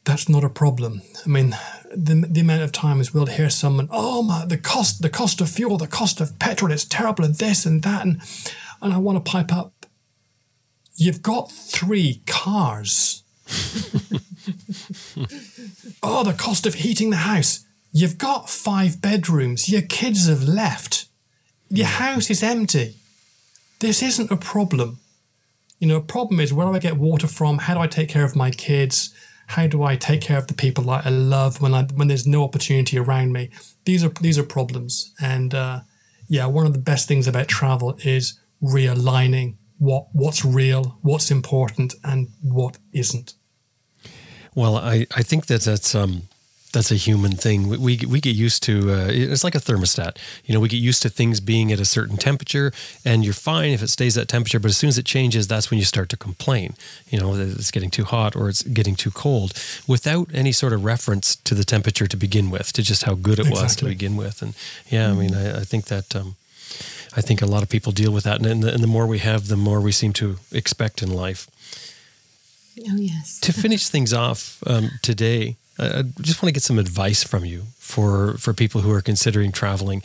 that's not a problem. I mean, the, the amount of times we'll hear someone, oh my, the cost, the cost of fuel, the cost of petrol, it's terrible, and this and that, and and I want to pipe up. You've got three cars. (laughs) oh, the cost of heating the house. You've got five bedrooms. Your kids have left. Your house is empty. This isn't a problem. You know, a problem is where do I get water from? How do I take care of my kids? How do I take care of the people that I love when I when there's no opportunity around me? These are these are problems. And uh, yeah, one of the best things about travel is realigning what what's real, what's important, and what isn't. Well, I, I think that that's um, that's a human thing. We, we, we get used to uh, it's like a thermostat. You know, we get used to things being at a certain temperature, and you're fine if it stays at temperature. But as soon as it changes, that's when you start to complain. You know, that it's getting too hot or it's getting too cold, without any sort of reference to the temperature to begin with, to just how good it exactly. was to begin with. And yeah, I mean, I, I think that. Um, I think a lot of people deal with that, and the, and the more we have, the more we seem to expect in life. Oh yes. to finish (laughs) things off um, today, I just want to get some advice from you for for people who are considering traveling.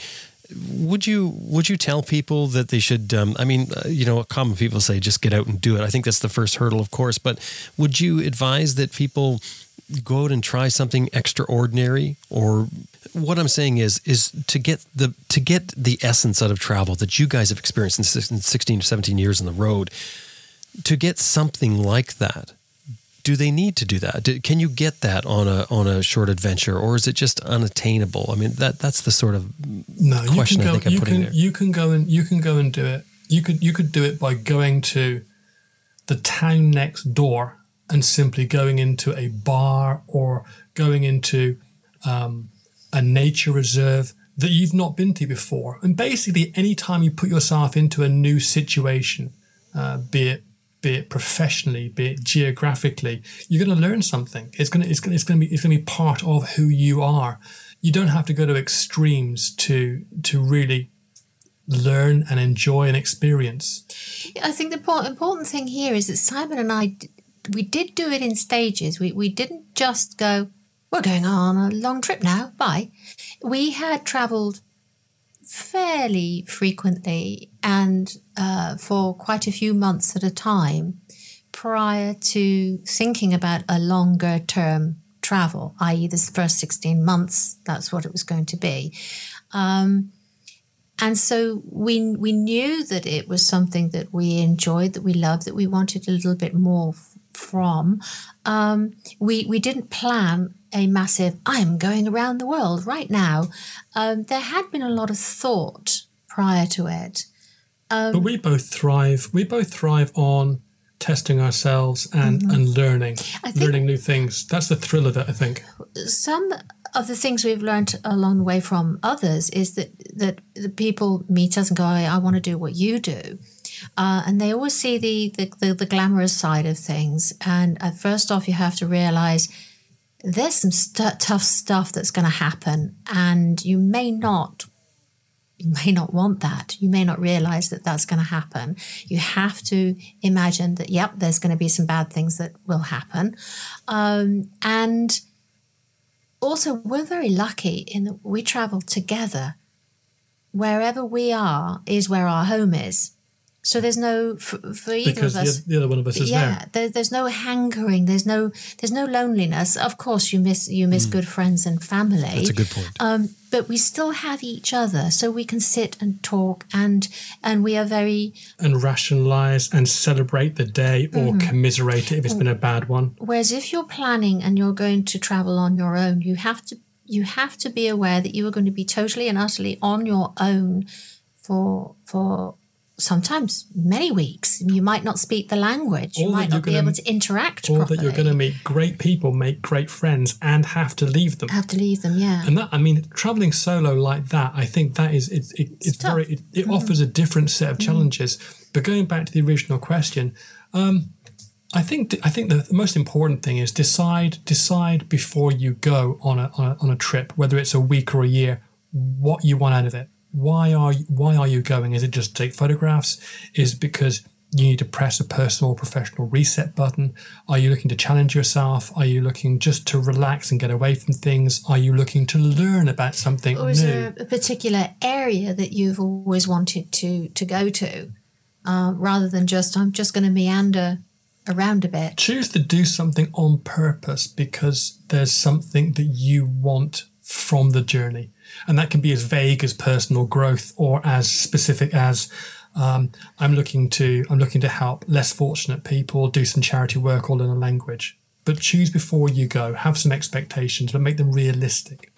Would you would you tell people that they should? Um, I mean, uh, you know, common people say just get out and do it. I think that's the first hurdle, of course. But would you advise that people go out and try something extraordinary, or what I'm saying is is to get the to get the essence out of travel that you guys have experienced in 16 or 17 years on the road, to get something like that do they need to do that? Do, can you get that on a on a short adventure, or is it just unattainable? I mean, that that's the sort of no, question go, I think I'm you putting can, there. You can go and you can go and do it. You could you could do it by going to the town next door and simply going into a bar or going into um, a nature reserve. that you've not been to before. And basically, anytime you put yourself into a new situation, uh, be it be it professionally, be it geographically, you're going to learn something. It's going to it's going to, it's going to be it's going to be part of who you are. You don't have to go to extremes to to really learn and enjoy an experience. I think the important thing here is that Simon and I we did do it in stages. We we didn't just go. We're going on a long trip now. Bye. We had travelled fairly frequently and uh, for quite a few months at a time prior to thinking about a longer term travel, i.e., this first 16 months, that's what it was going to be. Um, and so we, we knew that it was something that we enjoyed, that we loved, that we wanted a little bit more from. Um, we, we didn't plan a massive, I'm going around the world right now. Um, there had been a lot of thought prior to it. Um, but we both thrive. We both thrive on testing ourselves and, mm-hmm. and learning, learning new things. That's the thrill of it, I think. Some of the things we've learned along the way from others is that, that the people meet us and go, I, I want to do what you do. Uh, and they always see the, the, the, the glamorous side of things. And first off, you have to realize – there's some st- tough stuff that's going to happen, and you may not you may not want that. You may not realize that that's going to happen. You have to imagine that, yep, there's going to be some bad things that will happen. Um, and also, we're very lucky in that we travel together. Wherever we are is where our home is. So there's no for, for either because of us. The, the other one of us is yeah, there. there. There's no hankering. There's no there's no loneliness. Of course, you miss you miss mm. good friends and family. That's a good point. Um, but we still have each other, so we can sit and talk, and and we are very and rationalize and celebrate the day or mm-hmm. commiserate it if it's been a bad one. Whereas if you're planning and you're going to travel on your own, you have to you have to be aware that you are going to be totally and utterly on your own for for sometimes many weeks. You might not speak the language. You might not be able to interact or properly. that you're going to meet great people, make great friends, and have to leave them. Have to leave them, yeah. And that, I mean, traveling solo like that, I think that is it. it it's, it's very. It, it mm. offers a different set of mm. challenges. Mm. But going back to the original question, um, I think I think the most important thing is decide decide before you go on a, on a on a trip, whether it's a week or a year, what you want out of it why are you, why are you going? Is it just to take photographs? Is it because you need to press a personal or professional reset button? Are you looking to challenge yourself? Are you looking just to relax and get away from things? Are you looking to learn about something or is new? there a particular area that you've always wanted to to go to, uh, rather than just I'm just going to meander around a bit? Choose to do something on purpose because there's something that you want from the journey. And that can be as vague as personal growth or as specific as um, I'm looking to I'm looking to help less fortunate people do some charity work or learn a language. But choose before you go. Have some expectations, but make them realistic.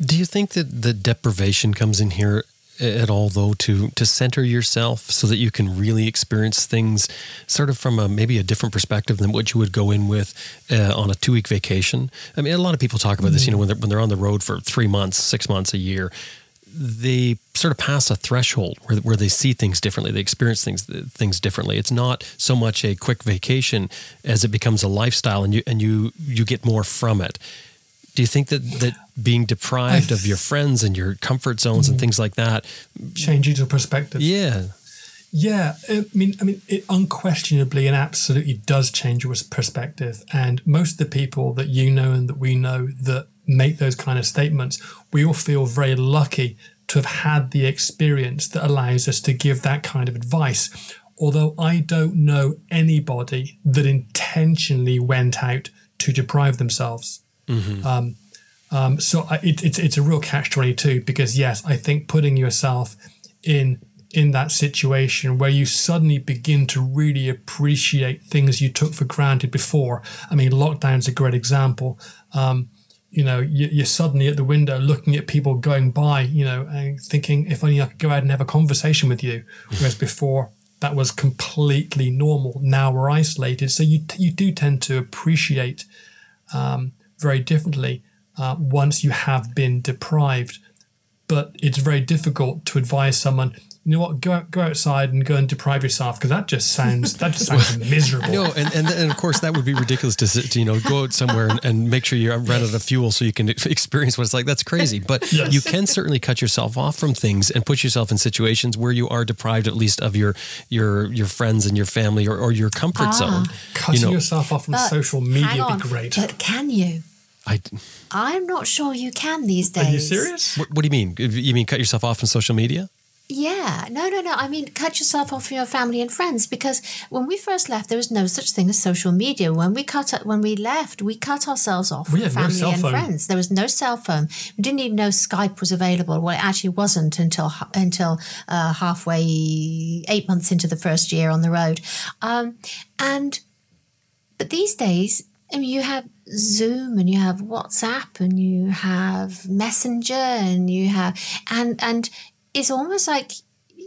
Do you think that the deprivation comes in here at all though to to center yourself so that you can really experience things sort of from a maybe a different perspective than what you would go in with uh, on a two week vacation. I mean a lot of people talk about this you know when they're, when they're on the road for three months six months a year they sort of pass a threshold where, where they see things differently they experience things things differently. It's not so much a quick vacation as it becomes a lifestyle and you and you you get more from it do you think that that being deprived of your (sighs) friends and your comfort zones mm, and things like that changes your perspective? Yeah. Yeah, I mean, I mean, it unquestionably and absolutely does change your perspective. And most of the people that you know and that we know that make those kind of statements, we all feel very lucky to have had the experience that allows us to give that kind of advice. Although I don't know anybody that intentionally went out to deprive themselves. Mm-hmm. Um, um, so I, it, it's it's a real catch twenty two because yes, I think putting yourself in in that situation where you suddenly begin to really appreciate things you took for granted before. I mean, lockdown's a great example. Um, you know, you, are suddenly at the window looking at people going by, you know, and thinking, if only I could go out and have a conversation with you. (laughs) Whereas before, that was completely normal. Now we're isolated, so you you do tend to appreciate um, very differently uh, once you have been deprived. but it's very difficult to advise someone. You know what? Go out, go outside and go and deprive yourself because that just sounds that just sounds (laughs) miserable. No, and, and and of course that would be ridiculous to, sit- to you know go out somewhere and, and make sure you run out of fuel so you can experience what it's like. That's crazy, but Yes. you can certainly cut yourself off from things and put yourself in situations where you are deprived at least of your your your friends and your family or, or your comfort zone. Cutting you know, yourself off from But social media on, would be great. But can you? I, I'm not sure you can these days. Are you serious? what, what do you mean? You mean cut yourself off from social media? Yeah, no, no, no. I mean, cut yourself off from your family and friends because when we first left, there was no such thing as social media. When we cut, when we left, we cut ourselves off We from had no family and phone. friends. There was no cell phone. We didn't even know Skype was available. Well, it actually wasn't until until uh, halfway, eight months into the first year on the road. Um, and but these days, I mean, you have Zoom and you have WhatsApp and you have Messenger and you have and and it's almost like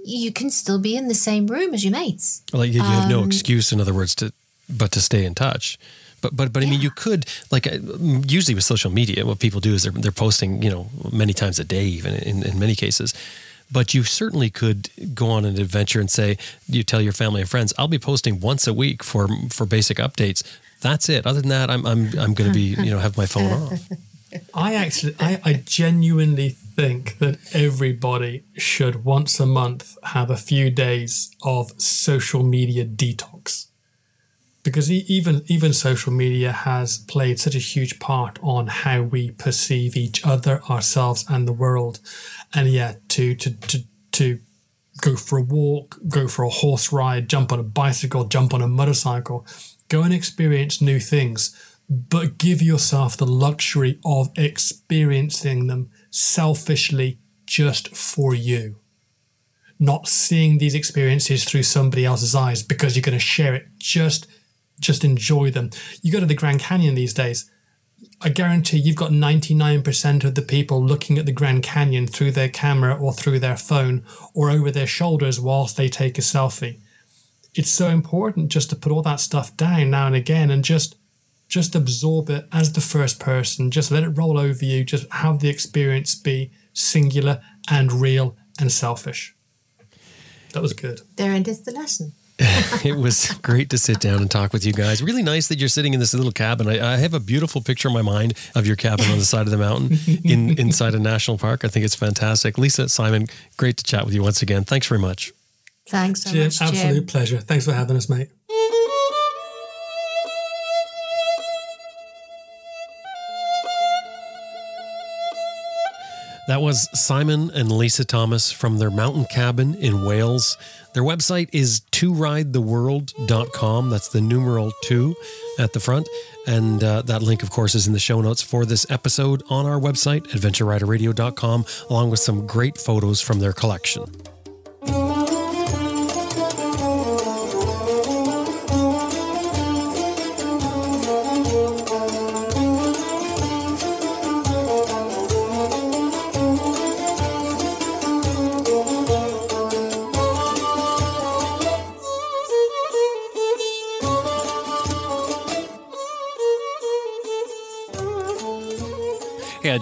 you can still be in the same room as your mates. Like you, you have no Um, excuse, in other words, to but to stay in touch. But but but I mean, you could like uh, usually with social media, what people do is they're they're posting, you know, many times a day, even in, in many cases. But you certainly could go on an adventure and say, you tell your family and friends, I'll be posting once a week for for basic updates. That's it. Other than that, I'm I'm I'm going to be you know have my phone off. I actually, I, I genuinely think that everybody should once a month have a few days of social media detox, because even even social media has played such a huge part on how we perceive each other, ourselves, and the world, and yet to to to to go for a walk, go for a horse ride, jump on a bicycle, jump on a motorcycle, go and experience new things, but give yourself the luxury of experiencing them selfishly just for you. Not seeing these experiences through somebody else's eyes because you're going to share it. Just just enjoy them. You go to the Grand Canyon these days. I guarantee you've got 99% of the people looking at the Grand Canyon through their camera or through their phone or over their shoulders whilst they take a selfie. It's so important just to put all that stuff down now and again and just just absorb it as the first person. Just let it roll over you. Just have the experience be singular and real and selfish. That was good. There endeth the lesson. (laughs) it was great to sit down and talk with you guys. Really nice that you're sitting in this little cabin. I, I have a beautiful picture in my mind of your cabin on the side of the mountain (laughs) in inside a national park. I think it's fantastic. Lisa, Simon, great to chat with you once again. Thanks very much. Thanks so Jim, much, Jim. absolute pleasure. Thanks for having us, mate. That was Simon and Lisa Thomas from their mountain cabin in Wales. Their website is 2ridetheworld.com. That's the numeral two at the front. And uh, that link, of course, is in the show notes for this episode on our website, adventureriderradio.com, along with some great photos from their collection.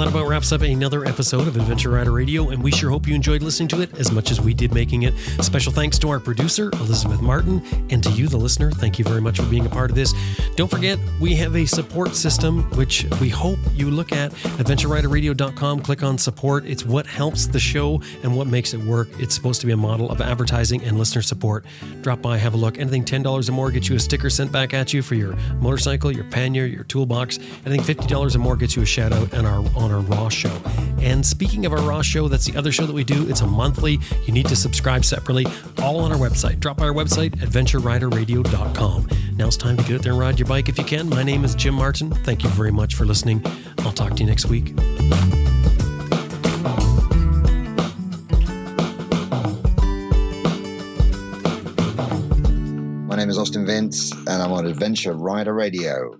That about wraps up another episode of Adventure Rider Radio, and we sure hope you enjoyed listening to it as much as we did making it. Special thanks to our producer, Elizabeth Martin, and to you, the listener. Thank you very much for being a part of this. Don't forget, we have a support system, which we hope you look at. AdventureRiderRadio.com, click on support. It's what helps the show and what makes it work. It's supposed to be a model of advertising and listener support. Drop by, have a look. Anything $10 or more gets you a sticker sent back at you for your motorcycle, your pannier, your toolbox. Anything $50 or more gets you a shout out and our on on our Raw show. And speaking of our Raw show, that's the other show that we do. It's a monthly. You need to subscribe separately, all on our website. Drop by our website, adventureriderradio.com. Now it's time to get out there and ride your bike if you can. My name is Jim Martin. Thank you very much for listening. I'll talk to you next week. My name is Austin Vince, and I'm on Adventure Rider Radio.